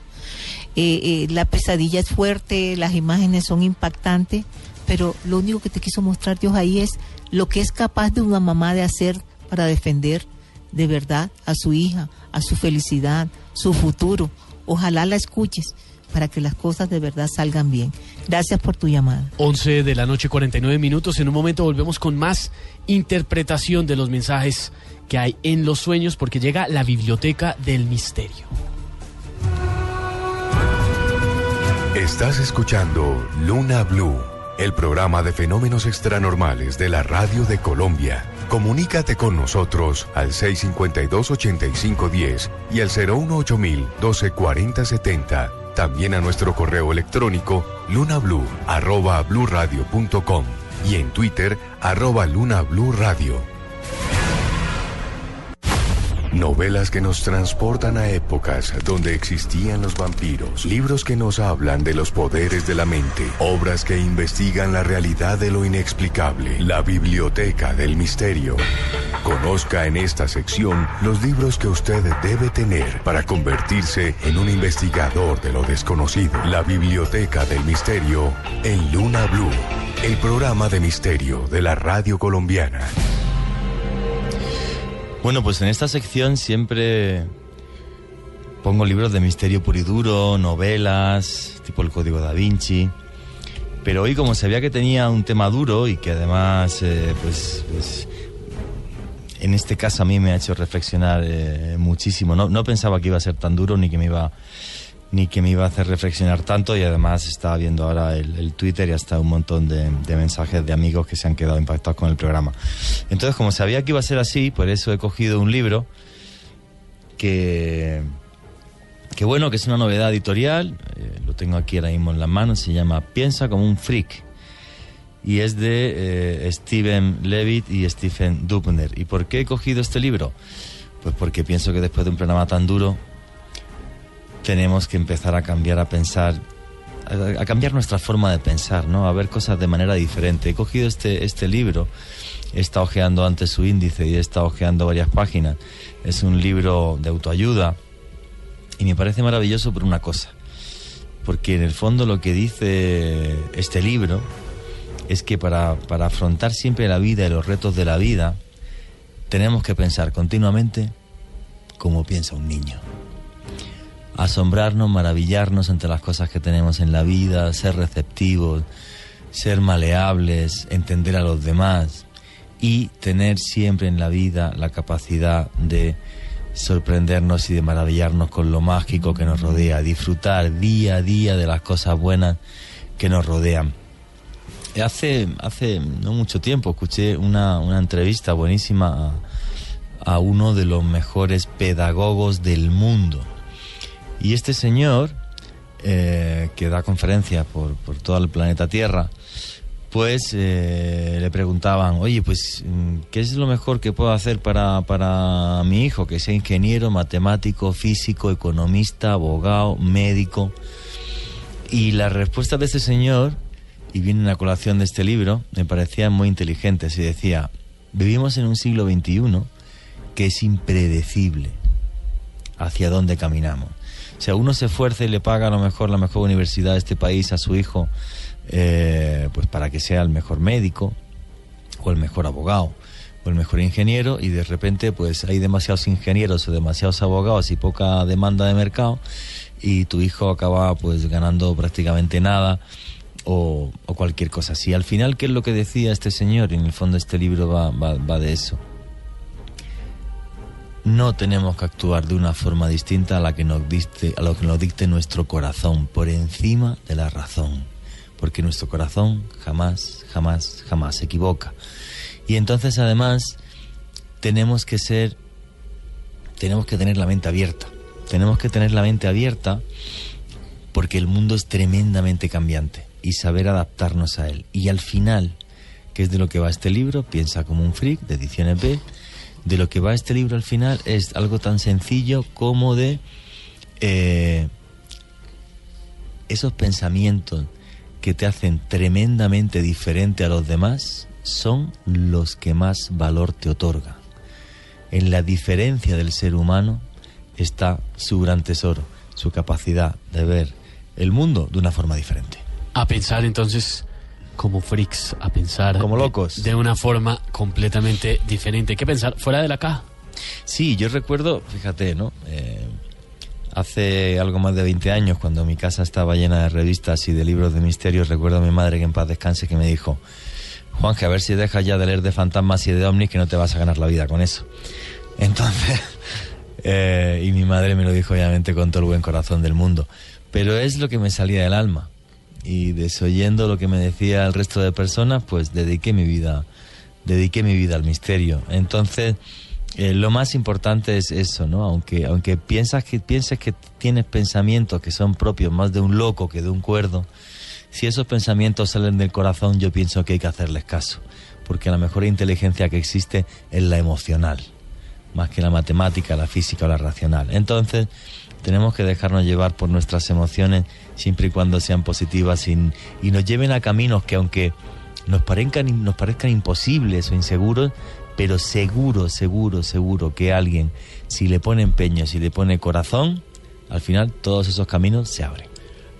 Eh, eh, la pesadilla es fuerte, las imágenes son impactantes, pero lo único que te quiso mostrar Dios ahí es lo que es capaz de una mamá de hacer para defender de verdad a su hija, a su felicidad, su futuro. Ojalá la escuches para que las cosas de verdad salgan bien. Gracias por tu llamada. 11 de la noche, 49 minutos. En un momento volvemos con más interpretación de los mensajes que hay en los sueños porque llega la biblioteca del misterio. Estás escuchando Luna Blue, el programa de fenómenos extranormales de la radio de Colombia. Comunícate con nosotros al 652-8510 y al 018-124070. También a nuestro correo electrónico lunablue arroba bluradio.com y en Twitter arroba lunabluradio. Novelas que nos transportan a épocas donde existían los vampiros, libros que nos hablan de los poderes de la mente, obras que investigan la realidad de lo inexplicable, la biblioteca del misterio. Conozca en esta sección los libros que usted debe tener para convertirse en un investigador de lo desconocido. La biblioteca del misterio en Luna Blue, el programa de misterio de la radio colombiana. Bueno, pues en esta sección siempre pongo libros de misterio puro y duro, novelas, tipo El Código da Vinci. Pero hoy como sabía que tenía un tema duro y que además, eh, pues, pues, en este caso a mí me ha hecho reflexionar eh, muchísimo. No, no pensaba que iba a ser tan duro ni que me iba ni que me iba a hacer reflexionar tanto y además estaba viendo ahora el, Twitter y hasta un montón de, mensajes de amigos que se han quedado impactados con el programa. Entonces, como sabía que iba a ser así, por eso he cogido un libro que, bueno, que es una novedad editorial, eh, lo tengo aquí ahora mismo en las manos, se llama Piensa como un freak y es de eh, Steven Levitt y Stephen Dubner. ¿Y por qué he cogido este libro? Pues porque pienso que después de un programa tan duro tenemos que empezar a cambiar, a pensar, a, cambiar nuestra forma de pensar, ¿no? A ver cosas de manera diferente. He cogido este, este libro, he estado ojeando antes su índice y he estado ojeando varias páginas. Es un libro de autoayuda y me parece maravilloso por una cosa. Porque en el fondo lo que dice este libro es que para, para afrontar siempre la vida y los retos de la vida, tenemos que pensar continuamente como piensa un niño asombrarnos, maravillarnos ante las cosas que tenemos en la vida, ser receptivos, ser maleables, entender a los demás y tener siempre en la vida la capacidad de sorprendernos y de maravillarnos con lo mágico que nos rodea, disfrutar día a día de las cosas buenas que nos rodean. Hace, hace no mucho tiempo escuché una, una entrevista buenísima a, a uno de los mejores pedagogos del mundo. Y este señor, eh, que da conferencias por, por todo el planeta Tierra, pues eh, le preguntaban, oye, pues, mm, ¿qué es lo mejor que puedo hacer para, para mi hijo? Que sea ingeniero, matemático, físico, economista, abogado, médico. Y la respuesta de ese señor, y viene en la colación de este libro, me parecía muy inteligente. Se decía, vivimos en un siglo XXI que es impredecible hacia dónde caminamos. Sea, uno se esfuerza y le paga a lo mejor la mejor universidad de este país a su hijo, eh, pues para que sea el mejor médico, o el mejor abogado, o el mejor ingeniero, y de repente pues hay demasiados ingenieros o demasiados abogados y poca demanda de mercado, y tu hijo acaba pues ganando prácticamente nada. O, o cualquier cosa así. Al final, ¿qué es lo que decía este señor? En el fondo este libro va, va, va de eso no tenemos que actuar de una forma distinta a la que nos dicte, a lo que nos dicte nuestro corazón, por encima de la razón, porque nuestro corazón jamás, jamás, jamás se equivoca. Y entonces además tenemos que ser, tenemos que tener la mente abierta, tenemos que tener la mente abierta porque el mundo es tremendamente cambiante y saber adaptarnos a él. Y al final, que es de lo que va este libro, Piensa como un freak, de Ediciones B, de lo que va este libro al final es algo tan sencillo como de eh, esos pensamientos que te hacen tremendamente diferente a los demás son los que más valor te otorgan. En la diferencia del ser humano está su gran tesoro, su capacidad de ver el mundo de una forma diferente. A pensar entonces como freaks, a pensar Como de- locos. de, una forma completamente diferente. ¿Qué pensar? Fuera de la caja. Sí, yo recuerdo, fíjate, ¿no? Eh, hace algo más de 20 años, cuando mi casa estaba llena de revistas y de libros de misterios, recuerdo a mi madre que en paz descanse que me dijo, Juan, que a ver si dejas ya de leer de fantasmas y de ovnis que no te vas a ganar la vida con eso. <laughs> Entonces, eh, y mi madre me lo dijo obviamente con todo el buen corazón del mundo, pero es lo que me salía del alma. Y desoyendo lo que me decía el resto de personas, pues dediqué mi vida, dediqué mi vida al misterio. Entonces, eh, lo más importante es eso, ¿no? Aunque, aunque piensas que, pienses que tienes pensamientos que son propios más de un loco que de un cuerdo, si esos pensamientos salen del corazón, yo pienso que hay que hacerles caso, porque la mejor inteligencia que existe es la emocional, más que la matemática, la física o la racional. Entonces, tenemos que dejarnos llevar por nuestras emociones siempre y cuando sean positivas y, nos lleven a caminos que aunque nos parezcan, nos parezcan imposibles o inseguros, pero seguro, seguro, seguro que alguien, si le pone empeño, si le pone corazón, al final todos esos caminos se abren.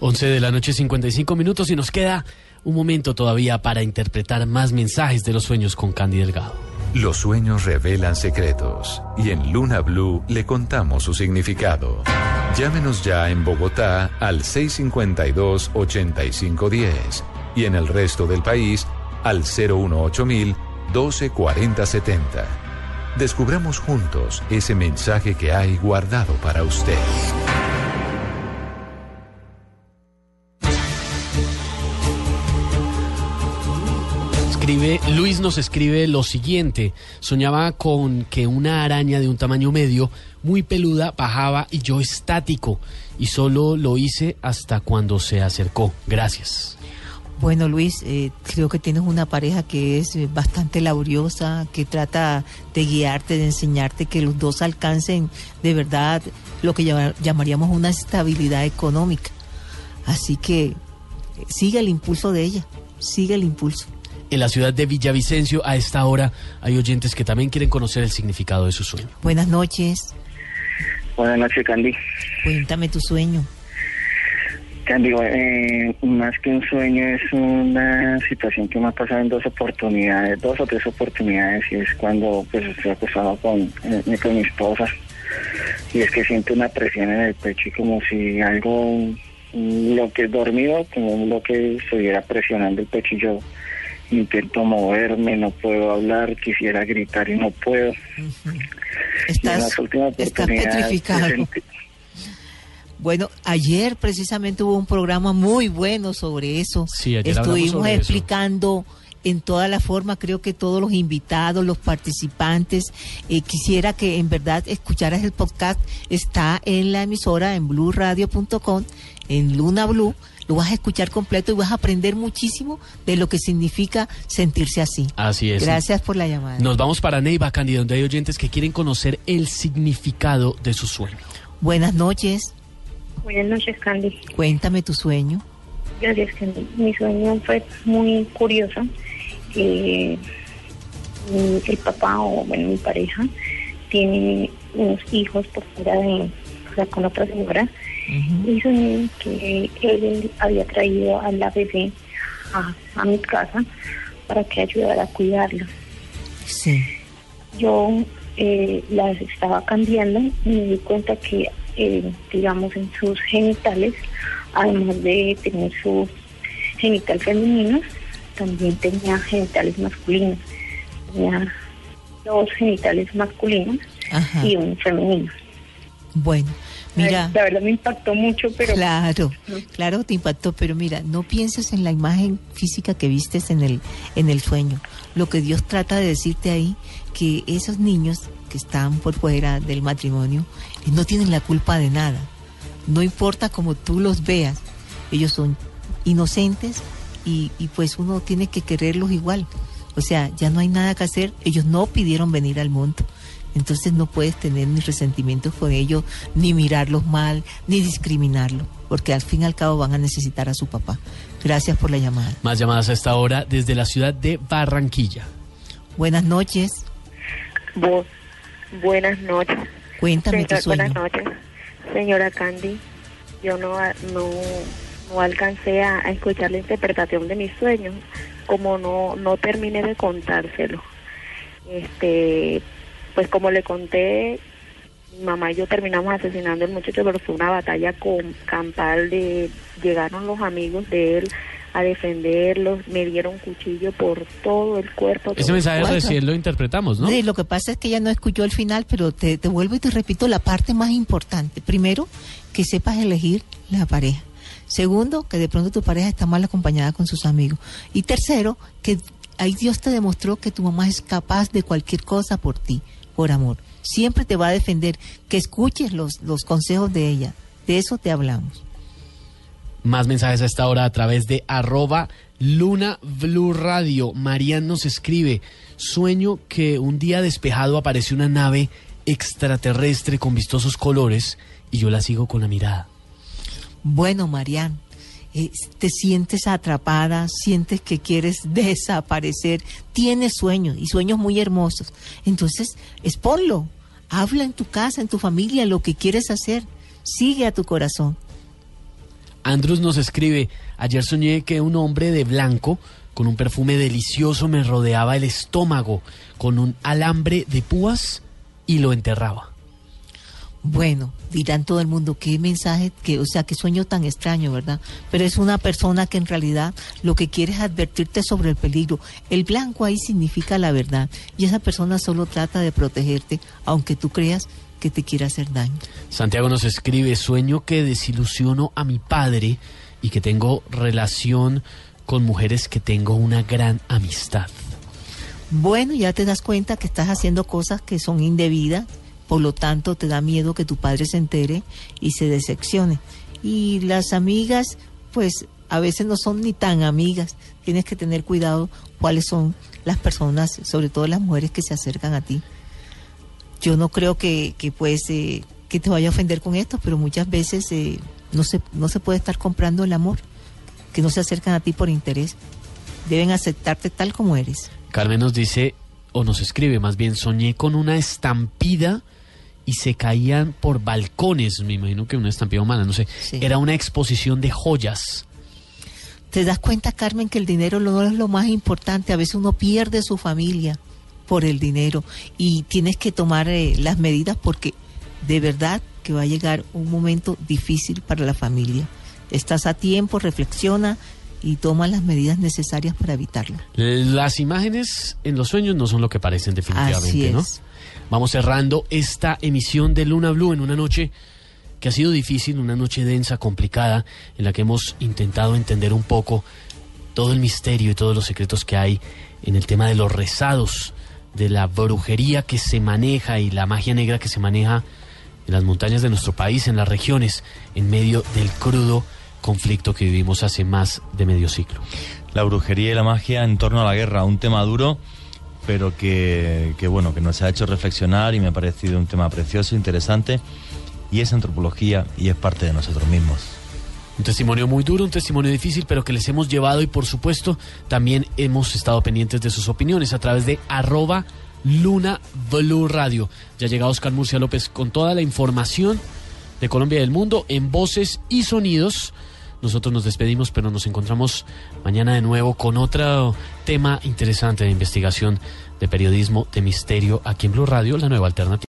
11 de la noche, 55 minutos y nos queda un momento todavía para interpretar más mensajes de los sueños con Candy Delgado. Los sueños revelan secretos y en Luna Blue le contamos su significado. Llámenos ya en Bogotá al 652-8510 y en el resto del país al 018-124070. Descubramos juntos ese mensaje que hay guardado para usted. Luis nos escribe lo siguiente. Soñaba con que una araña de un tamaño medio, muy peluda, bajaba y yo estático. Y solo lo hice hasta cuando se acercó. Gracias. Bueno, Luis, eh, creo que tienes una pareja que es eh, bastante laboriosa, que trata de guiarte, de enseñarte que los dos alcancen de verdad lo que llama- llamaríamos una estabilidad económica. Así que eh, sigue el impulso de ella, sigue el impulso. En la ciudad de Villavicencio, a esta hora, hay oyentes que también quieren conocer el significado de su sueño. Buenas noches, Buenas noches, Candy. cuéntame tu sueño. Candy, eh, más que un sueño es una situación que me ha pasado en dos oportunidades, dos o tres oportunidades, y es cuando pues estoy acostado con, eh, con mi esposa, y es que siento una presión en el pecho y como si algo, lo que es dormido, como lo que estuviera presionando el pecho y yo intento moverme, no puedo hablar, quisiera gritar y no puedo. Estás, estás petrificado. Bueno, ayer precisamente hubo un programa muy bueno sobre eso. Sí, ayer Estuvimos sobre eso. explicando en toda la forma, creo que todos los invitados, los participantes, eh, quisiera que en verdad escucharas el podcast, está en la emisora en blueradio.com, en Luna Blue, lo vas a escuchar completo y vas a aprender muchísimo de lo que significa sentirse así. Así es. Gracias por la llamada. Nos vamos para Neiva, Candido, donde hay oyentes que quieren conocer el significado de su sueño. Buenas noches, Buenas noches, Candy. cuéntame tu sueño. Gracias, Candy. Mi sueño fue muy curioso. Eh, el papá, o bueno, mi pareja, tiene unos hijos por fuera de, o sea, con otra señora. Y soñé que él había traído a la bebé a, a mi casa para que ayudara a cuidarla. Sí. Yo eh, las estaba cambiando y me di cuenta que, eh, digamos, en sus genitales, además de tener sus genital femeninos, también tenía genitales masculinos. Tenía dos genitales masculinos Ajá. y un femenino. Bueno, mira. La verdad me impactó mucho, pero... Claro, claro te impactó, pero mira, no pienses en la imagen física que vistes en el, en el sueño. Lo que Dios trata de decirte ahí, que esos niños que están por fuera del matrimonio eh, no tienen la culpa de nada. No importa cómo tú los veas, ellos son inocentes y, y pues uno tiene que quererlos igual. O sea, ya no hay nada que hacer, ellos no pidieron venir al mundo. Entonces no puedes tener ni resentimientos con ellos, ni mirarlos mal, ni discriminarlos, porque al fin y al cabo van a necesitar a su papá. Gracias por la llamada. Más llamadas a esta hora desde la ciudad de Barranquilla. Buenas noches. Bu- buenas noches. Cuéntame tu Señor- sueño. Buenas noches, señora Candy. Yo no, no, no alcancé a, a escuchar la interpretación de mis sueños, como no, no terminé de contárselo. Este, pues como le conté, mi mamá y yo terminamos asesinando al muchacho, pero fue una batalla con campal de llegaron los amigos de él a defenderlos, me dieron cuchillo por todo el cuerpo. Ese mensaje recién lo interpretamos, ¿no? Sí, lo que pasa es que ella no escuchó el final, pero te, te vuelvo y te repito la parte más importante. Primero, que sepas elegir la pareja. Segundo, que de pronto tu pareja está mal acompañada con sus amigos. Y tercero, que ahí Dios te demostró que tu mamá es capaz de cualquier cosa por ti, por amor. Siempre te va a defender, que escuches los, los consejos de ella. De eso te hablamos. Más mensajes a esta hora a través de arroba Luna Blue Radio. Marian nos escribe, sueño que un día despejado aparece una nave extraterrestre con vistosos colores y yo la sigo con la mirada. Bueno, Marian, eh, te sientes atrapada, sientes que quieres <laughs> desaparecer, tienes sueños y sueños muy hermosos. Entonces, exponlo, habla en tu casa, en tu familia, lo que quieres hacer, sigue a tu corazón. Andrus nos escribe, ayer soñé que un hombre de blanco con un perfume delicioso me rodeaba el estómago con un alambre de púas y lo enterraba. Bueno, dirán todo el mundo, qué mensaje, que, o sea, qué sueño tan extraño, ¿verdad? Pero es una persona que en realidad lo que quiere es advertirte sobre el peligro. El blanco ahí significa la verdad y esa persona solo trata de protegerte, aunque tú creas que te quiere hacer daño. Santiago nos escribe, sueño que desilusiono a mi padre y que tengo relación con mujeres que tengo una gran amistad. Bueno, ya te das cuenta que estás haciendo cosas que son indebidas, por lo tanto te da miedo que tu padre se entere y se decepcione. Y las amigas, pues a veces no son ni tan amigas. Tienes que tener cuidado cuáles son las personas, sobre todo las mujeres que se acercan a ti. Yo no creo que, que pues, eh, que te vaya a ofender con esto, pero muchas veces eh, no, se, no se puede estar comprando el amor, que no se acercan a ti por interés. Deben aceptarte tal como eres. Carmen nos dice, o nos escribe más bien, soñé con una estampida y se caían por balcones, me imagino que una estampida humana, no sé. Era una exposición de joyas. ¿Te das cuenta, Carmen, que el dinero no es lo más importante? A veces uno pierde su familia por el dinero y tienes que tomar eh, las medidas porque de verdad que va a llegar un momento difícil para la familia. Estás a tiempo, reflexiona y toma las medidas necesarias para evitarlo. Las imágenes en los sueños no son lo que parecen definitivamente, Así ¿no? Vamos cerrando esta emisión de Luna Blue en una noche que ha sido difícil, una noche densa, complicada, en la que hemos intentado entender un poco todo el misterio y todos los secretos que hay en el tema de los rezados, de la brujería que se maneja y la magia negra que se maneja en las montañas de nuestro país, en las regiones, en medio del crudo conflicto que vivimos hace más de medio siglo. La brujería y la magia en torno a la guerra, un tema duro, pero que, que, bueno, que nos ha hecho reflexionar y me ha parecido un tema precioso, interesante, y es antropología y es parte de nosotros mismos. Un testimonio muy duro, un testimonio difícil, pero que les hemos llevado y por supuesto también hemos estado pendientes de sus opiniones a través de arroba Luna Blue Radio. Ya llega Oscar Murcia López con toda la información de Colombia y del mundo en voces y sonidos. Nosotros nos despedimos, pero nos encontramos mañana de nuevo con otro tema interesante de investigación, de periodismo, de misterio aquí en Blue Radio, la nueva alternativa.